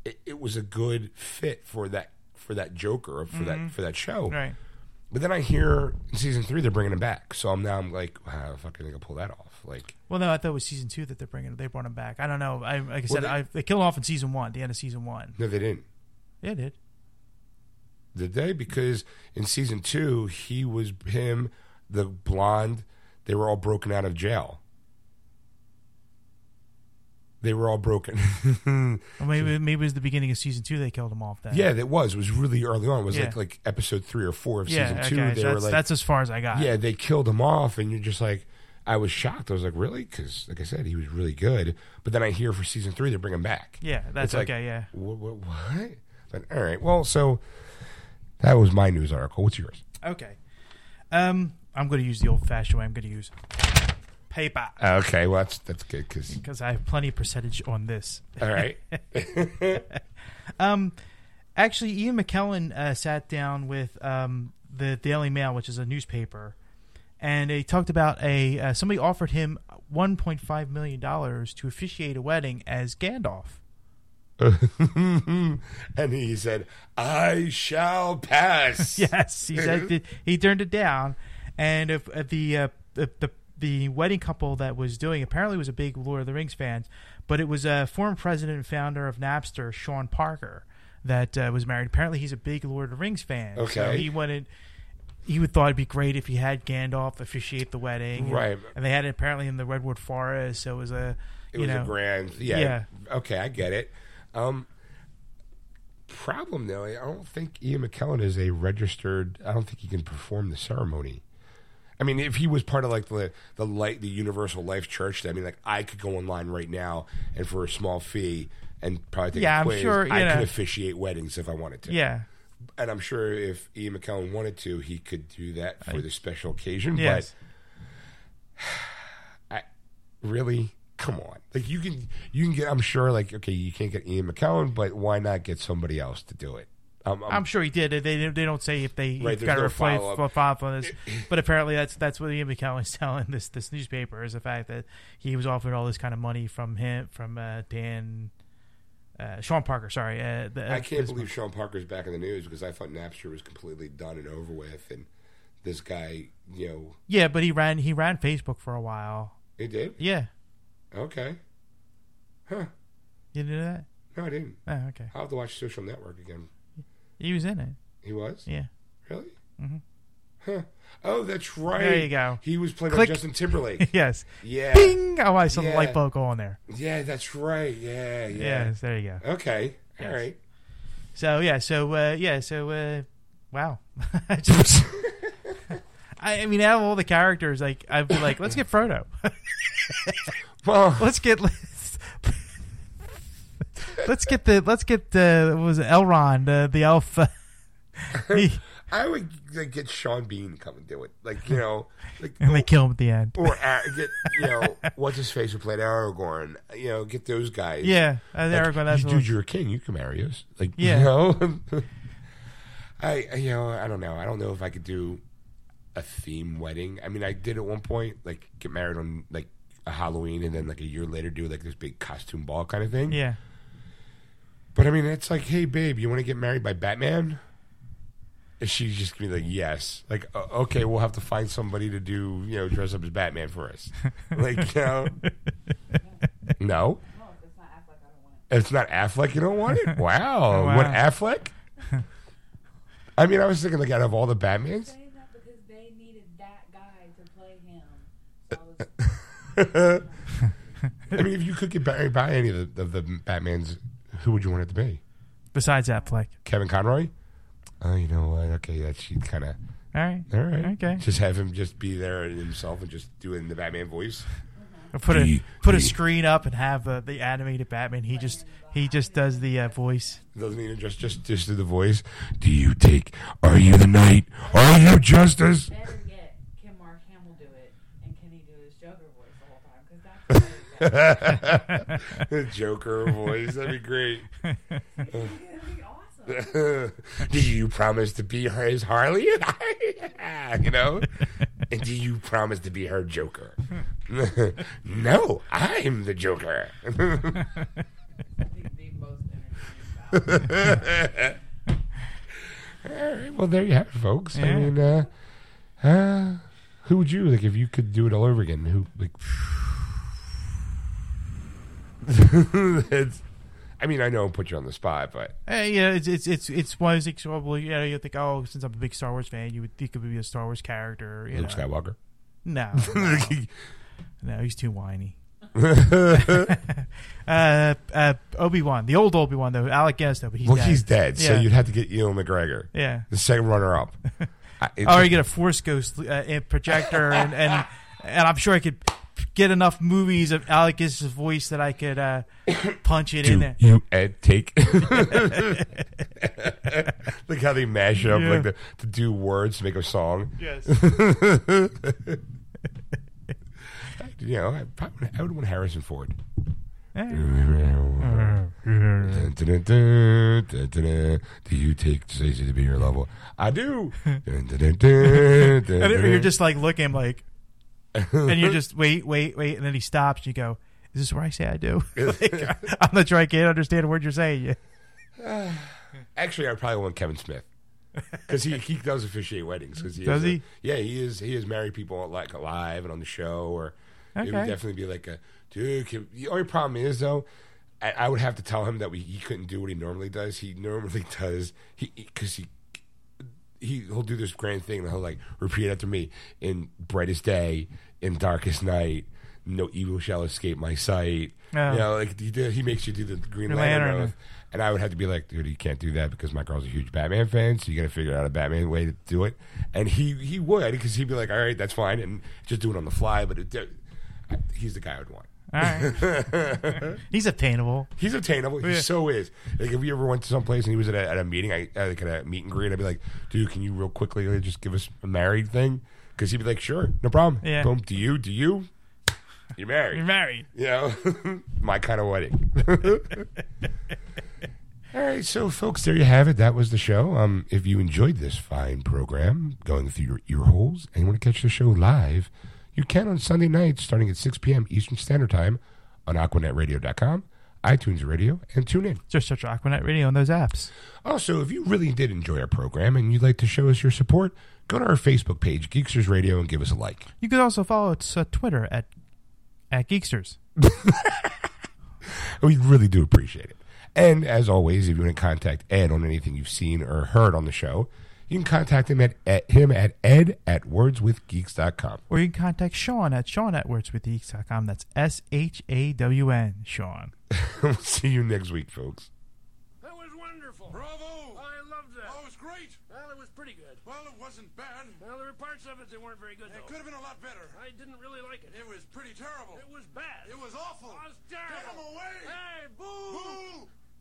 it, it was a good fit for that for that Joker or for that for that show. Right. But then I hear in season three they're bringing him back, so I'm now I'm like, how the fuck are they gonna pull that off? Like, Well, no, I thought it was season two that they're bringing. They brought him back. I don't know. I like I said, they- I, they killed him off in season one, the end of season one. no, they didn't. Yeah, it did. Did they? Because in season two, he was him, the blonde. They were all broken out of jail. They were all broken. Well, maybe maybe it was the beginning of season two. They killed him off. Then. yeah, it was. It was really early on. It was Yeah. like like episode three or four of Yeah. season Okay. two. so They that's, were like, that's as far as I got. yeah, they killed him off, and you're just like, I was shocked. I was like, really? Because like I said, he was really good. But then I hear for season three, they're bringing him back. Yeah. That's It's like, okay. yeah. What? What? what? But, all right. Well, so that was my news article. What's yours? Okay. Um, I'm going to use the old fashioned way. I'm going to use paper Okay. Well, that's that's good because because I have plenty of percentage on this. all right. Um, actually, Ian McKellen uh, sat down with um, the Daily Mail, which is a newspaper, and he talked about a uh, somebody offered him 1.5 million dollars to officiate a wedding as Gandalf. and he said, "I shall pass." Yes, he said he turned it down, and if, if the, uh, the the the wedding couple that was doing apparently was a big Lord of the Rings fan, but it was a former president and founder of Napster, Sean Parker, that uh, was married. Apparently, he's a big Lord of the Rings fan. so Okay. he wanted. He would thought it'd be great if he had Gandalf officiate the wedding, Right. And they had it apparently in the redwood forest, so it was a It was know a grand. Yeah. Yeah. Okay, I get it. Um, problem though, I don't think Ian McKellen is a registered. I don't think he can perform the ceremony. I mean, if he was part of like the the light, the Universal Life Church, I mean, like I could go online right now and for a small fee and probably take Yeah, a I'm sure, I know. could officiate weddings if I wanted to. yeah. and I'm sure if Ian McKellen wanted to, he could do that for the special occasion. Yes. But I really, come on, like you can you can get. I'm sure, like okay, you can't get Ian McKellen, but why not get somebody else to do it? Um, I'm, I'm sure he did. They they don't say if they Right, got no reply follow-up. follow up on this, but apparently that's that's what Ian McKellen's telling this this newspaper is the fact that he was offered all this kind of money from him from uh, Dan. Uh, Sean Parker, sorry. Uh, the, uh, I can't this- believe Sean Parker's back in the news because I thought Napster was completely done and over with, and this guy, you know, Yeah, but he ran he ran Facebook for a while. he did. Yeah, Okay, huh? you didn't know that? No, I didn't. Oh, okay. I'll have to watch Social Network again. He was in it. He was Yeah. really. Mhm. Huh. Oh, that's right. There you go. He was playing Click. by Justin Timberlake. yes. Yeah. Bing! Oh, I saw the light bulb go on there. Yeah, that's right. Yeah, yeah. Yes, there you go. Okay. All Yes. right. So yeah, so uh, yeah, so uh, wow. I just- I, I mean, out of all the characters, like I'd be like, let's get Frodo. Well, let's get let's, get the let's get the what was it, Elrond, uh, the elf. Uh, he, I would like, get Sean Bean to come and do it. Like you know, like and they kill him at the end. or uh, get you know what's his face who played Aragorn. You know, get those guys. Yeah, uh, Like, Aragorn. That's dude, you're a king. You can marry us. Like Yeah. you know. I- you know I don't know. I don't know if I could do a theme wedding. I mean, I did at one point like get married on like a Halloween, and then like a year later do like this big costume ball kind of thing. yeah. But I mean, it's like, hey, babe, you want to get married by Batman? And she's just gonna be like, yes. Like, uh, okay, we'll have to find somebody to do, you know, dress up as Batman for us. like, you know, no. If it's not Affleck, you don't want it. Wow, Wow. what Affleck? I mean, I was thinking like out of all the Batmans. saying that because they needed that guy to play him. So I was I mean, if you could get married by any of the, of the Batmans, who would you want it to be? Besides Affleck. Kevin Conroy? Oh, you know what? Okay, that's she kind of. All right. All right. Okay. Just have him just be there himself and just doing the Batman voice. Or put Do a you- put a do screen up and have uh, the animated Batman. He just he just does the uh, voice. Doesn't even just just just do the voice. Do you take? Are you the knight? Are you justice? Better yet, can Mark Hamill do it, and can he do his Joker voice the whole time? Because that's really bad. Joker voice. That'd be great. Be awesome. do you promise to be her as Harley? you know? And do you promise to be her Joker? no, I'm the Joker. the, the most entertaining battle. All right, well, there you have it, folks. I mean, uh, uh, who would you like if you could do it all over again? Who like? it's, I mean, I know I'm put you on the spot, but Uh, yeah, it's it's it's it's one of those things. Well, you know, you think, oh, since I'm a big Star Wars fan, you would think it would be a Star Wars character. You Luke know. Skywalker. No, no, he's too whiny. uh, uh, Obi Wan, the old Obi Wan though, Alec Guinness though, but he's well, dead. he's dead, so you'd have to get Ewan McGregor, yeah. the second runner-up. I- Or you get a Force Ghost uh, projector, and, and and I'm sure I could get enough movies of Alec Guinness' voice that I could uh, punch it in there. you Ed take? Look how they mash up Yeah. like the, to do words to make a song. Yes. You know, I, probably, I would want Harrison Ford. Do you take Stacey to be your level? I do. And you're just like looking like, and you're just wait, wait, wait, and then he stops. And you go, "Is this where I say I do?" like, I'm not sure I can't understand a word you're saying. Yeah. Actually, I probably want Kevin Smith because he he does officiate weddings. Cause he Does is a- he? yeah, he is. He is married people like live and on the show, or it would definitely be like a dude. Can, the only problem is though, I, I would have to tell him that we he couldn't do what he normally does. He normally does he because he. He he'll do this grand thing and he'll like repeat it after me in brightest day, in darkest night, no evil shall escape my sight. Oh. You know, like he, did, he makes you do the Green Lantern, Lantern. oath. And I would have to be like, dude, you can't do that because my girl's a huge Batman fan, so you got to figure out a Batman way to do it. And he he would because he'd be like, all right, that's fine, and just do it on the fly. But it, he's the guy I'd want. All right. He's obtainable. He's attainable. He Yeah. so is. Like if we ever went to some place and he was at a, at a meeting, I like at a meet and greet, I'd be like, dude, can you real quickly just give us a married thing? Because he'd be like, sure, no problem. Yeah. Boom. Do you? Do you? You're married. You're married. You know, my kind of wedding. All right, so folks, there you have it. That was the show. Um, if you enjoyed this fine program, going through your ear holes, and you want to catch the show live, you can on Sunday nights, starting at 6 p.m. Eastern Standard Time, on AquanetRadio.com, iTunes Radio, and tune in. Just search Aquanet Radio on those apps. Also, if you really did enjoy our program and you'd like to show us your support, go to our Facebook page, Geeksters Radio, and give us a like. You could also follow us on Twitter at at Geeksters. We really do appreciate it. And as always, if you want to contact Ed on anything you've seen or heard on the show, you can contact him at, at him at ed at wordswithgeeks.com. Or you can contact Shawn at Shawn at wordswithgeeks.com. That's S H A W N, Shawn. we'll see you next week, folks. That was wonderful. Bravo! I loved that. Oh, it was great. Well, it was pretty good. Well, it wasn't bad. Well, there were parts of it that weren't very good, It though. could have been a lot better. I didn't really like it. It was pretty terrible. It was bad. It was awful. It was terrible. Get terrible. him away! Hey, boo! Boo!